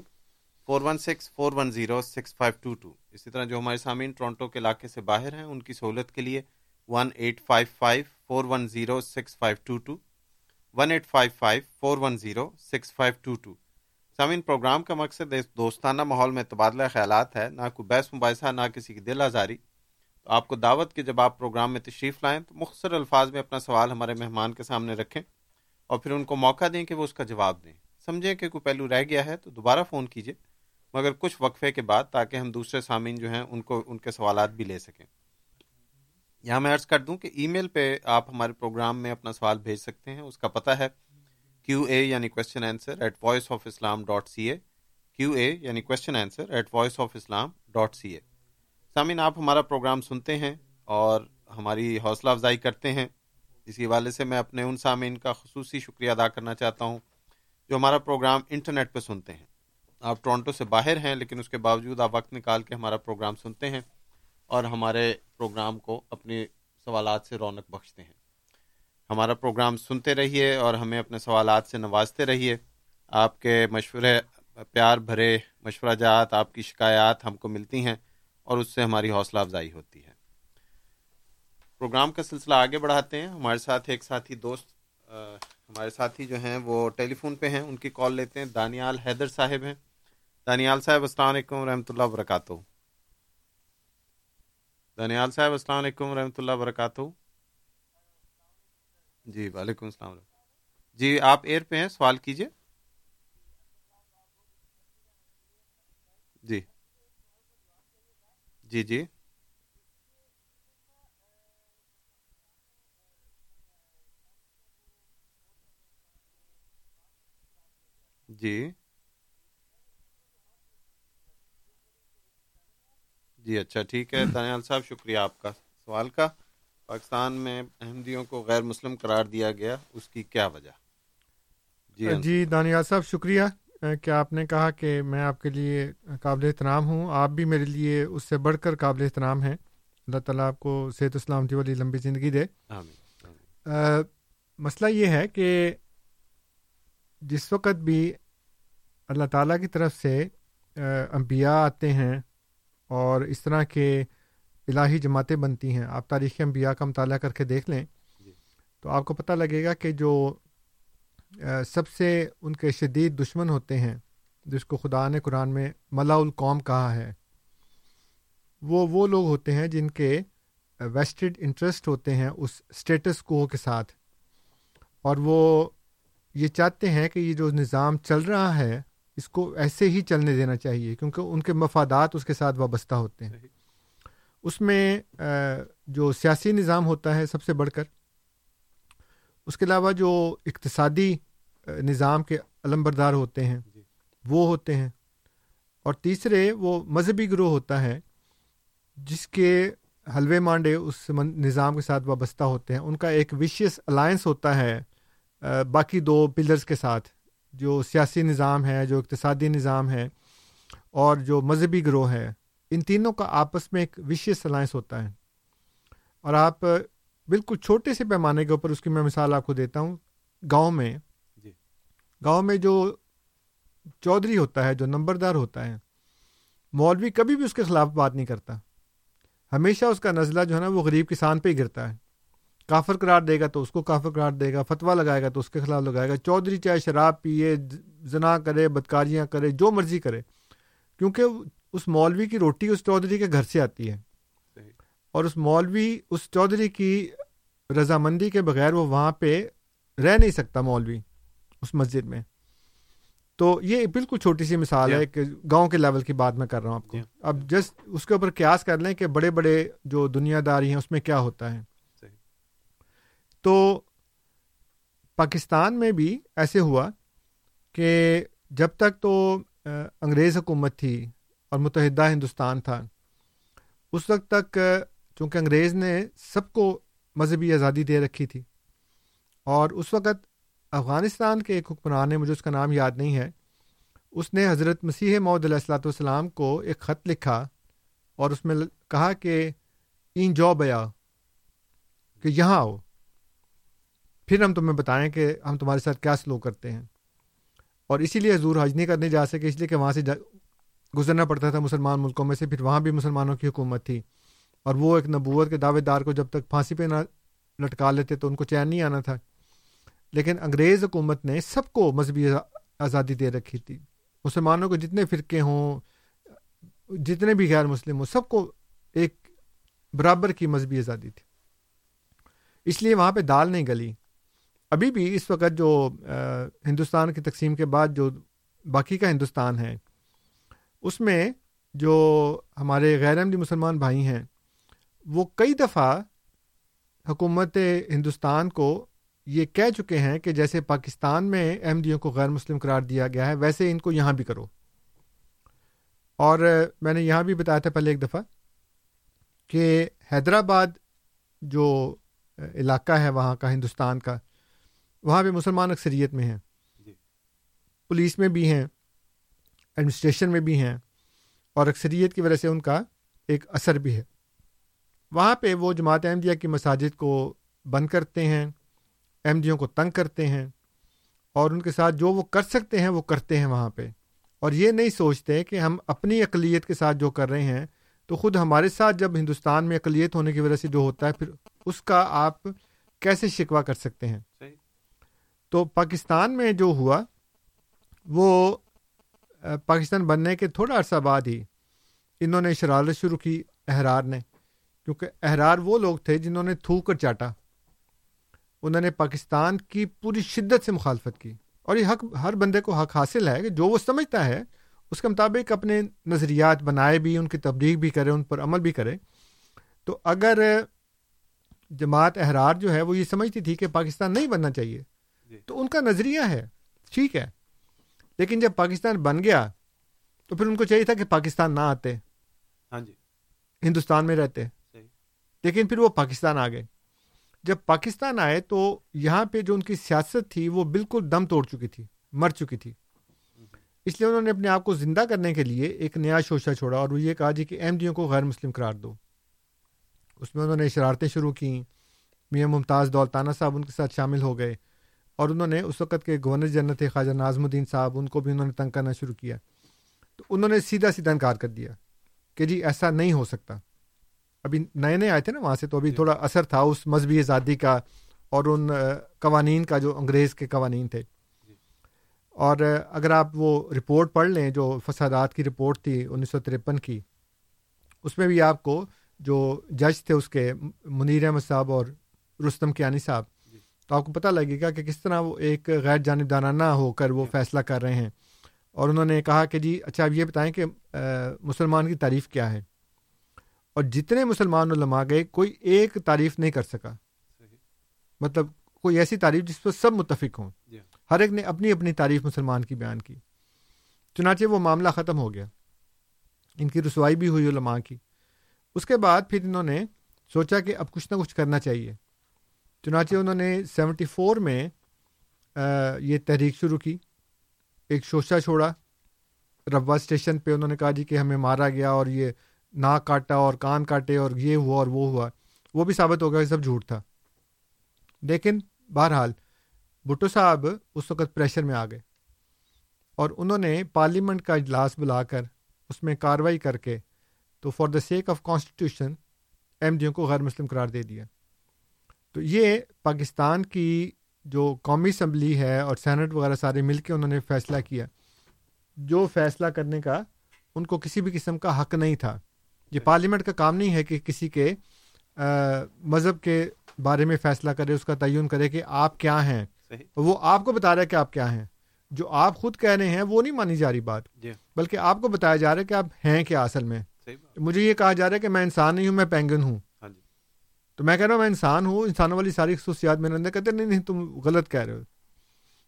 four one six four one zero six five two two اسی طرح جو ہمارے سامعین ٹورانٹو کے علاقے سے باہر ہیں، ان کی سہولت کے لیے one eight five five four one zero six five two two one eight five five four one zero six five two two سامعین، پروگرام کا مقصد دوستانہ ماحول میں تبادلہ خیالات ہے، نہ کوئی بحث مباحثہ، نہ کسی کی دل آزاری۔ تو آپ کو دعوت کے جب آپ پروگرام میں تشریف لائیں تو مختصر الفاظ میں اپنا سوال ہمارے مہمان کے سامنے رکھیں اور پھر ان کو موقع دیں کہ وہ اس کا جواب دیں۔ سمجھیں کہ کوئی پہلو رہ گیا ہے تو دوبارہ فون کیجیے مگر کچھ وقفے کے بعد تاکہ ہم دوسرے سامعین جو ہیں ان کو، ان کے سوالات بھی لے سکیں۔ یہاں میں عرض کر دوں کہ ای میل پہ آپ ہمارے پروگرام میں اپنا سوال بھیج سکتے ہیں۔ اس کا پتہ ہے کیو اے یعنی question answer at voice of Islam dot C A Q A یعنی question answer at voice of Islam dot C A سامعین، آپ ہمارا پروگرام سنتے ہیں اور ہماری حوصلہ افزائی کرتے ہیں۔ اسی حوالے سے میں اپنے ان سامعین کا خصوصی شکریہ ادا کرنا چاہتا ہوں جو ہمارا پروگرام انٹرنیٹ پہ سنتے ہیں۔ آپ ٹورانٹو سے باہر ہیں، لیکن اس کے باوجود آپ وقت نکال کے ہمارا پروگرام سنتے ہیں اور ہمارے پروگرام کو اپنے سوالات سے رونق بخشتے ہیں۔ ہمارا پروگرام سنتے رہیے اور ہمیں اپنے سوالات سے نوازتے رہیے۔ آپ کے مشورے، پیار بھرے مشورہ جات، آپ کی شکایات ہم کو ملتی ہیں۔ اور اس سے ہماری حوصلہ افزائی ہوتی ہے۔ پروگرام کا سلسلہ آگے بڑھاتے ہیں۔ ہمارے ساتھ ایک ساتھی دوست ہمارے ساتھی جو ہیں، وہ ٹیلی فون پہ ہیں۔ ان کی کال لیتے ہیں۔ دانیال حیدر صاحب ہیں۔ دانیال صاحب، السلام علیکم رحمۃ اللہ وبرکاتہ۔ دانیال صاحب، السلام علیکم رحمۃ اللہ وبرکاتہ۔ جی وعلیکم السلام جی آپ ایئر پہ ہیں؟ سوال کیجیے جی۔ جی جی۔ جی۔ جی اچھا ٹھیک ہے۔ دانیال صاحب شکریہ آپ کا سوال کا۔ پاکستان میں احمدیوں کو غیر مسلم قرار دیا گیا اس کی کیا وجہ؟ جی جی۔ دانیال صاحب شکریہ۔ کہ آپ نے کہا کہ میں آپ کے لیے قابل احترام ہوں آپ بھی میرے لیے اس سے بڑھ کر قابل احترام ہیں۔ اللہ تعالیٰ آپ کو صحت اسلامتی والی لمبی زندگی دے۔ مسئلہ یہ ہے کہ جس وقت بھی اللہ تعالیٰ کی طرف سے انبیاء آتے ہیں اور اس طرح کے الہی جماعتیں بنتی ہیں آپ تاریخ انبیاء کا مطالعہ کر کے دیکھ لیں جی۔ تو آپ کو پتہ لگے گا کہ جو سب سے ان کے شدید دشمن ہوتے ہیں جس کو خدا نے قرآن میں ملا القوم کہا ہے۔ وہ وہ لوگ ہوتے ہیں جن کے ویسٹڈ انٹرسٹ ہوتے ہیں اس اسٹیٹس کو کے ساتھ۔ اور وہ یہ چاہتے ہیں کہ یہ جو نظام چل رہا ہے اس کو ایسے ہی چلنے دینا چاہیے کیونکہ ان کے مفادات اس کے ساتھ وابستہ ہوتے ہیں۔ اس میں جو سیاسی نظام ہوتا ہے سب سے بڑھ کر اس کے علاوہ جو اقتصادی نظام کے علم بردار ہوتے ہیں جی۔ وہ ہوتے ہیں۔ اور تیسرے وہ مذہبی گروہ ہوتا ہے جس کے حلوے مانڈے اس نظام کے ساتھ وابستہ ہوتے ہیں۔ ان کا ایک وشیس الائنس ہوتا ہے باقی دو پلرز کے ساتھ جو سیاسی نظام ہے جو اقتصادی نظام ہے اور جو مذہبی گروہ ہے۔ ان تینوں کا آپس میں ایک وشیس الائنس ہوتا ہے۔ اور آپ بالکل چھوٹے سے پیمانے کے اوپر اس کی میں مثال آپ کو دیتا ہوں گاؤں میں جی۔ گاؤں میں جو چودھری ہوتا ہے جو نمبردار ہوتا ہے مولوی کبھی بھی اس کے خلاف بات نہیں کرتا۔ ہمیشہ اس کا نزلہ جو ہے نا وہ غریب کسان پہ ہی گرتا ہے۔ کافر قرار دے گا تو اس کو کافر قرار دے گا فتویٰ لگائے گا تو اس کے خلاف لگائے گا۔ چودھری چاہے شراب پیے زنا کرے بدکاریاں کرے جو مرضی کرے کیونکہ اس مولوی کی روٹی اس چودھری کے گھر سے آتی ہے۔ اور اس مولوی اس چودھری کی رضامندی کے بغیر وہ وہاں پہ رہ نہیں سکتا مولوی اس مسجد میں۔ تو یہ بالکل چھوٹی سی مثال ہے کہ گاؤں کے لیول کی بات میں کر رہا ہوں آپ کو۔ اب جسٹ اس کے اوپر قیاس کر لیں کہ بڑے بڑے جو دنیا داری ہیں اس میں کیا ہوتا ہے۔ تو پاکستان میں بھی ایسے ہوا کہ جب تک تو انگریز حکومت تھی اور متحدہ ہندوستان تھا اس وقت تک چونکہ انگریز نے سب کو مذہبی آزادی دے رکھی تھی۔ اور اس وقت افغانستان کے ایک حکمران نے، مجھے اس کا نام یاد نہیں ہے، اس نے حضرت مسیح محدود علیہ السلاۃ والسلام کو ایک خط لکھا اور اس میں کہا کہ این جو بیا کہ یہاں آؤ۔ پھر ہم تمہیں بتائیں کہ ہم تمہارے ساتھ کیا سلوک کرتے ہیں۔ اور اسی لیے حضور حج نہیں کرنے جا سکے، اس لیے کہ وہاں سے گزرنا پڑتا تھا مسلمان ملکوں میں سے، پھر وہاں بھی مسلمانوں کی حکومت تھی۔ اور وہ ایک نبوت کے دعوے دار کو جب تک پھانسی پہ نہ لٹکا لیتے تو ان کو چین نہیں آنا تھا۔ لیکن انگریز حکومت نے سب کو مذہبی آزادی دے رکھی تھی۔ مسلمانوں کو جتنے فرقے ہوں، جتنے بھی غیر مسلم ہوں، سب کو ایک برابر کی مذہبی آزادی تھی۔ اس لیے وہاں پہ دال نہیں گلی۔ ابھی بھی اس وقت جو ہندوستان کی تقسیم کے بعد جو باقی کا ہندوستان ہے، اس میں جو ہمارے غیر احمدی مسلمان بھائی ہیں وہ کئی دفعہ حکومت ہندوستان کو یہ کہہ چکے ہیں کہ جیسے پاکستان میں احمدیوں کو غیر مسلم قرار دیا گیا ہے ویسے ان کو یہاں بھی کرو۔ اور میں نے یہاں بھی بتایا تھا پہلے ایک دفعہ کہ حیدرآباد جو علاقہ ہے وہاں کا ہندوستان کا وہاں پہ مسلمان اکثریت میں ہیں۔ جی۔ پولیس میں بھی ہیں ایڈمنسٹریشن میں بھی ہیں اور اکثریت کی وجہ سے ان کا ایک اثر بھی ہے۔ وہاں پہ وہ جماعت احمدیہ کی مساجد کو بند کرتے ہیں احمدیوں کو تنگ کرتے ہیں اور ان کے ساتھ جو وہ کر سکتے ہیں وہ کرتے ہیں وہاں پہ۔ اور یہ نہیں سوچتے کہ ہم اپنی اقلیت کے ساتھ جو کر رہے ہیں تو خود ہمارے ساتھ جب ہندوستان میں اقلیت ہونے کی وجہ سے جو ہوتا ہے پھر اس کا آپ کیسے شکوہ کر سکتے ہیں؟ صحیح۔ تو پاکستان میں جو ہوا وہ پاکستان بننے کے تھوڑا عرصہ بعد ہی انہوں نے شرارت شروع کی احرار نے۔ کیونکہ احرار وہ لوگ تھے جنہوں نے تھوک کر چاٹا۔ انہوں نے پاکستان کی پوری شدت سے مخالفت کی۔ اور یہ حق ہر بندے کو حق حاصل ہے کہ جو وہ سمجھتا ہے اس کے مطابق اپنے نظریات بنائے بھی ان کی تبلیغ بھی کرے ان پر عمل بھی کرے۔ تو اگر جماعت احرار جو ہے وہ یہ سمجھتی تھی کہ پاکستان نہیں بننا چاہیے جی۔ تو ان کا نظریہ ہے۔ ٹھیک ہے۔ لیکن جب پاکستان بن گیا تو پھر ان کو چاہیے تھا کہ پاکستان نہ آتے۔ ہاں جی۔ ہندوستان میں رہتے۔ لیکن پھر وہ پاکستان آ گئے۔ جب پاکستان آئے تو یہاں پہ جو ان کی سیاست تھی وہ بالکل دم توڑ چکی تھی، مر چکی تھی۔ اس لیے انہوں نے اپنے آپ کو زندہ کرنے کے لیے ایک نیا شوشہ چھوڑا اور وہ یہ کہا جی کہ احمدیوں کو غیر مسلم قرار دو۔ اس میں انہوں نے شرارتیں شروع کیں میاں ممتاز دولتانہ صاحب ان کے ساتھ شامل ہو گئے اور انہوں نے اس وقت کے گورنر جنرل تھے خواجہ نازم الدین صاحب، ان کو بھی انہوں نے تنگ کرنا شروع کیا۔ تو انہوں نے سیدھا سیدھا انکار کر دیا کہ جی ایسا نہیں ہو سکتا۔ ابھی نئے نئے آئے تھے نا وہاں سے تو ابھی تھوڑا اثر تھا اس مذہبی آزادی کا اور ان قوانین کا جو انگریز کے قوانین تھے۔ اور آ، اگر آپ وہ رپورٹ پڑھ لیں جو فسادات کی رپورٹ تھی انیس سو ترپن کی اس میں بھی آپ کو جو جج تھے اس کے منیر احمد صاحب اور رستم کیانی صاحب تو آپ کو پتہ لگے گا کہ کس طرح وہ ایک غیر جانبدارانہ ہو کر وہ فیصلہ کر رہے ہیں۔ اور انہوں نے کہا کہ جی اچھا اب یہ بتائیں کہ مسلمان کی تعریف کیا ہے؟ اور جتنے مسلمان علماء گئے کوئی ایک تعریف نہیں کر سکا۔ مطلب کوئی ایسی تعریف جس پر سب متفق ہوں۔ جی ہر ایک نے اپنی اپنی تعریف مسلمان کی بیان کی۔ چنانچہ وہ معاملہ ختم ہو گیا۔ ان کی رسوائی بھی ہوئی علماء کی۔ اس کے بعد پھر انہوں نے سوچا کہ اب کچھ نہ کچھ کرنا چاہیے۔ چنانچہ انہوں نے سیونٹی فور میں آ، یہ تحریک شروع کی۔ ایک شوشہ چھوڑا۔ ربا اسٹیشن پہ انہوں نے کہا جی کہ ہمیں مارا گیا اور یہ ناک کاٹا اور کان کاٹے اور یہ ہوا اور وہ ہوا، وہ بھی ثابت ہو گیا کہ سب جھوٹ تھا۔ لیکن بہرحال، بھٹو صاحب اس وقت پریشر میں آ گئے اور انہوں نے پارلیمنٹ کا اجلاس بلا کر اس میں کاروائی کر کے تو for the sake of constitution M ڈیوں کو غیر مسلم قرار دے دیا۔ تو یہ پاکستان کی جو قومی اسمبلی ہے اور سینٹ وغیرہ سارے مل کے انہوں نے فیصلہ کیا، جو فیصلہ کرنے کا ان کو کسی بھی قسم کا حق نہیں تھا۔ یہ پارلیمنٹ کا کام نہیں ہے کہ کسی کے مذہب کے بارے میں فیصلہ کرے اس کا تعین کرے کہ آپ کیا ہیں۔ وہ آپ کو بتا رہا ہے کہ آپ کیا ہیں۔ جو آپ خود کہہ رہے ہیں وہ نہیں مانی جا رہی بات۔ جی۔ بلکہ آپ کو بتایا جا رہا ہے کہ آپ ہیں کیا اصل میں۔ مجھے یہ کہا جا رہا ہے کہ میں انسان نہیں ہوں میں پینگن ہوں۔ ہاں جی۔ تو میں کہہ رہا ہوں میں انسان ہوں انسانوں والی ساری خصوصیات میرے اندر کہتے ہیں، نہیں نہیں تم غلط کہہ رہے ہو۔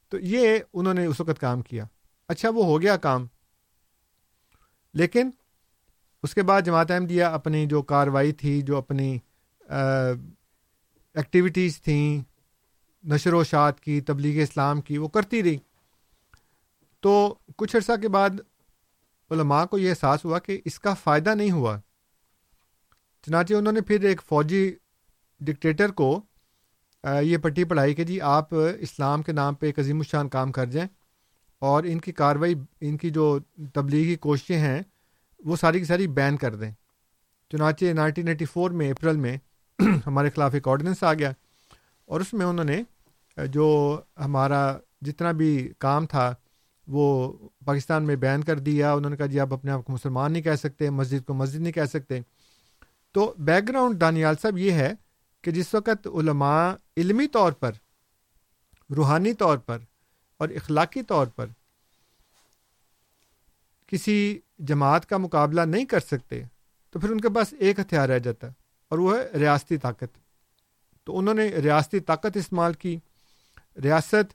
تو یہ انہوں نے اس وقت کام کیا۔ اچھا وہ ہو گیا کام۔ لیکن اس کے بعد جماعت احمدیہ اپنی جو کاروائی تھی، جو اپنی ایکٹیویٹیز تھیں، نشر و اشاعت کی، تبلیغ اسلام کی، وہ کرتی رہی۔ تو کچھ عرصہ کے بعد علماء کو یہ احساس ہوا کہ اس کا فائدہ نہیں ہوا۔ چنانچہ انہوں نے پھر ایک فوجی ڈکٹیٹر کو یہ پٹی پڑھائی کہ جی آپ اسلام کے نام پہ ایک عظیم الشان کام کر جائیں اور ان کی کاروائی، ان کی جو تبلیغی کوششیں ہیں وہ ساری کی ساری بین کر دیں۔ چنانچہ نائنٹین ایٹی فور میں اپریل میں ہمارے خلاف ایک آرڈیننس آ گیا اور اس میں انہوں نے جو ہمارا جتنا بھی کام تھا وہ پاکستان میں بین کر دیا۔ انہوں نے کہا جی آپ اپنے آپ کو مسلمان نہیں کہہ سکتے، مسجد کو مسجد نہیں کہہ سکتے۔ تو بیک گراؤنڈ دانیال صاحب یہ ہے کہ جس وقت علماء علمی طور پر، روحانی طور پر اور اخلاقی طور پر کسی جماعت کا مقابلہ نہیں کر سکتے تو پھر ان کے پاس ایک ہتھیار رہ جاتا اور وہ ہے ریاستی طاقت۔ تو انہوں نے ریاستی طاقت استعمال کی ریاست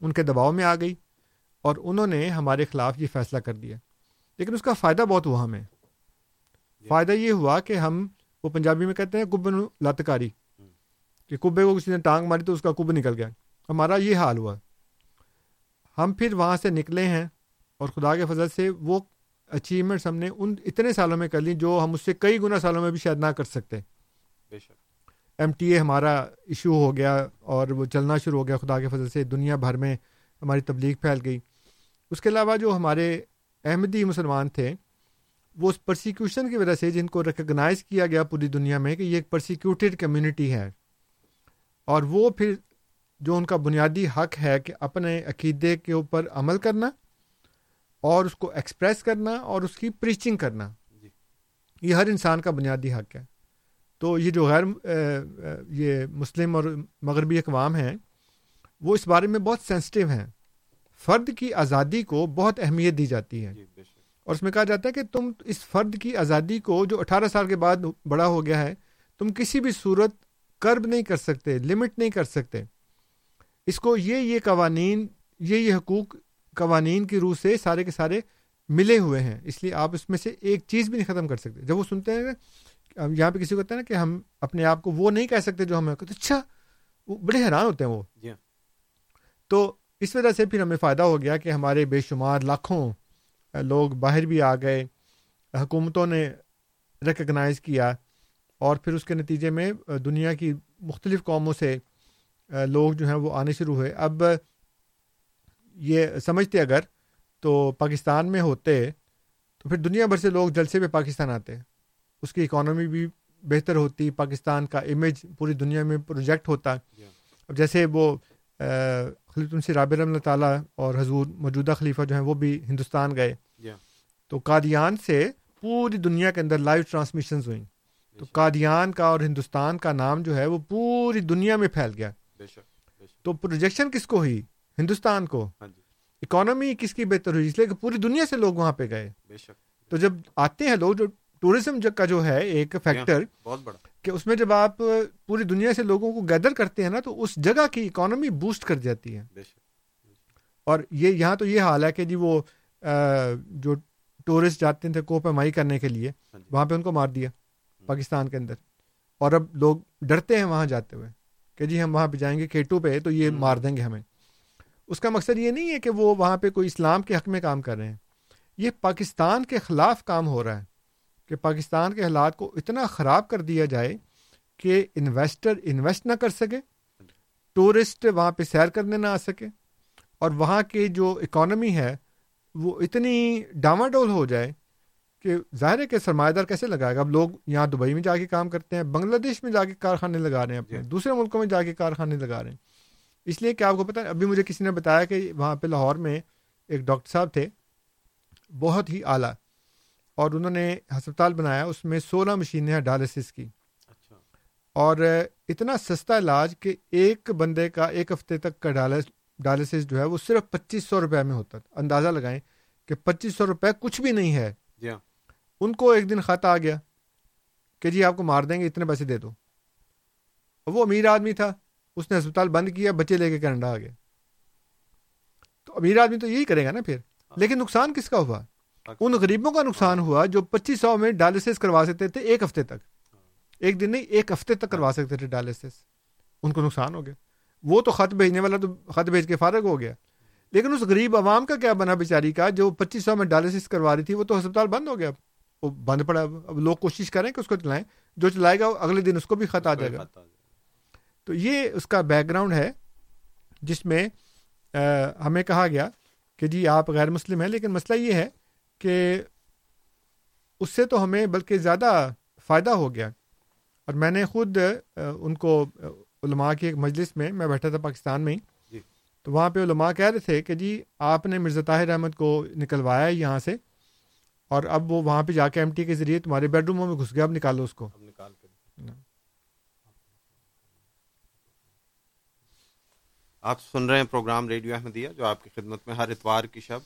ان کے دباؤ میں آ گئی اور انہوں نے ہمارے خلاف یہ فیصلہ کر دیا۔ لیکن اس کا فائدہ بہت ہوا ہمیں فائدہ یہ ہوا کہ ہم وہ پنجابی میں کہتے ہیں کب لاتکاری۔ کہ کبے کو کسی نے ٹانگ ماری تو اس کا کب نکل گیا۔ ہمارا یہ حال ہوا۔ ہم پھر وہاں سے نکلے ہیں اور خدا کے فضل سے وہ اچیومنٹس ہم نے ان اتنے سالوں میں کر لی جو ہم اس سے کئی گنا سالوں میں بھی شاید نہ کر سکتے۔ بے شک۔ ایم ٹی اے ہمارا ایشو ہو گیا اور وہ چلنا شروع ہو گیا خدا کے فضل سے دنیا بھر میں ہماری تبلیغ پھیل گئی۔ اس کے علاوہ جو ہمارے احمدی مسلمان تھے وہ اس پرسیکیوشن کی وجہ سے جن کو ریکگنائز کیا گیا پوری دنیا میں کہ یہ ایک پرسیکیوٹیڈ کمیونٹی ہے۔ اور وہ پھر جو ان کا بنیادی حق ہے کہ اپنے عقیدے کے اوپر عمل کرنا اور اس کو ایکسپریس کرنا اور اس کی پریچنگ کرنا۔ جی۔ یہ ہر انسان کا بنیادی حق ہے۔ تو یہ جو غیر یہ مسلم اور مغربی اقوام ہیں وہ اس بارے میں بہت سینسٹیو ہیں۔ فرد کی آزادی کو بہت اہمیت دی جاتی ہے۔ جی اور اس میں کہا جاتا ہے کہ تم اس فرد کی آزادی کو جو اٹھارہ سال کے بعد بڑا ہو گیا ہے تم کسی بھی صورت کرب نہیں کر سکتے لمٹ نہیں کر سکتے۔ اس کو یہ یہ قوانین یہ یہ حقوق قوانین کی روح سے سارے کے سارے ملے ہوئے ہیں۔ اس لیے آپ اس میں سے ایک چیز بھی نہیں ختم کر سکتے۔ جب وہ سنتے ہیں یہاں پہ کسی کو کہتے ہیں نا کہ ہم اپنے آپ کو وہ نہیں کہہ سکتے جو ہمیں کہتے اچھا وہ بڑے حیران ہوتے ہیں وہ۔ جی ہاں۔ تو اس وجہ سے پھر ہمیں فائدہ ہو گیا کہ ہمارے بے شمار لاکھوں لوگ باہر بھی آ گئے حکومتوں نے ریکگنائز کیا اور پھر اس کے نتیجے میں دنیا کی مختلف قوموں سے لوگ جو ہیں وہ آنے شروع ہوئے۔ اب یہ سمجھتے اگر تو پاکستان میں ہوتے تو پھر دنیا بھر سے لوگ جلسے پہ پاکستان آتے۔ اس کی اکانومی بھی بہتر ہوتی پاکستان کا امیج پوری دنیا میں پروجیکٹ ہوتا۔ اب جیسے وہ خلیط السی رابر اللہ تعالیٰ اور حضور موجودہ خلیفہ جو ہیں وہ بھی ہندوستان گئے۔ تو قادیان سے پوری دنیا کے اندر لائیو ٹرانسمیشنز ہوئیں۔ تو قادیان کا اور ہندوستان کا نام جو ہے وہ پوری دنیا میں پھیل گیا۔ تو پروجیکشن کس کو ہوئی؟ ہندوستان کو۔ ہاں جی۔ اکانومی کس کی بہتر ہوئی؟ اس لیے کہ پوری دنیا سے لوگ وہاں پہ گئے۔ بے شک۔ تو جب آتے ہیں لوگ جو ٹورزم کا جو ہے ایک فیکٹر بہت بڑا۔ کہ اس میں جب آپ پوری دنیا سے لوگوں کو گیدر کرتے ہیں نا تو اس جگہ کی اکانومی بوسٹ کر جاتی ہے۔ بے شک۔ اور یہ یہاں تو یہ حال ہے کہ جی وہ جو ٹورسٹ جاتے تھے کو پیمائی کرنے کے لیے ہاں جی۔ وہاں پہ ان کو مار دیا پاکستان کے اندر۔ اور اب لوگ ڈرتے ہیں وہاں جاتے ہوئے کہ جی ہم وہاں پہ جائیں گے کیٹو پہ تو یہ مار دیں گے ہمیں۔ اس کا مقصد یہ نہیں ہے کہ وہ وہاں پہ کوئی اسلام کے حق میں کام کر رہے ہیں۔ یہ پاکستان کے خلاف کام ہو رہا ہے کہ پاکستان کے حالات کو اتنا خراب کر دیا جائے کہ انویسٹر انویسٹ نہ کر سکے ٹورسٹ وہاں پہ سیر کرنے نہ آ سکے اور وہاں کی جو اکانومی ہے وہ اتنی ڈاواڈول ہو جائے کہ ظاہر ہے کہ سرمایہ دار کیسے لگائے گا؟ اب لوگ یہاں دبئی میں جا کے کام کرتے ہیں بنگلہ دیش میں جا کے کارخانے لگا رہے ہیں اپنے دوسرے ملکوں میں جا کے کارخانے لگا رہے ہیں۔ اس لیے کہ آپ کو پتہ ہے ابھی مجھے کسی نے بتایا کہ وہاں پہ لاہور میں ایک ڈاکٹر صاحب تھے بہت ہی اعلیٰ اور انہوں نے ہسپتال بنایا اس میں سولہ مشینیں ہیں ڈائلسس کی۔ اچھا۔ اور اتنا سستا علاج کہ ایک بندے کا ایک ہفتے تک کا ڈالس ڈائلسس جو ہے وہ صرف پچیس سو روپے میں ہوتا اندازہ لگائیں کہ پچیس سو روپے کچھ بھی نہیں ہے۔ جی ہاں۔ ان کو ایک دن خط آ گیا کہ جی آپ کو مار دیں گے اتنے پیسے دے دو۔ وہ امیر آدمی تھا۔ اس نے ہسپتال بند کیا بچے لے کے کینیڈا آ گئے تو امیر آدمی تو یہی کرے گا نا پھر۔ لیکن نقصان کس کا ہوا؟ ان غریبوں کا نقصان ہوا جو پچیس سو میں ڈائلسس کروا سکتے تھے ایک ہفتے تک۔ ایک دن نہیں ایک ہفتے تک کروا سکتے تھے ڈائلسس ان کو نقصان ہو گیا۔ وہ تو خط بھیجنے والا تو خط بھیج کے فارغ ہو گیا۔ لیکن اس غریب عوام کا کیا بنا بیچاری کا؟ جو پچیس سو میں ڈائلسس کروا رہی تھی وہ تو ہسپتال بند ہو گیا۔ وہ بند پڑا۔ اب لوگ کوشش کریں کہ اس کو چلائیں۔ جو چلائے گا اگلے دن اس کو بھی خط آ جائے گا۔ تو یہ اس کا بیک گراؤنڈ ہے جس میں ہمیں کہا گیا کہ جی آپ غیر مسلم ہیں لیکن مسئلہ یہ ہے کہ اس سے تو ہمیں بلکہ زیادہ فائدہ ہو گیا۔ اور میں نے خود ان کو علماء کی ایک مجلس میں میں بیٹھا تھا پاکستان میں ہی جی۔ تو وہاں پہ علماء کہہ رہے تھے کہ جی آپ نے مرزا طاہر احمد کو نکلوایا ہے یہاں سے اور اب وہ وہاں پہ جا کے ایم ٹی کے ذریعے تمہارے بیڈ روموں میں گھس گیا اب نکالو اس کو۔ اب نکال آپ سن رہے ہیں پروگرام ریڈیو احمدیہ، جو آپ کی خدمت میں ہر اتوار کی شب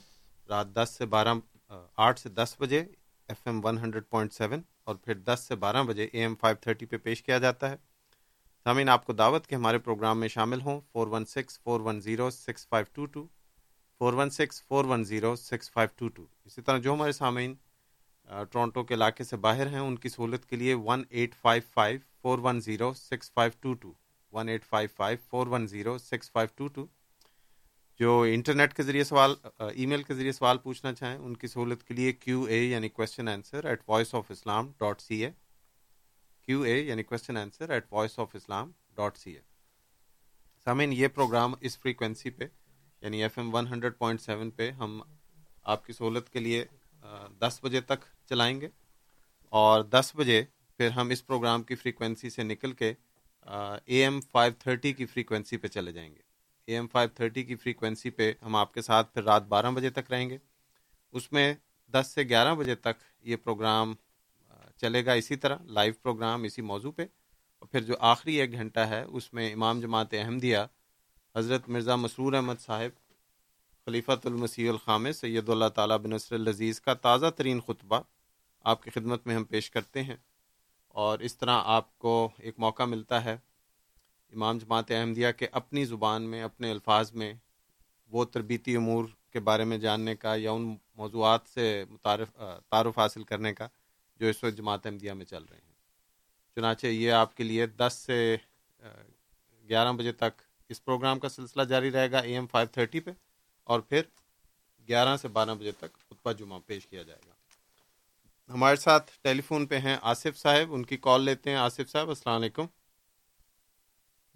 رات دس سے بارہ، آٹھ سے دس بجے F M one hundred point seven اور پھر دس سے بارہ بجے اے ایم فائیو تھرٹی پہ پیش کیا جاتا ہے۔ سامعین، آپ کو دعوت کہ ہمارے پروگرام میں شامل ہوں۔ Four one six four one zero six five two two four one six four one zero six five two two اسی طرح جو ہمارے سامعین ٹورانٹو کے علاقے سے باہر ہیں، ان کی سہولت کے لیے one eight five five four one zero six five two two one eight five five four one zero six five two two جو انٹرنیٹ کے ذریعے سوال، ای میل کے ذریعے سوال پوچھنا چاہیں، ان کی سہولت کے لیے کیو اے یعنی question answer at voice of Islam dot C A Q A یعنی question answer at voice of Islam dot C A سامعین، یہ پروگرام اس فریکوینسی پہ یعنی F M one hundred point seven پہ ہم آپ کی سہولت کے لیے دس بجے تک چلائیں گے اور دس بجے پھر ہم اس پروگرام کی فریکوینسی سے نکل کے اے ایم فائیو تھرٹی کی فریکوینسی پہ چلے جائیں گے۔ اے ایم فائیو تھرٹی کی فریکوینسی پہ ہم آپ کے ساتھ پھر رات بارہ بجے تک رہیں گے۔ اس میں دس سے گیارہ بجے تک یہ پروگرام چلے گا اسی طرح، لائیو پروگرام اسی موضوع پہ۔ اور پھر جو آخری ایک گھنٹہ ہے، اس میں امام جماعت احمدیہ، حضرت مرزا مسرور احمد صاحب، خلیفۃ المسیح الخام سید اللہ تعالیٰ بن نصر العزیز کا تازہ ترین خطبہ آپ کی خدمت میں ہم پیش کرتے ہیں۔ اور اس طرح آپ کو ایک موقع ملتا ہے امام جماعت احمدیہ کے اپنی زبان میں، اپنے الفاظ میں وہ تربیتی امور کے بارے میں جاننے کا یا ان موضوعات سے متعارف تعارف حاصل کرنے کا جو اس وقت جماعت احمدیہ میں چل رہے ہیں۔ چنانچہ یہ آپ کے لیے دس سے گیارہ بجے تک اس پروگرام کا سلسلہ جاری رہے گا اے ایم فائیو تھرٹی پہ اور پھر گیارہ سے بارہ بجے تک خطبہ جمعہ پیش کیا جائے گا۔ ہمارے ساتھ ٹیلی فون پہ ہیں آصف صاحب، ان کی کال لیتے ہیں۔ آصف صاحب، السلام علیکم۔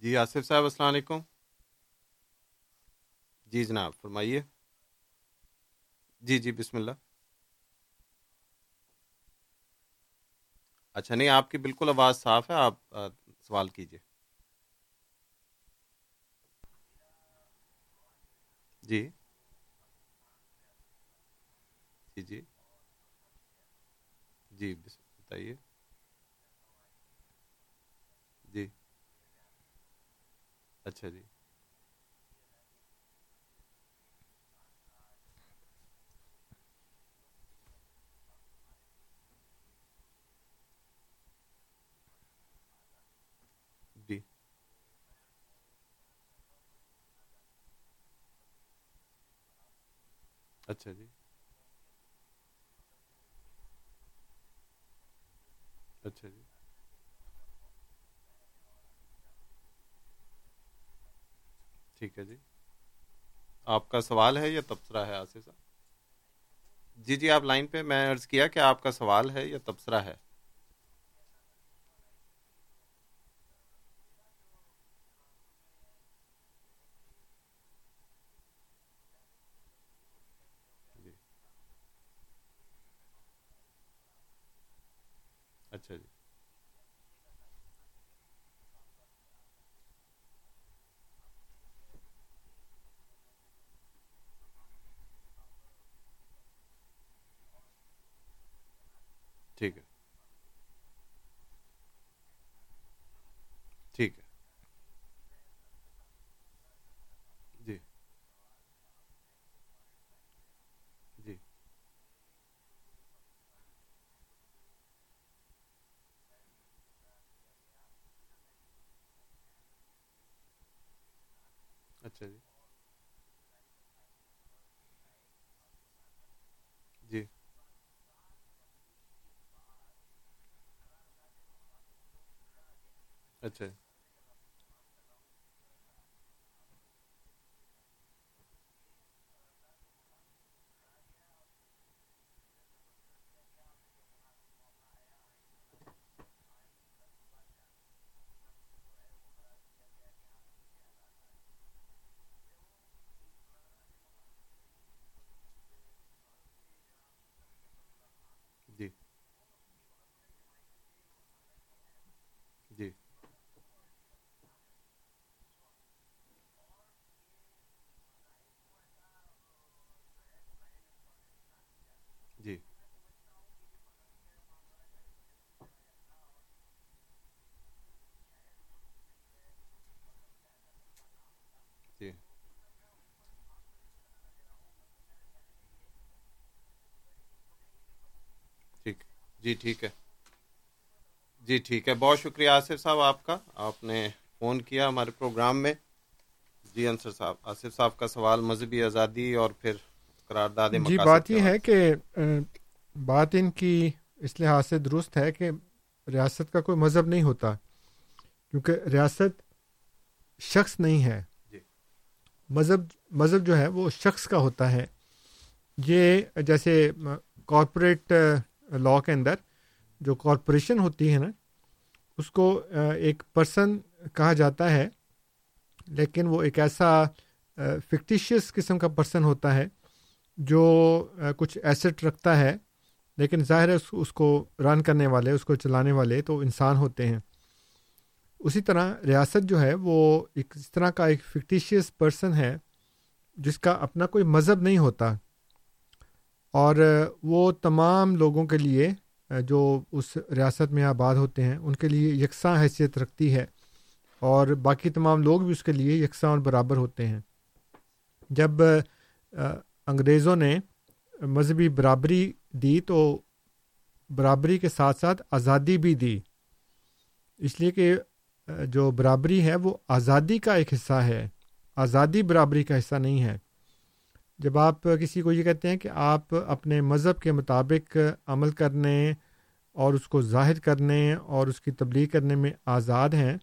جی آصف صاحب، السلام علیکم۔ جی جناب، فرمائیے۔ جی جی بسم اللہ۔ اچھا نہیں، آپ کی بالکل آواز صاف ہے، آپ سوال کیجیے جی۔ جی جی۔ جی بتائیے۔ جی۔ اچھا جی۔ جی۔ اچھا جی۔ اچھا جی۔ ٹھیک ہے جی۔ آپ کا سوال ہے یا تبصرہ ہے آصف صاحب؟ جی جی آپ لائن پہ، میں عرض کیا کہ آپ کا سوال ہے یا تبصرہ ہے؟ ٹھیک ہے۔ اچھا جی ٹھیک ہے۔ جی ٹھیک ہے۔ بہت شکریہ آصف صاحب آپ کا۔ آپ نے فون کیا ہمارے پروگرام میں۔ جی انصر صاحب آصف صاحب کا سوال مذہبی آزادی اور پھر قرارداد جی بات یہ ہے کہ بات ان کی اس لحاظ سے درست ہے کہ ریاست کا کوئی مذہب نہیں ہوتا کیونکہ ریاست شخص نہیں ہے۔ جی۔ مذہب مذہب جو ہے وہ شخص کا ہوتا ہے۔ یہ جیسے کارپوریٹ لاء کے اندر جو کارپوریشن ہوتی ہے نا، اس کو ایک پرسن کہا جاتا ہے، لیکن وہ ایک ایسا فکٹیشیس قسم کا پرسن ہوتا ہے جو کچھ ایسٹ رکھتا ہے، لیکن ظاہر ہے اس کو رن کرنے والے، اس کو چلانے والے تو انسان ہوتے ہیں۔ اسی طرح ریاست جو ہے، وہ ایک اس طرح کا ایک فکٹیشیس پرسن ہے، جس کا اپنا کوئی مذہب نہیں ہوتا۔ اور وہ تمام لوگوں کے لیے، جو اس ریاست میں آباد ہوتے ہیں، ان کے لیے یکساں حیثیت رکھتی ہے اور باقی تمام لوگ بھی اس کے لیے یکساں اور برابر ہوتے ہیں۔ جب انگریزوں نے مذہبی برابری دی تو برابری کے ساتھ ساتھ آزادی بھی دی۔ اس لیے کہ جو برابری ہے وہ آزادی کا ایک حصہ ہے۔ آزادی برابری کا حصہ نہیں ہے۔ جب آپ کسی کو یہ کہتے ہیں کہ آپ اپنے مذہب کے مطابق عمل کرنے اور اس کو ظاہر کرنے اور اس کی تبلیغ کرنے میں آزاد ہیں،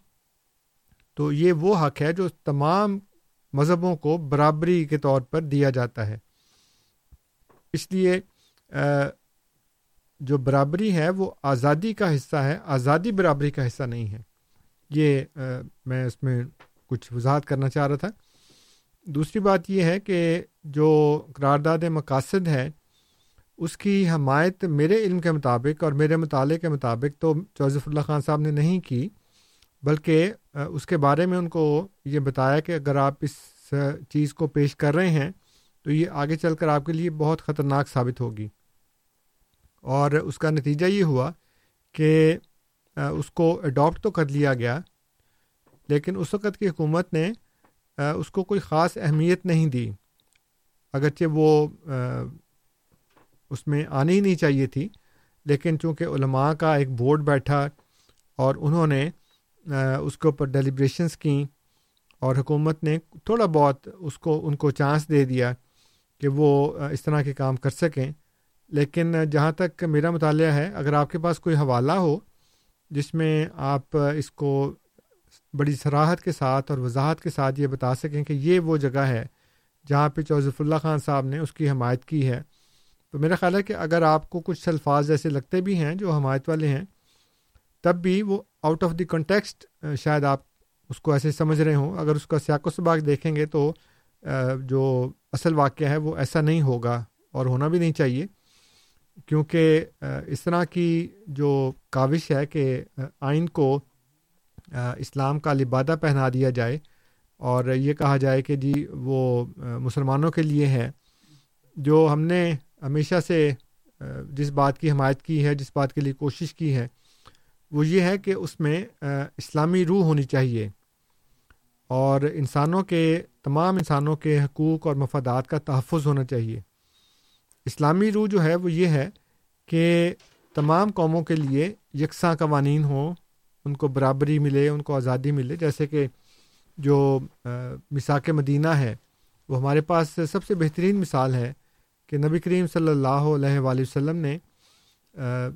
تو یہ وہ حق ہے جو تمام مذہبوں کو برابری کے طور پر دیا جاتا ہے۔ اس لیے جو برابری ہے وہ آزادی کا حصہ ہے، آزادی برابری کا حصہ نہیں ہے۔ یہ میں اس میں کچھ وضاحت کرنا چاہ رہا تھا۔ دوسری بات یہ ہے کہ جو قرارداد مقاصد ہے اس کی حمایت میرے علم کے مطابق اور میرے مطالعے کے مطابق تو جوزف اللہ خان صاحب نے نہیں کی، بلکہ اس کے بارے میں ان کو یہ بتایا کہ اگر آپ اس چیز کو پیش کر رہے ہیں تو یہ آگے چل کر آپ کے لیے بہت خطرناک ثابت ہوگی۔ اور اس کا نتیجہ یہ ہوا کہ اس کو اڈاپٹ تو کر لیا گیا، لیکن اس وقت کی حکومت نے اس کو کوئی خاص اہمیت نہیں دی۔ اگرچہ وہ اس میں آنی ہی نہیں چاہیے تھی، لیکن چونکہ علماء کا ایک بورڈ بیٹھا اور انہوں نے اس کے اوپر ڈیلیبریشنس کیں اور حکومت نے تھوڑا بہت اس کو، ان کو چانس دے دیا کہ وہ اس طرح کے کام کر سکیں۔ لیکن جہاں تک میرا مطالعہ ہے، اگر آپ کے پاس کوئی حوالہ ہو جس میں آپ اس کو بڑی سراحت کے ساتھ اور وضاحت کے ساتھ یہ بتا سکیں کہ یہ وہ جگہ ہے جہاں پہ چوزف اللہ خان صاحب نے اس کی حمایت کی ہے۔ تو میرا خیال ہے کہ اگر آپ کو کچھ الفاظ ایسے لگتے بھی ہیں جو حمایت والے ہیں، تب بھی وہ آؤٹ آف دی کنٹیکسٹ شاید آپ اس کو ایسے سمجھ رہے ہوں۔ اگر اس کا سیاق و سباق دیکھیں گے تو جو اصل واقعہ ہے وہ ایسا نہیں ہوگا اور ہونا بھی نہیں چاہیے۔ کیونکہ اس طرح کی جو کاوش ہے کہ آئین کو اسلام کا لبادہ پہنا دیا جائے اور یہ کہا جائے کہ جی وہ مسلمانوں کے لیے ہے جو ہم نے ہمیشہ سے جس بات کی حمایت کی ہے، جس بات کے لیے کوشش کی ہے، وہ یہ ہے کہ اس میں اسلامی روح ہونی چاہیے اور انسانوں کے، تمام انسانوں کے حقوق اور مفادات کا تحفظ ہونا چاہیے۔ اسلامی روح جو ہے وہ یہ ہے کہ تمام قوموں کے لیے یکساں قوانین ہوں ان کو برابری ملے، ان کو آزادی ملے۔ جیسے کہ جو مساک مدینہ ہے، وہ ہمارے پاس سب سے بہترین مثال ہے کہ نبی کریم صلی اللہ علیہ وآلہ وسلم نے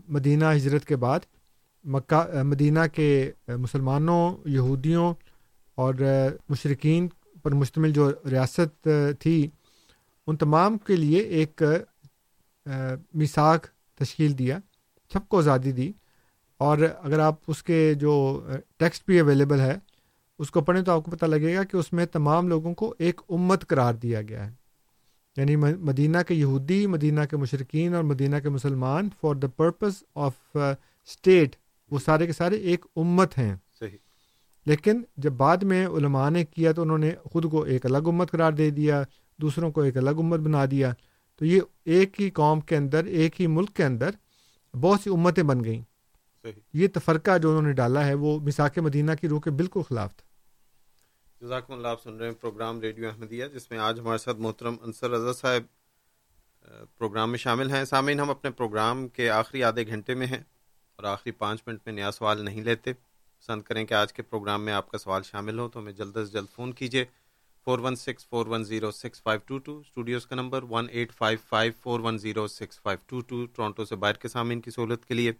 مدینہ ہجرت کے بعد مکہ مدینہ کے مسلمانوں، یہودیوں اور مشرقین پر مشتمل جو ریاست تھی، ان تمام کے لیے ایک مساک تشکیل دیا، سب کو آزادی دی۔ اور اگر آپ اس کے جو ٹیکسٹ بھی اویلیبل ہے اس کو پڑھیں تو آپ کو پتہ لگے گا کہ اس میں تمام لوگوں کو ایک امت قرار دیا گیا ہے۔ یعنی مدینہ کے یہودی مدینہ کے مشرقین اور مدینہ کے مسلمان for the purpose of state وہ سارے کے سارے ایک امت ہیں۔ صحیح۔ لیکن جب بعد میں علماء نے کیا تو انہوں نے خود کو ایک الگ امت قرار دے دیا دوسروں کو ایک الگ امت بنا دیا۔ تو یہ ایک ہی قوم کے اندر ایک ہی ملک کے اندر بہت سی امتیں بن گئیں۔ یہ تفرقہ جو انہوں نے ڈالا ہے وہ مساک مدینہ کی روح کے بالکل خلاف تھا۔ جزاکم اللہ، آپ سن رہے ہیں پروگرام ریڈیو احمدیہ، جس میں آج ہمارے ساتھ محترم انصر رضا صاحب پروگرام میں شامل ہیں۔ سامعین، ہم اپنے پروگرام کے آخری آدھے گھنٹے میں ہیں اور آخری پانچ منٹ میں نیا سوال نہیں لیتے۔ پسند کریں کہ آج کے پروگرام میں آپ کا سوال شامل ہو تو ہمیں جلد از جلد فون کیجیے۔ Four one six, four one zero six, five two two, studios کا number one eight five five, four one zero six, five two two Toronto سے باہر کے سامعین کی سہولت کے لیے۔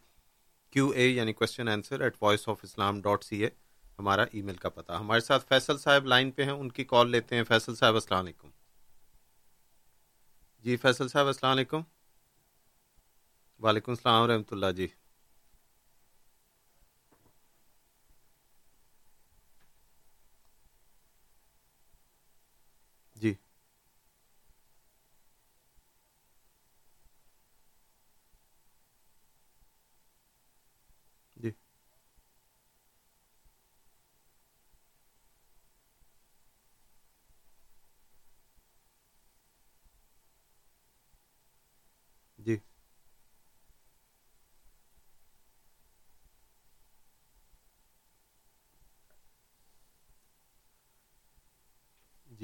کیو اے یعنی question answer at voice of Islam dot C A ہمارا ای میل کا پتا ہمارے ساتھ فیصل صاحب لائن پہ ہیں، ان کی کال لیتے ہیں۔ فیصل صاحب، السلام علیکم۔ جی فیصل صاحب، السلام علیکم۔ وعلیکم السلام ورحمۃ اللہ جی۔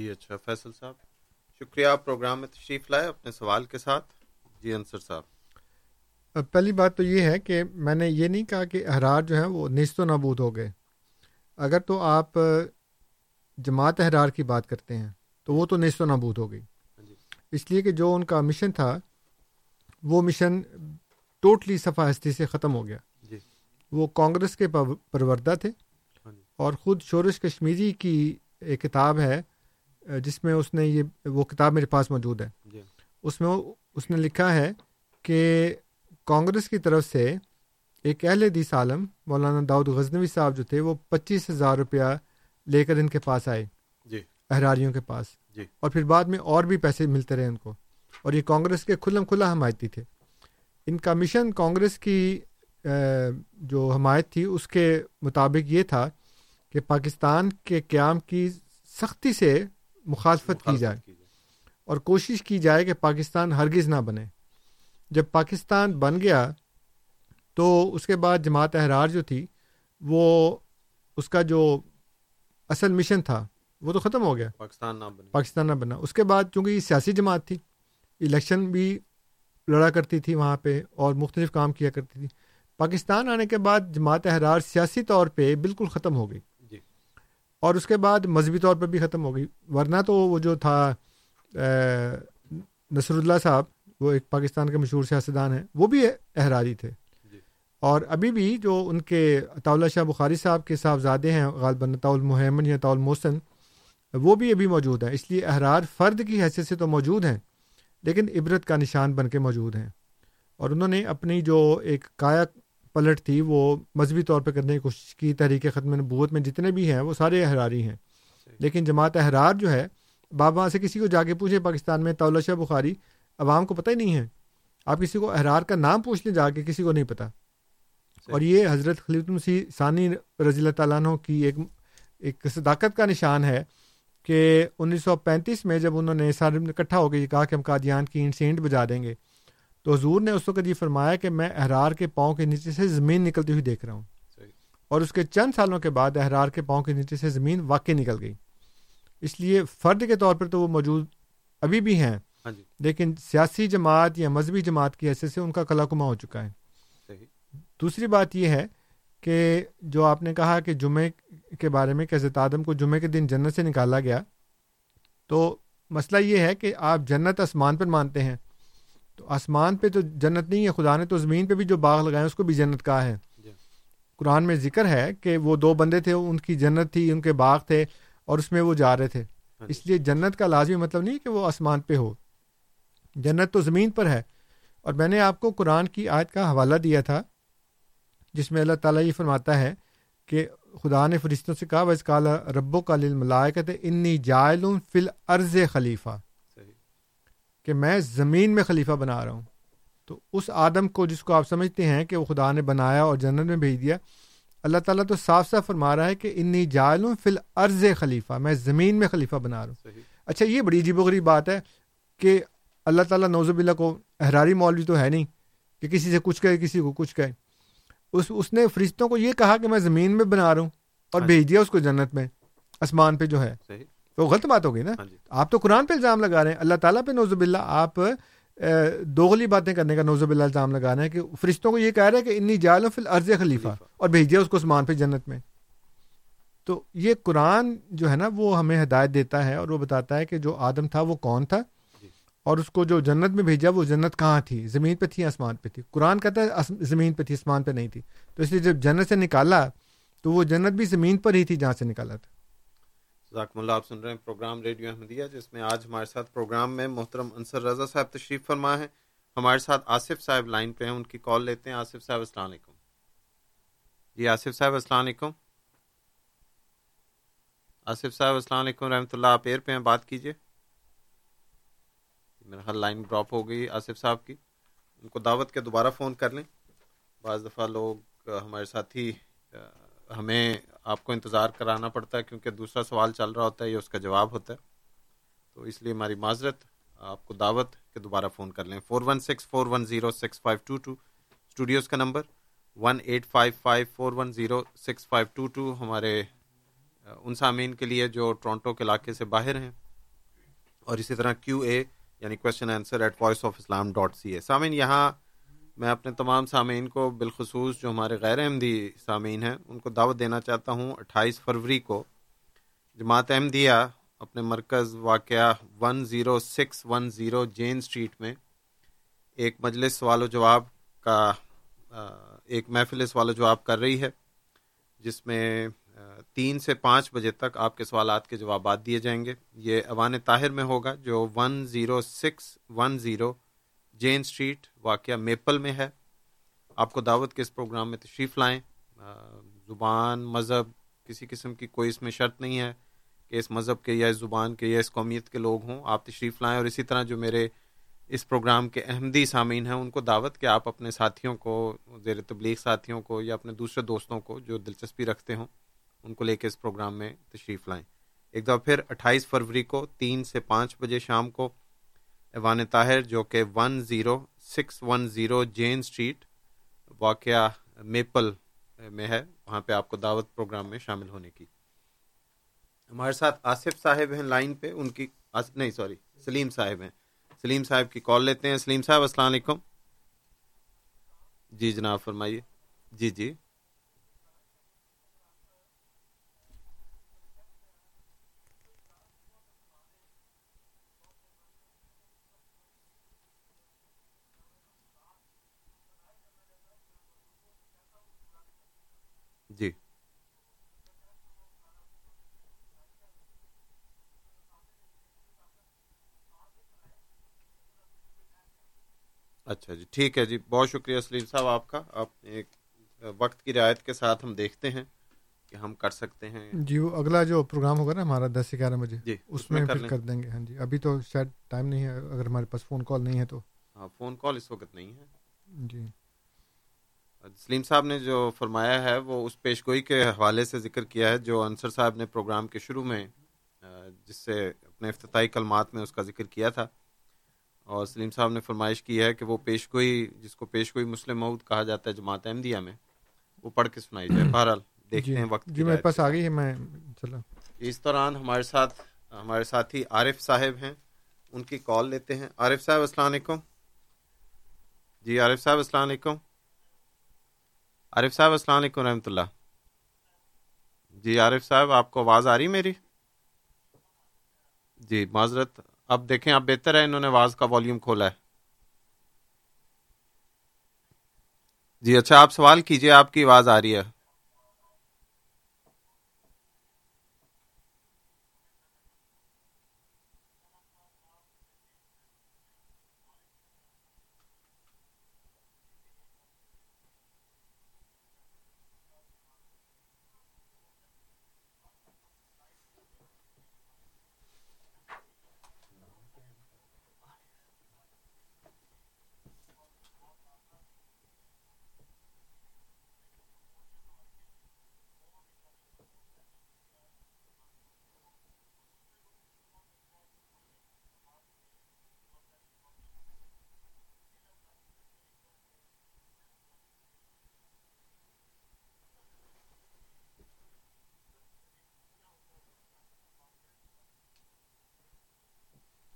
جی اچھا فیصل صاحب۔ شکریہ آپ پروگرام میں تشریف لائے اپنے سوال کے ساتھ۔ جی انصر صاحب۔ پہلی بات تو یہ ہے کہ میں نے یہ نہیں کہا کہ احرار جو ہیں وہ نیست و نابود ہو گئے۔ اگر تو آپ جماعت احرار کی بات کرتے ہیں تو وہ تو نیست و نابود ہو گئی۔ جی۔ اس لیے کہ جو ان کا مشن تھا وہ مشن ٹوٹلی صفحہ ہستی سے ختم ہو گیا۔ جی۔ وہ کانگریس کے پروردہ تھے۔ ہاں جی۔ اور خود شورش کشمیری کی ایک کتاب ہے جس میں اس نے یہ وہ کتاب میرے پاس موجود ہے۔ جی۔ اس میں اس نے لکھا ہے کہ کانگریس کی طرف سے ایک اہل حدیث عالم مولانا داؤد غزنوی صاحب جو تھے وہ پچیس ہزار روپیہ لے کر ان کے پاس آئے۔ جی۔ احراریوں کے پاس۔ جی۔ اور پھر بعد میں اور بھی پیسے ملتے رہے ان کو۔ اور یہ کانگریس کے کھلم کھلا حمایتی تھے۔ ان کا مشن کانگریس کی جو حمایت تھی اس کے مطابق یہ تھا کہ پاکستان کے قیام کی سختی سے مخالفت کی جائے اور کوشش کی جائے کہ پاکستان ہرگز نہ بنے۔ جب پاکستان بن گیا تو اس کے بعد جماعت احرار جو تھی وہ اس کا جو اصل مشن تھا وہ تو ختم ہو گیا۔ پاکستان نہ بنا پاکستان نہ بنا۔ اس کے بعد چونکہ یہ سیاسی جماعت تھی الیکشن بھی لڑا کرتی تھی وہاں پہ اور مختلف کام کیا کرتی تھی۔ پاکستان آنے کے بعد جماعت احرار سیاسی طور پہ بالکل ختم ہو گئی۔ اور اس کے بعد مذہبی طور پہ بھی ختم ہو گئی۔ ورنہ تو وہ جو تھا نصر اللہ صاحب وہ ایک پاکستان کے مشہور سیاستدان ہیں وہ بھی احراری تھے۔ جی۔ اور ابھی بھی جو ان کے اطاء شاہ بخاری صاحب کے صاحبزادے ہیں غالباً المحمن یا المحسن وہ بھی ابھی موجود ہیں۔ اس لیے احرار فرد کی حیثیت سے تو موجود ہیں لیکن عبرت کا نشان بن کے موجود ہیں۔ اور انہوں نے اپنی جو ایک کایا پلٹ تھی وہ مذہبی طور پہ کرنے کی کوشش کی تحریک ختم نبوت میں جتنے بھی ہیں وہ سارے احراری ہیں۔ لیکن جماعت احرار جو ہے بابا سے کسی کو جا کے پوچھے پاکستان میں شاہ بخاری عوام کو پتہ ہی نہیں ہے۔ آپ کسی کو احرار کا نام پوچھ لیں جا کے کسی کو نہیں پتہ۔ اور یہ حضرت خلیط المسیح ثانی رضی اللہ تعالیٰ عنہ کی ایک ایک صداقت کا نشان ہے کہ انیس سو پینتیس میں جب انہوں نے سارے اکٹھا ہو کے یہ کہا کہ ہم قادیان کی انسینٹ بجا دیں گے تو حضور نے اس وقت یہ فرمایا کہ میں احرار کے پاؤں کے نیچے سے زمین نکلتی ہوئی دیکھ رہا ہوں۔ اور اس کے چند سالوں کے بعد احرار کے پاؤں کے نیچے سے زمین واقع نکل گئی۔ اس لیے فرد کے طور پر تو وہ موجود ابھی بھی ہیں ہاں جی۔ لیکن سیاسی جماعت یا مذہبی جماعت کی حیثیت سے ان کا کلا کما ہو چکا ہے۔ دوسری بات یہ ہے کہ جو آپ نے کہا کہ جمعے کے بارے میں کہ حضرت آدم کو جمعے کے دن جنت سے نکالا گیا تو مسئلہ یہ ہے کہ آپ جنت آسمان پر مانتے ہیں۔ تو آسمان پہ تو جنت نہیں ہے خدا نے تو زمین پہ بھی جو باغ لگائے اس کو بھی جنت کہا ہے۔ جی۔ قرآن میں ذکر ہے کہ وہ دو بندے تھے ان کی جنت تھی ان کے باغ تھے اور اس میں وہ جا رہے تھے۔ ہاں جی۔ اس لیے جنت کا لازمی مطلب نہیں کہ وہ آسمان پہ ہو۔ جنت تو زمین پر ہے۔ اور میں نے آپ کو قرآن کی آیت کا حوالہ دیا تھا جس میں اللہ تعالیٰ یہ فرماتا ہے کہ خدا نے فرشتوں سے کہا کالا ربو کا ملائکت انی جائل فل عرض خلیفہ کہ میں زمین میں خلیفہ بنا رہا ہوں۔ تو اس آدم کو جس کو آپ سمجھتے ہیں کہ وہ خدا نے بنایا اور جنت میں بھیج دیا اللہ تعالیٰ تو صاف صاف فرما رہا ہے کہ انی جائل فل عرض خلیفہ میں زمین میں خلیفہ بنا رہا ہوں۔ اچھا یہ بڑی عجیب و غریب بات ہے کہ اللہ تعالیٰ نوزب اللہ کو احراری مولوی تو ہے نہیں کہ کسی سے کچھ کہے کسی کو کچھ کہے۔ اس اس نے فرشتوں کو یہ کہا کہ میں زمین میں بنا رہا ہوں اور ہاں جی۔ بھیج دیا اس کو جنت میں آسمان پہ جو ہے۔ تو غلط بات ہو گئی نا؟ ہاں جی۔ آپ تو قرآن پہ الزام لگا رہے ہیں۔ اللہ تعالیٰ پہ نوزب اللہ آپ دوغلی باتیں کرنے کا نوزب اللہ الزام لگا رہے ہیں کہ فرشتوں کو یہ کہہ رہے ہیں کہ انی جال فل عرض خلیفہ اور بھیج دیا اس کو آسمان پہ جنت میں۔ تو یہ قرآن جو ہے نا وہ ہمیں ہدایت دیتا ہے اور وہ بتاتا ہے کہ جو آدم تھا وہ کون تھا؟ اور اس کو جو جنت میں بھیجا وہ جنت کہاں تھی؟ زمین پہ تھی آسمان پہ تھی؟ قرآن کہتا ہے زمین پہ تھی آسمان پہ نہیں تھی۔ تو اس لیے جب جنت سے نکالا تو وہ جنت بھی زمین پر ہی تھی جہاں سے نکالا تھا۔ ذاکم اللہ، آپ سن رہے ہیں پروگرام ریڈیو احمدیہ، جس میں آج ہمارے ساتھ پروگرام میں محترم انصر رضا صاحب تشریف فرما ہے ہمارے ساتھ آصف صاحب لائن پہ ہیں، ان کی کال لیتے ہیں۔ آصف صاحب، السلام علیکم۔ جی آصف صاحب، السلام علیکم۔ آصف صاحب، السلام علیکم رحمۃ اللہ، آپ ایئر پہ ہیں، بات کیجیے۔ میرا خیال لائن ڈراپ ہو گئی آصف صاحب کی۔ ان کو دعوت کے دوبارہ فون کر لیں۔ بعض دفعہ لوگ ہمارے ساتھی ہمیں آپ کو انتظار کرانا پڑتا ہے کیونکہ دوسرا سوال چل رہا ہوتا ہے، یہ اس کا جواب ہوتا ہے۔ تو اس لیے ہماری معذرت، آپ کو دعوت کے دوبارہ فون کر لیں۔ Four one six four one zero six five two two studios کا number one eight five five four one zero six five two two ہمارے ان سامعین کے لیے جو ٹورانٹو کے علاقے سے باہر ہیں۔ اور اسی طرح کیو اے یعنی question answer at voice of Islam dot C A سامعین، یہاں میں اپنے تمام سامعین کو بالخصوص جو ہمارے غیر احمدی سامعین ہیں، ان کو دعوت دینا چاہتا ہوں اٹھائیس فروری کو۔ جماعت احمدیہ اپنے مرکز واقعہ one zero six one zero Jane street میں ایک مجلس سوال و جواب کا، ایک محفل سوال و جواب کر رہی ہے، جس میں، تین سے پانچ بجے تک آپ کے سوالات کے جوابات دیے جائیں گے۔ یہ اوان طاہر میں ہوگا، جو one zero six one zero Jane street واقعہ میپل میں ہے۔ آپ کو دعوت کے اس پروگرام میں تشریف لائیں۔ زبان، مذہب، کسی قسم کی کوئی اس میں شرط نہیں ہے کہ اس مذہب کے یا اس زبان کے یا اس قومیت کے لوگ ہوں۔ آپ تشریف لائیں اور اسی طرح جو میرے اس پروگرام کے احمدی سامعین ہیں، ان کو دعوت کہ آپ اپنے ساتھیوں کو، زیر تبلیغ ساتھیوں کو یا اپنے دوسرے دوستوں کو جو دلچسپی رکھتے ہوں، ان کو لے کے اس پروگرام میں تشریف لائیں۔ ایک دفعہ پھر اٹھائیس فروری کو تین سے پانچ بجے شام کو ایوان طاہر، جو کہ one zero six one zero Jane street واقعہ میپل میں ہے، وہاں پہ آپ کو دعوت پروگرام میں شامل ہونے کی۔ ہمارے ساتھ آصف صاحب ہیں لائن پہ، ان کی نہیں، سوری، سلیم صاحب ہیں۔ سلیم صاحب کی کال لیتے ہیں۔ سلیم صاحب، السلام علیکم۔ جی جناب، فرمائیے۔ جی جی۔ اچھا جی ٹھیک ہے جی بہت شکریہ سلیم صاحب آپ کا۔ آپ ایک وقت کی رعایت کے ساتھ ہم دیکھتے ہیں کہ ہم کر سکتے ہیں۔ جی وہ اگلا جو پروگرام ہوگا نا ہمارا دس گیارہ بجے جی اس میں پھر کر دیں گے۔ ہاں جی ابھی تو شاید ٹائم نہیں ہے اگر ہمارے پاس فون کال نہیں ہے تو۔ ہاں فون کال اس وقت نہیں ہے۔ جی۔ سلیم صاحب نے جو فرمایا ہے وہ اس پیش گوئی کے حوالے سے ذکر کیا ہے جو انصر صاحب نے پروگرام کے شروع میں جس سے اپنے افتتاحی کلمات میں اس کا ذکر کیا تھا۔ اور سلیم صاحب نے فرمائش کی ہے کہ وہ پیش گوئی جس کو پیش گوئی مسلم مود کہا جاتا ہے جماعت احمدیہ میں وہ پڑھ کے سنائی جائے۔ بہرحال دیکھتے ہیں وقت جی میرے پاس آ گئی ہے میں چلا۔ اس دوران ہمارے ساتھ ہمارے ساتھی عارف صاحب ہیں۔ ان کی کال لیتے ہیں۔ عارف صاحب السلام علیکم۔ جی عارف صاحب السلام علیکم۔ عارف صاحب السلام علیکم رحمۃ اللہ۔ جی عارف صاحب آپ کو آواز آ رہی میری؟ جی معذرت اب دیکھیں، اب بہتر ہے انہوں نے آواز کا والیوم کھولا ہے۔ جی اچھا آپ سوال کیجیے، آپ کی آواز آ رہی ہے۔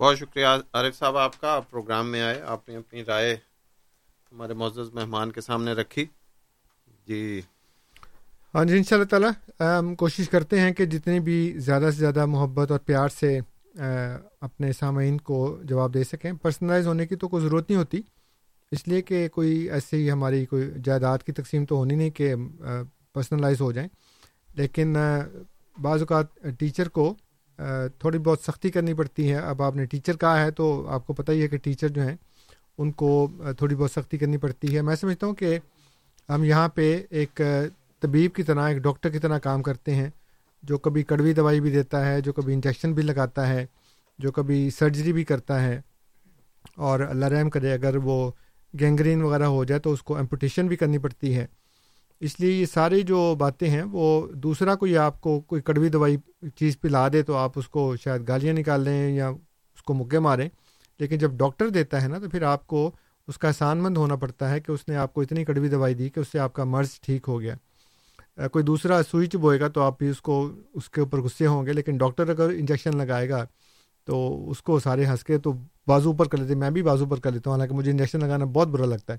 بہت شکریہ عارف صاحب آپ کا، آپ پروگرام میں آئے، آپ نے اپنی رائے ہمارے معزز مہمان کے سامنے رکھی۔ جی۔ ہاں جی ان شاء اللہ تعالیٰ، ہم کوشش کرتے ہیں کہ جتنی بھی زیادہ سے زیادہ محبت اور پیار سے اپنے سامعین کو جواب دے سکیں۔ پرسنلائز ہونے کی تو کوئی ضرورت نہیں ہوتی۔ اس لیے کہ کوئی ایسے ہی ہماری کوئی جائیداد کی تقسیم تو ہونی نہیں کہ پرسنلائز ہو جائیں۔ لیکن بعض اوقات ٹیچر کو تھوڑی بہت سختی کرنی پڑتی ہے۔ اب آپ نے ٹیچر کہا ہے تو آپ کو پتہ ہی ہے کہ ٹیچر جو ہیں، ان کو تھوڑی بہت سختی کرنی پڑتی ہے۔ میں سمجھتا ہوں کہ ہم یہاں پہ ایک طبیب کی طرح، ایک ڈاکٹر کی طرح کام کرتے ہیں، جو کبھی کڑوی دوائی بھی دیتا ہے، جو کبھی انجیکشن بھی لگاتا ہے، جو کبھی سرجری بھی کرتا ہے۔ اور اللہ رحم کرے، اگر وہ گینگرین وغیرہ ہو جائے تو اس کو ایمپوٹیشن بھی کرنی پڑتی ہے۔ اس لیے یہ ساری جو باتیں ہیں، وہ دوسرا کوئی آپ کو کوئی کڑوی دوائی چیز پلا دے تو آپ اس کو شاید گالیاں نکال دیں یا اس کو مکے ماریں۔ لیکن جب ڈاکٹر دیتا ہے نا، تو پھر آپ کو اس کا احسان مند ہونا پڑتا ہے کہ اس نے آپ کو اتنی کڑوی دوائی دی کہ اس سے آپ کا مرض ٹھیک ہو گیا۔ کوئی دوسرا سوئی چبوئے گا تو آپ بھی اس کو، اس کے اوپر غصے ہوں گے۔ لیکن ڈاکٹر اگر انجیکشن لگائے گا تو اس کو سارے ہنس کے تو بازو پر کر لیتے، میں بھی بازو پر کر لیتا ہوں۔ حالانکہ مجھے انجیکشن لگانا بہت برا لگتا ہے۔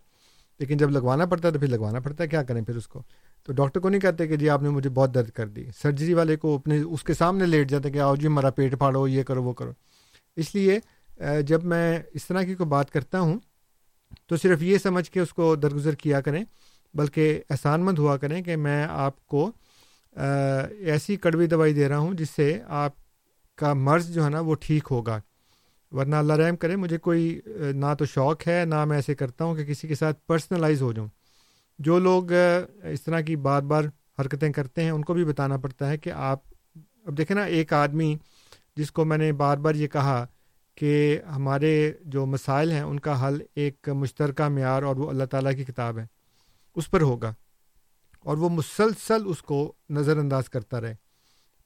لیکن جب لگوانا پڑتا ہے تو پھر لگوانا پڑتا ہے، کیا کریں پھر اس کو؟ تو ڈاکٹر کو نہیں کہتے کہ جی آپ نے مجھے بہت درد کر دی۔ سرجری والے کو اپنے، اس کے سامنے لیٹ جاتے کہ آؤ جی ہمارا پیٹ پھاڑو، یہ کرو، وہ کرو۔ اس لیے جب میں اس طرح کی کوئی بات کرتا ہوں تو صرف یہ سمجھ کے اس کو درگزر کیا کریں، بلکہ احسان مند ہوا کریں کہ میں آپ کو ایسی کڑوی دوائی دے رہا ہوں جس سے آپ کا مرض جو ہے نا وہ ٹھیک ہوگا۔ ورنہ اللہ رحم کرے، مجھے کوئی نہ تو شوق ہے، نہ میں ایسے کرتا ہوں کہ کسی کے ساتھ پرسنلائز ہو جاؤں۔ جو لوگ اس طرح کی بار بار حرکتیں کرتے ہیں، ان کو بھی بتانا پڑتا ہے کہ آپ، اب دیکھیں نا، ایک آدمی جس کو میں نے بار بار یہ کہا کہ ہمارے جو مسائل ہیں، ان کا حل ایک مشترکہ معیار اور وہ اللہ تعالیٰ کی کتاب ہے، اس پر ہوگا۔ اور وہ مسلسل اس کو نظر انداز کرتا رہے۔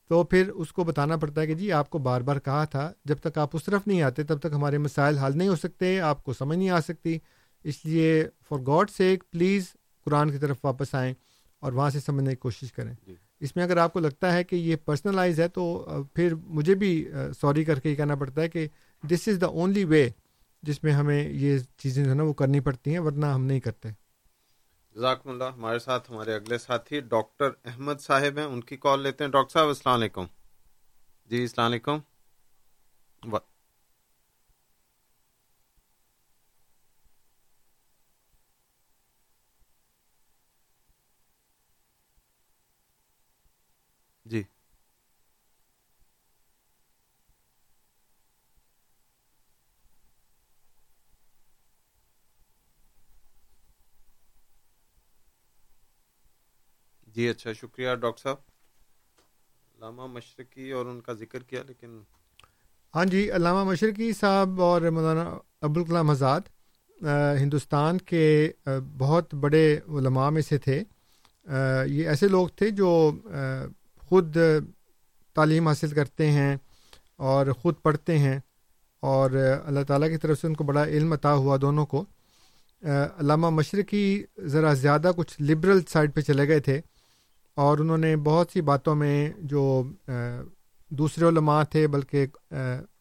تو پھر اس کو بتانا پڑتا ہے کہ جی آپ کو بار بار کہا تھا جب تک آپ اس طرف نہیں آتے تب تک ہمارے مسائل حل نہیں ہو سکتے آپ کو سمجھ نہیں آ سکتی۔ اس لیے for God sake please Quran کی طرف واپس آئیں اور وہاں سے سمجھنے کی کوشش کریں۔ جی. اس میں اگر آپ کو لگتا ہے کہ یہ پرسنلائز ہے تو پھر مجھے بھی سوری کر کے یہ کہنا پڑتا ہے کہ دس از دا اونلی وے جس میں ہمیں یہ چیزیں جو ہے نا وہ کرنی پڑتی ہیں ورنہ ہم نہیں کرتے۔ جزاکم اللہ، ہمارے ساتھ، ہمارے اگلے ساتھی ڈاکٹر احمد صاحب ہیں، ان کی کال لیتے ہیں۔ ڈاکٹر صاحب، السلام علیکم۔ جی السلام علیکم جی جی اچھا شکریہ ڈاکٹر صاحب۔ علامہ مشرقی اور ان کا ذکر کیا، لیکن ہاں جی علامہ مشرقی صاحب اور مولانا ابوالکلام آزاد ہندوستان کے بہت بڑے علماء میں سے تھے۔ یہ ایسے لوگ تھے جو خود تعلیم حاصل کرتے ہیں اور خود پڑھتے ہیں، اور اللہ تعالیٰ کی طرف سے ان کو بڑا علم عطا ہوا دونوں کو۔ علامہ مشرقی ذرا زیادہ کچھ لبرل سائڈ پہ چلے گئے تھے۔ اور انہوں نے بہت سی باتوں میں جو دوسرے علماء تھے، بلکہ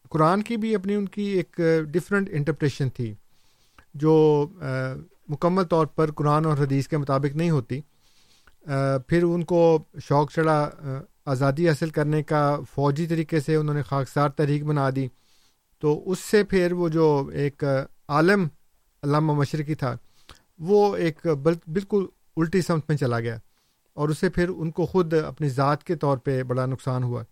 قرآن کی بھی اپنی ان کی ایک ڈفرینٹ انٹرپریشن تھی، جو مکمل طور پر قرآن اور حدیث کے مطابق نہیں ہوتی۔ پھر ان کو شوق چڑھا آزادی حاصل کرنے کا فوجی طریقے سے انہوں نے خاکسار تحریک بنا دی۔ تو اس سے پھر وہ جو ایک عالم علامہ مشرقی تھا، وہ ایک بالکل الٹی سمت میں چلا گیا۔ اور اسے پھر ان کو خود اپنی ذات کے طور پہ بڑا نقصان ہوا۔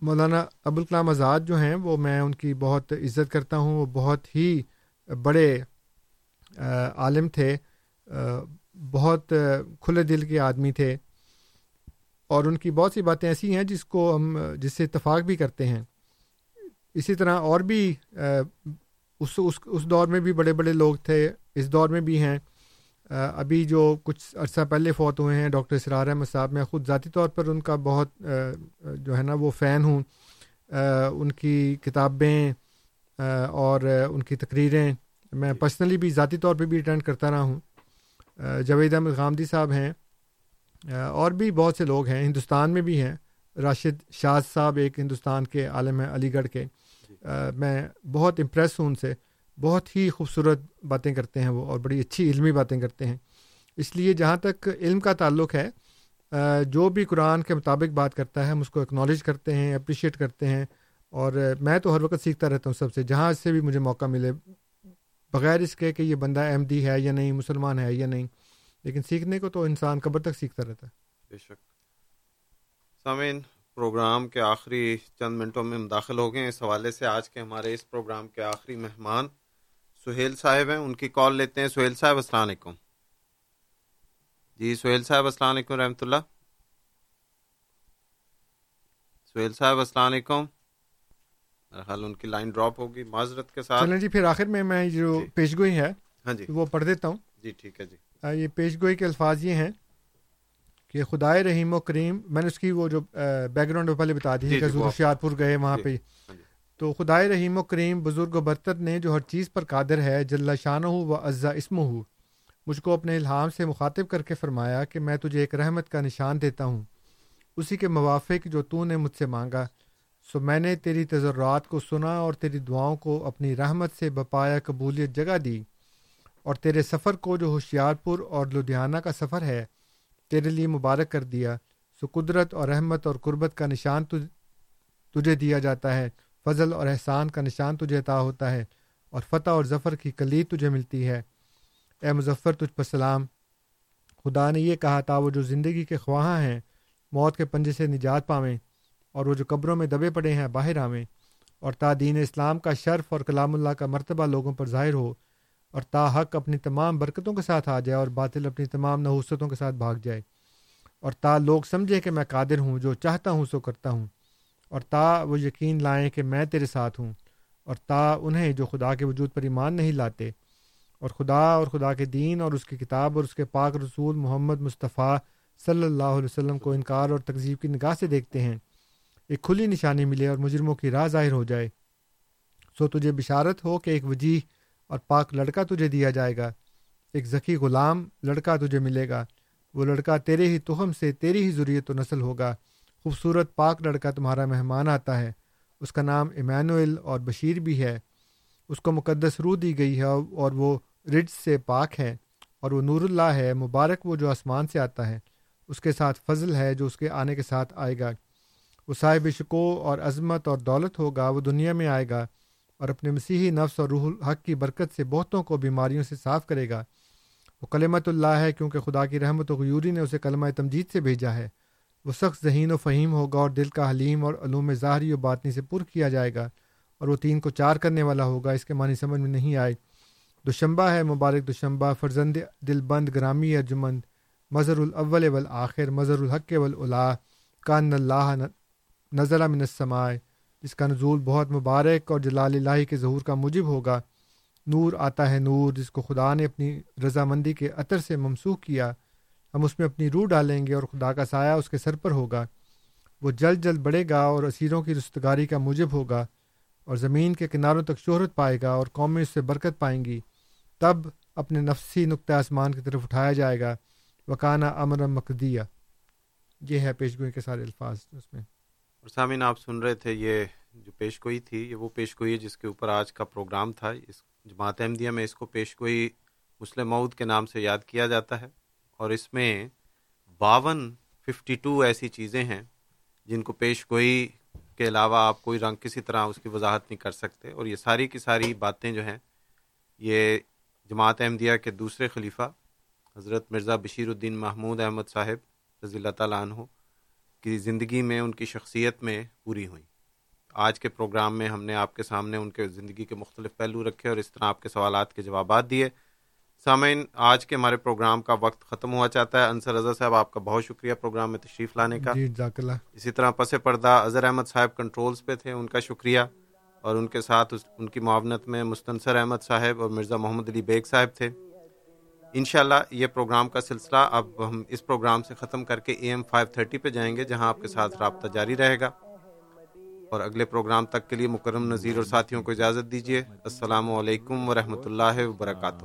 مولانا ابوالکلام آزاد جو ہیں، وہ میں ان کی بہت عزت کرتا ہوں۔ وہ بہت ہی بڑے عالم تھے۔ بہت کھلے دل کے آدمی تھے۔ اور ان کی بہت سی باتیں ایسی ہیں جس کو ہم، جس سے اتفاق بھی کرتے ہیں۔ اسی طرح اور بھی اس اس اس دور میں بھی بڑے بڑے لوگ تھے، اس دور میں بھی ہیں۔ ابھی جو کچھ عرصہ پہلے فوت ہوئے ہیں، ڈاکٹر اسرار احمد صاحب، میں خود ذاتی طور پر ان کا بہت جو ہے نا، وہ فین ہوں۔ ان کی کتابیں اور ان کی تقریریں میں پرسنلی بھی ذاتی طور پہ بھی اٹینڈ کرتا رہا ہوں۔ جاوید احمد غامدی صاحب ہیں۔ اور بھی بہت سے لوگ ہیں، ہندوستان میں بھی ہیں۔ راشد شاز صاحب، ایک ہندوستان کے عالم ہیں، علی گڑھ کے۔ میں بہت امپریس ہوں ان سے۔ بہت ہی خوبصورت باتیں کرتے ہیں وہ اور بڑی اچھی علمی باتیں کرتے ہیں۔ اس لیے جہاں تک علم کا تعلق ہے جو بھی قرآن کے مطابق بات کرتا ہے، ہم اس کو اکنالج کرتے ہیں اپریشیٹ کرتے ہیں اور میں تو ہر وقت سیکھتا رہتا ہوں سب سے۔ جہاں سے بھی مجھے موقع ملے، بغیر اس کے کہ یہ بندہ احمدی ہے یا نہیں، مسلمان ہے یا نہیں، لیکن سیکھنے کو تو انسان قبر تک سیکھتا رہتا ہے۔ بے شک۔ سامعین، پروگرام کے آخری چند منٹوں میں ہم داخل ہو گئے اس حوالے سے آج کے ہمارے اس پروگرام کے آخری مہمان سہیل صاحب ہیں ان کی کال لیتے ہیں۔ سہیل صاحب السلام علیکم۔ جی سہیل صاحب السلام علیکم رحمۃ اللہ۔ سہیل صاحب السلام علیکم۔ حال ان کی لائن ڈراپ ہوگی معذرت کے ساتھ۔ چلیں جی پھر آخر میں میں جو جی۔ پیش گوئی ہے ہاں جی۔ وہ پڑھ دیتا ہوں۔ جی ٹھیک ہے جی۔ یہ پیش گوئی کے الفاظ یہ ہیں کہ خدائے رحیم و کریم میں نے اس کی وہ جو بیک گراؤنڈ پہلے بتا دی ہے جی، کہ ہوشیار پور گئے وہاں پہ۔ ہاں تو خدائے رحیم و کریم بزرگ و برتر نے جو ہر چیز پر قادر ہے، جل شان ہو و اعضا اسم ہو مجھ کو اپنے الہام سے مخاطب کر کے فرمایا کہ میں تجھے ایک رحمت کا نشان دیتا ہوں، اسی کے موافق جو تو نے مجھ سے مانگا، سو میں نے تیری تجربات کو سنا اور تیری دعاؤں کو اپنی رحمت سے بپایا قبولیت جگہ دی، اور تیرے سفر کو جو ہوشیار پور اور لدھیانہ کا سفر ہے، تیرے لیے مبارک کر دیا، سو قدرت اور رحمت اور قربت کا نشان تجھے دیا جاتا ہے۔ فضل اور احسان کا نشان تجھے عطا ہوتا ہے اور فتح اور ظفر کی کلید تجھے ملتی ہے۔ اے مظفر، تجھ پر سلام۔ خدا نے یہ کہا تھا وہ جو زندگی کے خواہاں ہیں، موت کے پنجے سے نجات پاویں اور وہ جو قبروں میں دبے پڑے ہیں، باہر آویں اور تا دین اسلام کا شرف اور کلام اللہ کا مرتبہ لوگوں پر ظاہر ہو اور تا حق اپنی تمام برکتوں کے ساتھ آ جائے اور باطل اپنی تمام نحوستوں کے ساتھ بھاگ جائے اور تا لوگ سمجھیں کہ میں قادر ہوں، جو چاہتا ہوں سو کرتا ہوں۔ اور تا وہ یقین لائیں کہ میں تیرے ساتھ ہوں، اور تا انہیں جو خدا کے وجود پر ایمان نہیں لاتے۔ اور خدا اور خدا کے دین اور اس کی کتاب اور اس کے پاک رسول محمد مصطفیٰ صلی اللہ علیہ وسلم کو انکار اور تقزیب کی نگاہ سے دیکھتے ہیں۔ ایک کھلی نشانی ملے اور مجرموں کی راہ ظاہر ہو جائے۔ سو تجھے بشارت ہو کہ ایک وجیح اور پاک لڑکا تجھے دیا جائے گا۔ ایک ذکی غلام لڑکا تجھے ملے گا۔ وہ لڑکا تیرے ہی تہم سے تیری ہی ضروریت و نسل ہوگا۔ خوبصورت پاک لڑکا تمہارا مہمان آتا ہے۔ اس کا نام ایمینوئل اور بشیر بھی ہے۔ اس کو مقدس روح دی گئی ہے اور وہ رج سے پاک ہے اور وہ نور اللہ ہے، مبارک وہ جو آسمان سے آتا ہے۔ اس کے ساتھ فضل ہے جو اس کے آنے کے ساتھ آئے گا۔ وہ صاحب شکو اور عظمت اور دولت ہوگا، وہ دنیا میں آئے گا اور اپنے مسیحی نفس اور روح الحق کی برکت سے بہتوں کو بیماریوں سے صاف کرے گا۔ وہ کلمت اللہ ہے کیونکہ خدا کی رحمت و غیوری نے اسے کلمہ تمجید سے بھیجا ہے۔ وہ سخت ذہین و فہیم ہوگا اور دل کا حلیم اور علوم ظاہری و باطنی سے پر کیا جائے گا اور وہ تین کو چار کرنے والا ہوگا، اس کے معنی سمجھ میں نہیں آئے۔ دوشمبہ ہے، مبارک دوشمبہ، فرزند دل بند، گرامی ارجمند، مظہر الاول والآخر، مظہر الحق ولا کان اللہ نظر من السمائے جس کا نزول بہت مبارک اور جلال اللہ کے ظہور کا مجب ہوگا۔ نور آتا ہے نور، جس کو خدا نے اپنی رضامندی کے عطر سے ممسوخ کیا۔ ہم اس میں اپنی روح ڈالیں گے اور خدا کا سایہ اس کے سر پر ہوگا۔ وہ جلد جلد بڑھے گا اور اسیروں کی رستگاری کا موجب ہوگا اور زمین کے کناروں تک شہرت پائے گا اور قومیں اس سے برکت پائیں گی۔ تب اپنے نفسی نقطۂ آسمان کی طرف اٹھایا جائے گا۔ وکانہ امر مقدیہ یہ ہے پیشگوئی کے سارے الفاظ اس میں۔ اور سامعین، آپ سن رہے تھے یہ جو پیش گوئی تھی، یہ وہ پیش گوئی ہے جس کے اوپر آج کا پروگرام تھا۔ اس جماعت احمدیہ میں اس کو پیش گوئی مسلم مود کے نام سے یاد کیا جاتا ہے۔ اور اس میں باون ففٹی ٹو ایسی چیزیں ہیں جن کو پیش گوئی کے علاوہ آپ کوئی رنگ کسی طرح اس کی وضاحت نہیں کر سکتے اور یہ ساری کی ساری باتیں جو ہیں، یہ جماعت احمدیہ کے دوسرے خلیفہ حضرت مرزا بشیر الدین محمود احمد صاحب رضی اللہ تعالیٰ عنہ کی زندگی میں ان کی شخصیت میں پوری ہوئیں آج کے پروگرام میں ہم نے آپ کے سامنے ان کے زندگی کے مختلف پہلو رکھے اور اس طرح آپ کے سوالات کے جوابات دیے۔ سامعین آج کے ہمارے پروگرام کا وقت ختم ہوا چاہتا ہے۔ انصر رضا صاحب آپ کا بہت شکریہ پروگرام میں تشریف لانے کا۔ جی اسی طرح پس پردہ اظہر احمد صاحب کنٹرولز پہ تھے ان کا شکریہ۔ اور ان کے ساتھ ان کی معاونت میں مستنصر احمد صاحب اور مرزا محمد علی بیگ صاحب تھے۔ انشاءاللہ یہ پروگرام کا سلسلہ اب ہم اس پروگرام سے ختم کر کے اے ایم فائیو تھرٹی پہ جائیں گے جہاں آپ کے ساتھ رابطہ جاری رہے گا۔ اور اگلے پروگرام تک کے لیے مکرم نذیر اور ساتھیوں کو اجازت دیجیے السلام علیکم ورحمۃ اللہ وبرکاتہ۔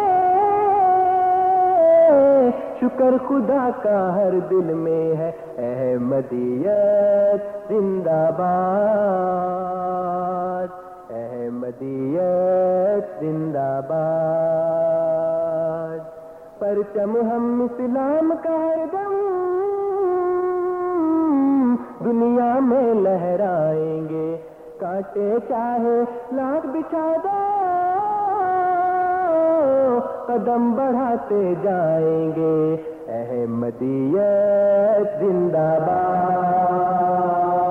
شکر خدا کا ہر دل میں ہے۔ احمدیت زندہ باد۔ احمدیت زندہ باد۔ پرچم ہم اسلام کا ہر دم۔ دنیا میں لہرائیں گے۔ کاٹے چاہے لاکھ بچھا دو۔ قدم بڑھاتے جائیں گے۔ احمدیت زندہ باد۔